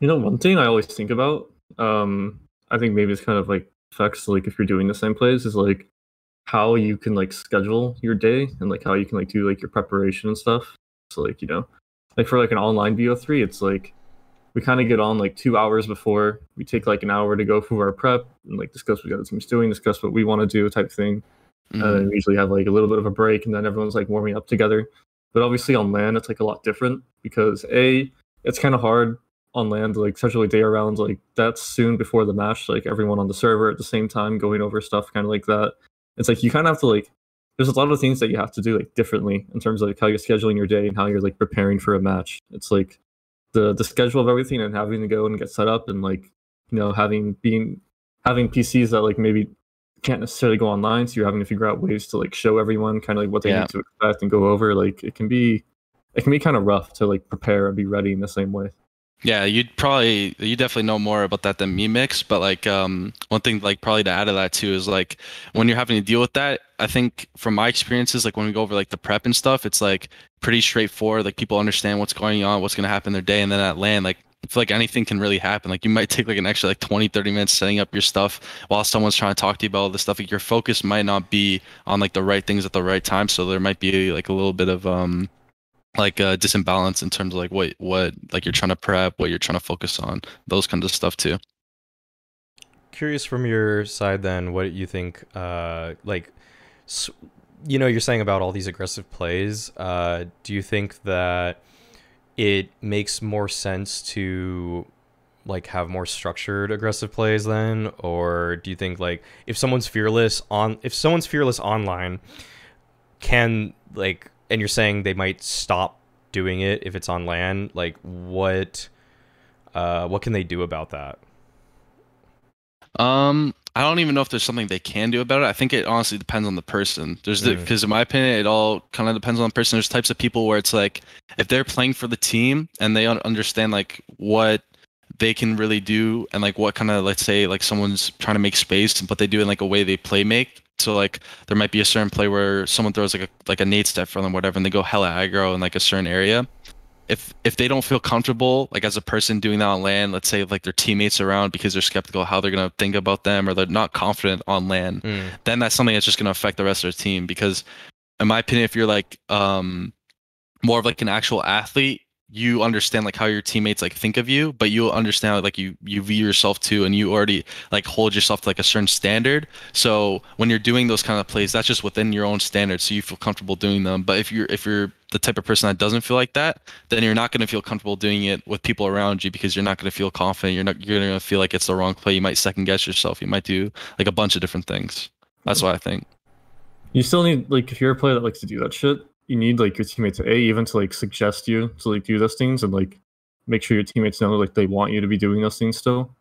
You know, one thing I always think about, um, I think maybe it's kind of like affects like if you're doing the same plays is like how you can like schedule your day and like how you can like do like your preparation and stuff. So like, you know, like for like an online Bo3, it's like we kind of get on like two hours before. We take like an hour to go through our prep and like discuss what the other team's doing, discuss what we want to do, type thing. mhm. And we usually have like a little bit of a break, and then everyone's like warming up together. But obviously on land, it's like a lot different because a it's kind of hard on land, like especially day around, like that's soon before the match, like everyone on the server at the same time going over stuff, kind of like that. It's like you kind of have to like. There's a lot of things that you have to do like differently in terms of like how you're scheduling your day and how you're like preparing for a match. It's like the the schedule of everything and having to go and get set up and like you know having being having PCs that like maybe can't necessarily go online, so you're having to figure out ways to like show everyone kind of like what they Yeah. need to expect and go over. Like it can be it can be kind of rough to like prepare and be ready in the same way. Yeah, you'd probably you definitely know more about that than me, Mix. But like um one thing like probably to add to that too is like when you're having to deal with that, I think from my experiences, like when we go over like the prep and stuff, it's like pretty straightforward. Like people understand what's going on, what's gonna happen their day, and then at land, like I feel like anything can really happen. Like you might take like an extra like 20, 30 minutes setting up your stuff while someone's trying to talk to you about all this stuff. Like your focus might not be on like the right things at the right time. So there might be like a little bit of um like a disimbalance in terms of like what what like you're trying to prep, what you're trying to focus on, those kinds of stuff too. Curious from your side, then, what you think? Uh, like, you know, you're saying about all these aggressive plays. Uh, do you think that it makes more sense to like have more structured aggressive plays then, or do you think like if someone's fearless on if someone's fearless online, can like, and you're saying they might stop doing it if it's on land? Like, what? Uh, what can they do about that? Um, I don't even know if there's something they can do about it. I think it honestly depends on the person. There's Mm. because in my opinion, it all kind of depends on the person. There's types of people where it's like if they're playing for the team and they understand like what they can really do and like what kind of let's say like someone's trying to make space, but they do it in like a way they play make. So like there might be a certain play where someone throws like a like a nade step for them, whatever, and they go hella aggro in like a certain area if if they don't feel comfortable like as a person doing that on land let's say like their teammates around because they're skeptical how they're going to think about them or they're not confident on land Mm. then that's something that's just going to affect the rest of their team because in my opinion if you're like um more of like an actual athlete you understand like how your teammates like think of you but you'll understand like you you view yourself too and you already like hold yourself to like a certain standard. So when you're doing those kind of plays that's just within your own standards so you feel comfortable doing them. But if you're if you're the type of person that doesn't feel like that then you're not going to feel comfortable doing it with people around you because you're not going to feel confident. You're not you're going to feel like it's the wrong play. You might second guess yourself. You might do like a bunch of different things. That's what i think. You still need like if you're a player that likes to do that shit, you need like your teammates to a even to like suggest you to like do those things and like make sure your teammates know like they want you to be doing those things still.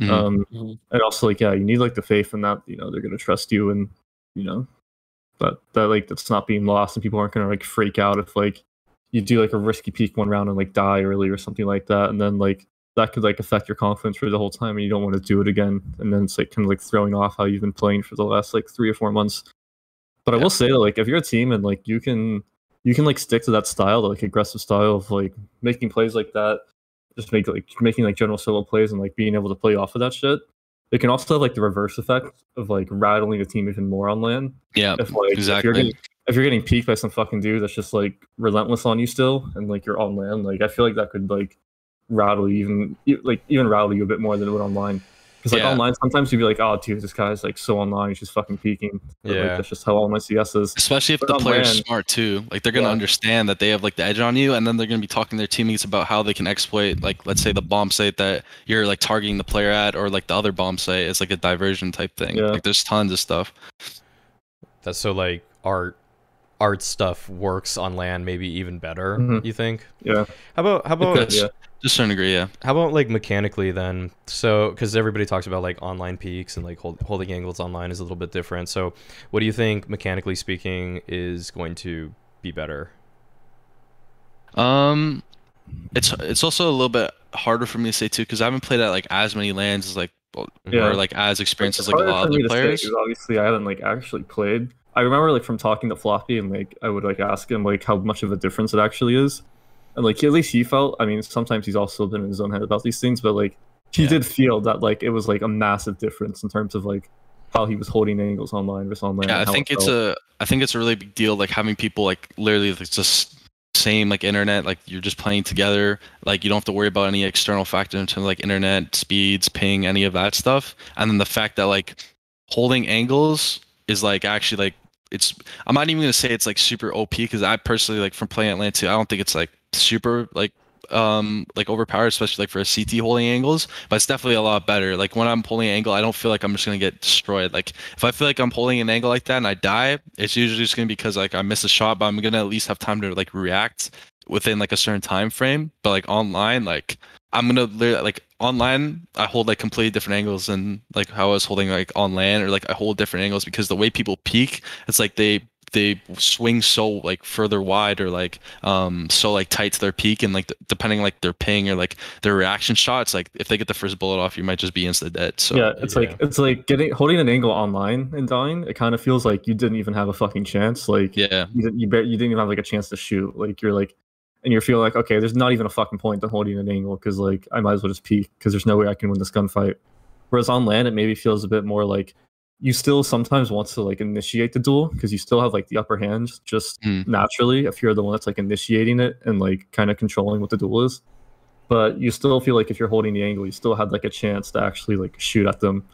Mhm. Um, Mhm. and also like yeah, you need like the faith in that you know they're gonna trust you and you know that that like that's not being lost and people aren't gonna like freak out if like you do like a risky peak one round and like die early or something like that and then like that could like affect your confidence for the whole time and you don't want to do it again and then it's like kind of like throwing off how you've been playing for the last like three or four months but i Yeah. will say like if you're a team and like you can you can like stick to that style the like aggressive style of like making plays like that just make like making like general solo plays and like being able to play off of that shit it can also have like the reverse effect of like rattling the team even more on land yeah if like if exactly. you're getting if you're getting peaked by some fucking dude that's just like relentless on you still and like you're on land like i feel like that could like rattle you even like even rattle you a bit more than it would online Because like Yeah. online, sometimes you'd be like, "Oh, dude, this guy's like so online, he's just fucking peeking." But, Yeah. like, that's just how all my CS is. Especially if But the player's LAN- smart too. Like they're gonna Yeah. understand that they have like the edge on you, and then they're gonna be talking to their teammates about how they can exploit, like let's say the bomb site that you're like targeting the player at, or like the other bomb site. It's like a diversion type thing. Yeah. Like there's tons of stuff. That's so like art art stuff works on land maybe even better, Mhm. you think? Yeah, How about how about could, yeah. To a certain degree, yeah. how about like mechanically then? So cuz everybody talks about like online peaks and like hold, holding angles online is a little bit different. So what do you think mechanically speaking is going to be better? Um, it's it's also a little bit harder for me to say too because I haven't played at like as many lands as like Yeah. or like as experienced as like a lot of me other to say, obviously, I haven't like actually played. I remember like from talking to Floppy and like I would like ask him like how much of a difference it actually is, and like at least he felt. I mean, sometimes he's also been in his own head about these things, but like he Yeah. did feel that like it was like a massive difference in terms of like how he was holding angles online versus online. Yeah, I think it it's a I think it's a really big deal like having people like literally like, just same like internet like you're just playing together like you don't have to worry about any external factor in terms of like internet speeds ping any of that stuff and then the fact that like holding angles is like actually like it's I'm not even gonna say it's like super OP because I personally like from playing Atlanta I don't think it's like super like um like overpowered especially like for a CT holding angles but it's definitely a lot better. Like when I'm holding an angle I don't feel like I'm just gonna get destroyed. Like if I feel like I'm holding an angle like that and I die it's usually just gonna be because like I miss a shot but I'm gonna at least have time to like react within like a certain time frame. But like online like I'm gonna like online I hold like completely different angles than like how I was holding like on land or like I hold different angles because the way people peak it's like they they swing so like further wide or like um so like tight to their peak and like d- depending like their ping or like their reaction shots like if they get the first bullet off you might just be insta dead so yeah, it's yeah. like it's like getting holding an angle online and dying. It kind of feels like you didn't even have a fucking chance. Like yeah you didn't you, bar- you didn't even have like a chance to shoot. Like you're like, and you're feeling like okay, there's not even a fucking point to holding an angle because like I might as well just peek because there's no way I can win this gunfight. Whereas on LAN, it maybe feels a bit more like you still sometimes want to like initiate the duel because you still have like the upper hand just Mm. naturally if you're the one that's like initiating it and like kind of controlling what the duel is. But you still feel like if you're holding the angle, you still had like a chance to actually like shoot at them.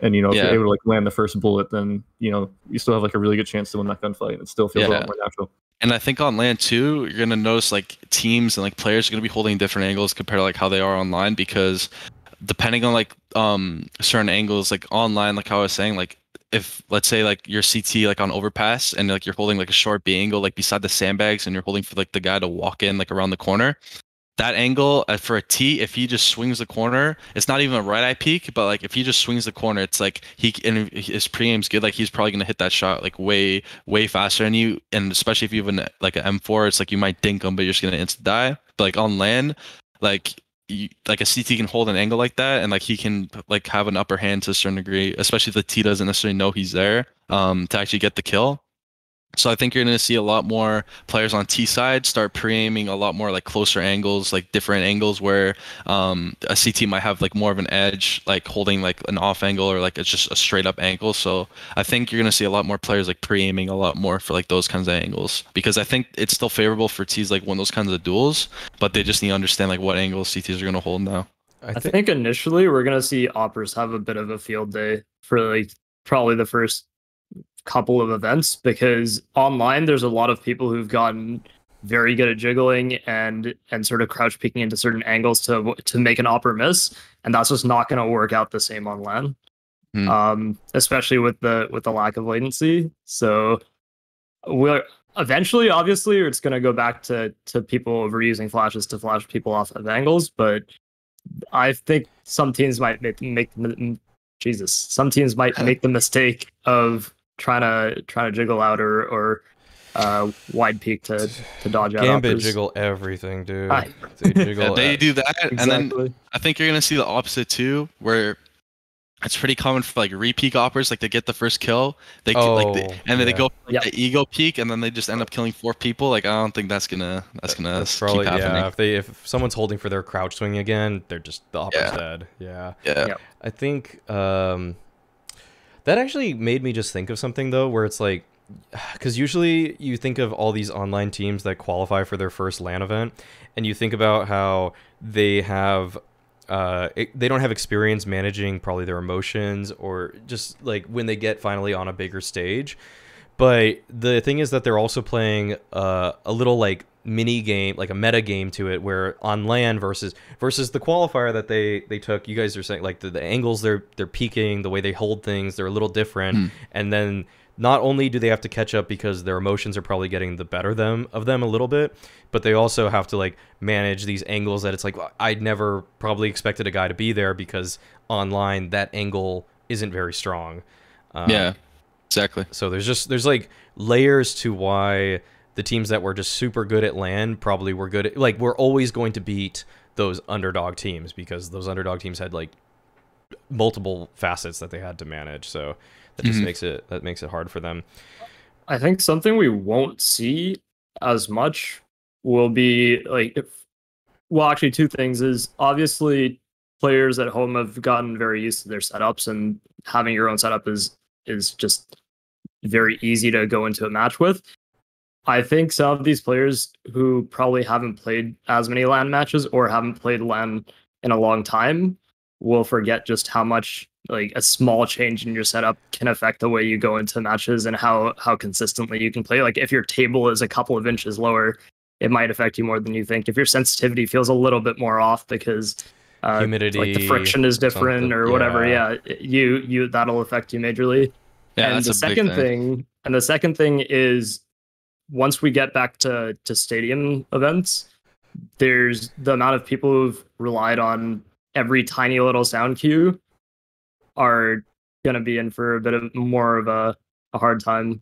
And you know, if Yeah. you're able to like land the first bullet, then you know you still have like a really good chance to win that gunfight. It still feels a Yeah. lot more natural. And I think on LAN too, you're gonna notice like teams and like players are gonna be holding different angles compared to like how they are online because depending on like um certain angles, like online, like how I was saying, like if let's say like your CT like on overpass and like you're holding like a short B angle like beside the sandbags and you're holding for like the guy to walk in like around the corner. That angle uh, for a T, if he just swings the corner, it's not even a right eye peek, but like if he just swings the corner, it's like he and his pre-aim's good. Like he's probably gonna hit that shot like way way faster than you, and especially if you have an like an M4, it's like you might dink him, but you're just gonna instant die. But like on LAN, like you, like a CT can hold an angle like that, and like he can like have an upper hand to a certain degree, especially if the T doesn't necessarily know he's there um, to actually get the kill. So I think you're going to see a lot more players on T side start pre-aiming a lot more like closer angles, like different angles where um, a CT might have like more of an edge, like holding like an off angle or like it's just a straight up angle. So I think you're going to see a lot more players like pre-aiming a lot more for like those kinds of angles because I think it's still favorable for T's like win those kinds of duels, but they just need to understand like what angles CTs are going to hold now. I I think think initially we're gonna see AWPers have a bit of a field day for like probably the first couple of events because online there's a lot of people who've gotten very good at jiggling and and sort of crouch peeking into certain angles to to make an AWPer miss and that's just not going to work out the same on LAN, Hmm. Um especially with the with the lack of latency. So we're eventually obviously it's going to go back to to people overusing flashes to flash people off of angles but I think some teams might make, make Jesus. Some teams might make the mistake of trying to trying to jiggle out or or uh, wide peek to to dodge out. Gambit AWPers. jiggle everything, dude. Aye. They jiggle. Yeah, they do that, and then I think you're gonna see the opposite too, where it's pretty common for like repeat AWPers, like they get the first kill, they Oh, like they, and then they go for, like, Yep. the ego peak, and then they just end up killing four people. Like I don't think that's gonna that's gonna That's keep probably happening. yeah. If they if someone's holding for their crouch swing again, they're just the AWPer's Yeah. dead. Yeah. Yeah. Yep. I think um, that actually made me just think of something though, where it's like, because usually you think of all these online teams that qualify for their first LAN event, and you think about how they have uh, it, they don't have experience managing probably their emotions or just like when they get finally on a bigger stage. But the thing is that they're also playing uh, a little like mini game, like a meta game to it, where on LAN versus versus the qualifier that they they took. You guys are saying like the, the angles they're they're peeking, the way they hold things, they're a little different, Hmm. and then not only do they have to catch up because their emotions are probably getting the better them of them a little bit, but they also have to like manage these angles that it's like I'd never probably expected a guy to be there because online that angle isn't very strong. Um, yeah, exactly. So there's just there's like layers to why the teams that were just super good at LAN probably were good at like we're always going to beat those underdog teams because those underdog teams had like multiple facets that they had to manage. So that just Mhm. makes it that makes it hard for them. I think something we won't see as much will be like if well actually two things is obviously players at home have gotten very used to their setups and having your own setup is is just very easy to go into a match with. I think some of these players who probably haven't played as many LAN matches or haven't played LAN in a long time will forget just how much like a small change in your setup can affect the way you go into matches and how how consistently you can play. Like if your table is a couple of inches lower, it might affect you more than you think. If your sensitivity feels a little bit more off because uh, like the friction is different or whatever, yeah. yeah, you you that'll affect you majorly Yeah, and that's the a big second thing. and the second thing is once we get back to to stadium events there's the amount of people who've relied on every tiny little sound cue are going to be in for a bit of more of a, a hard time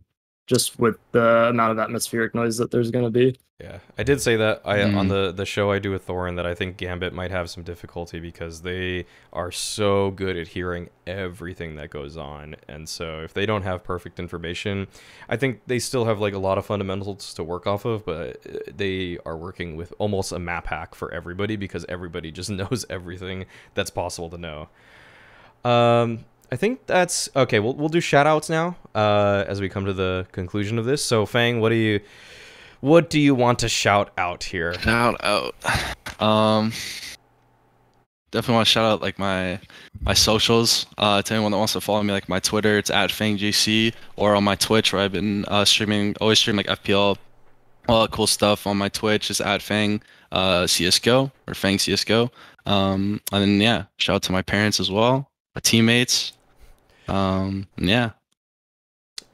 just with the amount of atmospheric noise that there's going to be Yeah, I did say that I on Mm. the the show I do with Thorin that I think Gambit might have some difficulty because they are so good at hearing everything that goes on, and so if they don't have perfect information, I think they still have like a lot of fundamentals to work off of, but uh, they are working with almost a map hack for everybody because everybody just knows everything that's possible to know. Um, I think that's okay. We'll we'll do shout outs now uh, as we come to the conclusion of this. So Fang, what do you what do you want to shout out here? Shout out. Um, definitely want to shout out like my my socials. Uh, to anyone that wants to follow me, like my Twitter, it's at FangJC, or on my Twitch where I've been uh, streaming, always stream like FPL, all that cool stuff on my Twitch is at Fang uh, CS:GO or Fang CS:GO. Um, and then yeah, shout out to my parents as well, my teammates. Um, yeah.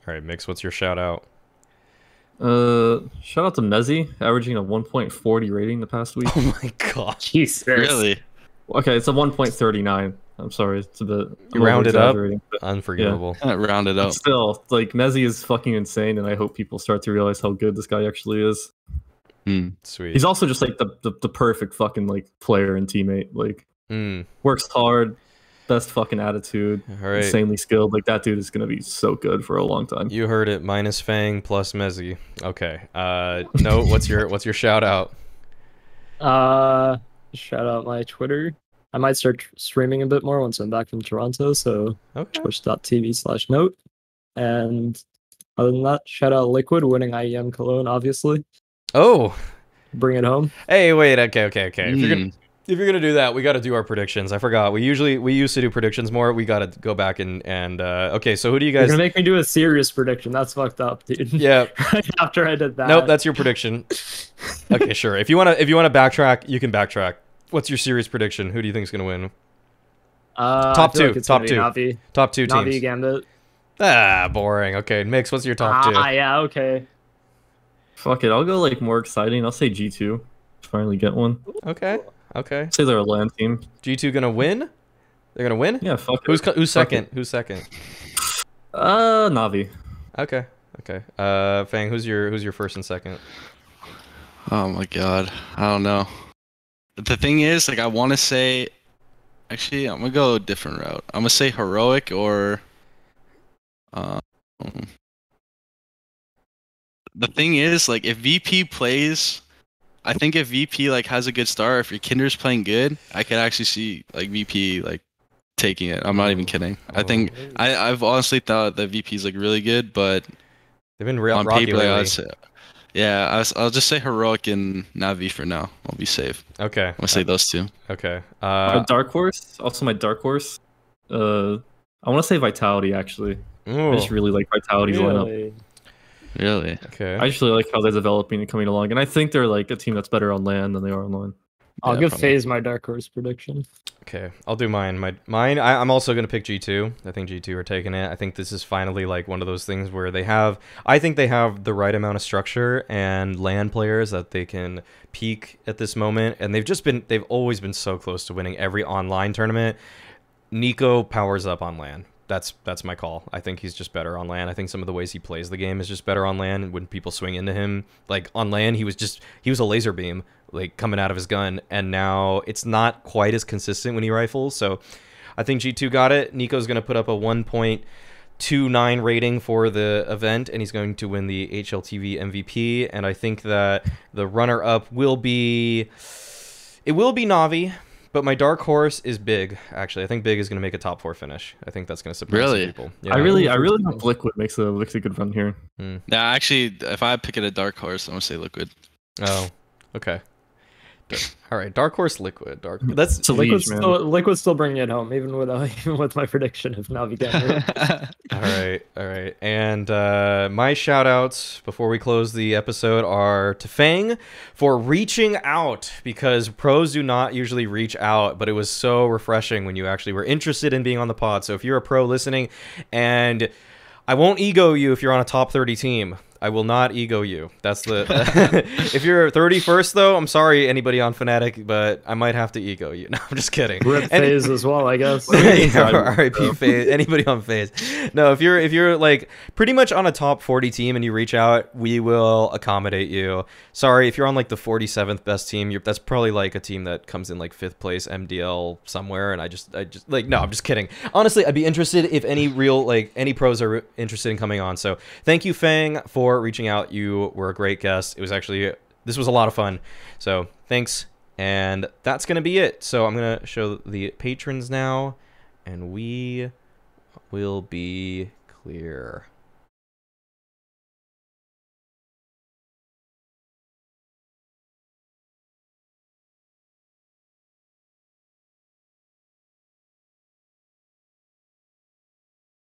All right, Mix, what's your shout out? Uh, shout out to Mezzy, averaging a 1.40 rating the past week. Oh my god. jesus Really? Okay, it's a 1.39. I'm sorry, it's a bit. You I'm round it up? over-exaggerating, but Unforgivable. Kind of rounded up. Still, like Mezzy is fucking insane, and I hope people start to realize how good this guy actually is. Hmm. Sweet. He's also just like the, the, the perfect fucking like player and teammate. Like Mm, works hard, best fucking attitude, all right. insanely skilled. Like that dude is gonna be so good for a long time. You heard it. Minus Fang plus Mezzy. Okay. Uh, no. What's your what's your shout out? uh shout out my twitter i might start streaming a bit more once i'm back from toronto so Okay. twitch.tv slash note. And other than that, shout out Liquid winning IEM Cologne, obviously. Oh. Bring it home. Hey, wait. Okay. Okay. Okay. If you're gonna Hmm. If you're gonna do that, we got to do our predictions. I forgot. We usually we used to do predictions more. We got to go back and and uh, okay. So who do you You're guys? gonna make me do a serious prediction. That's fucked up, dude. Yeah. after I did that. Nope. That's your prediction. Okay. Sure. If you wanna if you wanna backtrack, you can backtrack. What's your serious prediction? Who do you think is gonna win? uh, top two, Like top two. Navi. Top two Navi teams. Gambit. Ah, boring. Okay, Mix. What's your top two? Ah, yeah, okay. Fuck it, I'll go like more exciting. I'll say G2. Finally get one. Okay. Okay. say they're a LAN team. G two gonna win? They're gonna win. Yeah, fuck Who's it. co- who's Fuck second? Who's second? Uh, Navi. Okay. Okay. Uh, Fang. Who's your who's your first and second? Oh my god, I don't know. The thing is, like, I want to say, actually, I'm gonna go a different route. I'm gonna say heroic or, um, the thing is, like, if VP plays, I think if VP like has a good start, if YEKINDAR's playing good, I could actually see like VP like taking it. I'm not even kidding. I think I I've honestly thought that VP's like really good, but they've been real on rocky paper, lately. I'd say, Yeah, I was, I'll just say heroic and Navi for now. I'll be safe. Okay. I'm gonna say those two. Okay. my Uh, dark horse, also my dark horse. Uh, I want to say Vitality actually. I ooh, just really like Vitality's lineup. Really? Really? okay. I actually like how they're developing and coming along, and I think they're like a team that's better on LAN than they are online. I'll Yeah, give probably. FaZe my dark horse prediction. Okay, I'll do mine. My mine. I, I'm also gonna pick G2. I think G2 are taking it. I think this is finally like one of those things where they have. I think they have the right amount of structure and LAN players that they can peak at this moment. And they've just been. They've always been so close to winning every online tournament. NiKo powers up on land. That's that's my call. I think he's just better on LAN. I think some of the ways he plays the game is just better on LAN. When people swing into him, like on LAN, he was just he was a laser beam like coming out of his gun, and now it's not quite as consistent when he rifles. So I think G2 got it. NiKo's going to put up a 1.29 rating for the event, and he's going to win the HLTV MVP. And I think that the runner up will be it will be Navi. But my dark horse is Big. Actually, I think Big is going to make a top four finish. I think that's going to surprise some Really? people. I really, I really hope Liquid makes a makes a good run here. Hmm. Yeah, actually, if I pick it a dark horse, I'm gonna say Liquid. Oh, okay. Dar- All right, Dark Horse Liquid. Dark. That's It's a Liquid Liege, man. still, Liquid still bringing it home, even without even with my prediction of Navi all right, all right. And uh, my shout outs before we close the episode are to Fang for reaching out because pros do not usually reach out, but it was so refreshing when you actually were interested in being on the pod. So if you're a pro listening, and I won't ego you if you're on a top 30 team. I will not ego you. That's the. if you're 31st though, I'm sorry anybody on Fnatic, but I might have to ego you. No, I'm just kidding. Rip Any- FaZe as well, I guess. yeah, RIP FaZe. Anybody on FaZe? No, if you're if you're like pretty much on a top 40 team and you reach out, we will accommodate you. Sorry, if you're on like the 47th best team, you're, that's probably like a team that comes in like fifth place MDL somewhere. And I just I just like no, I'm just kidding. Honestly, I'd be interested if any real like any pros are interested in coming on. So thank you, Fang, reaching out. You were a great guest. It was actually this was a lot of fun. So thanks. And that's going to be it. So I'm going to show the patrons now, and we will be clear.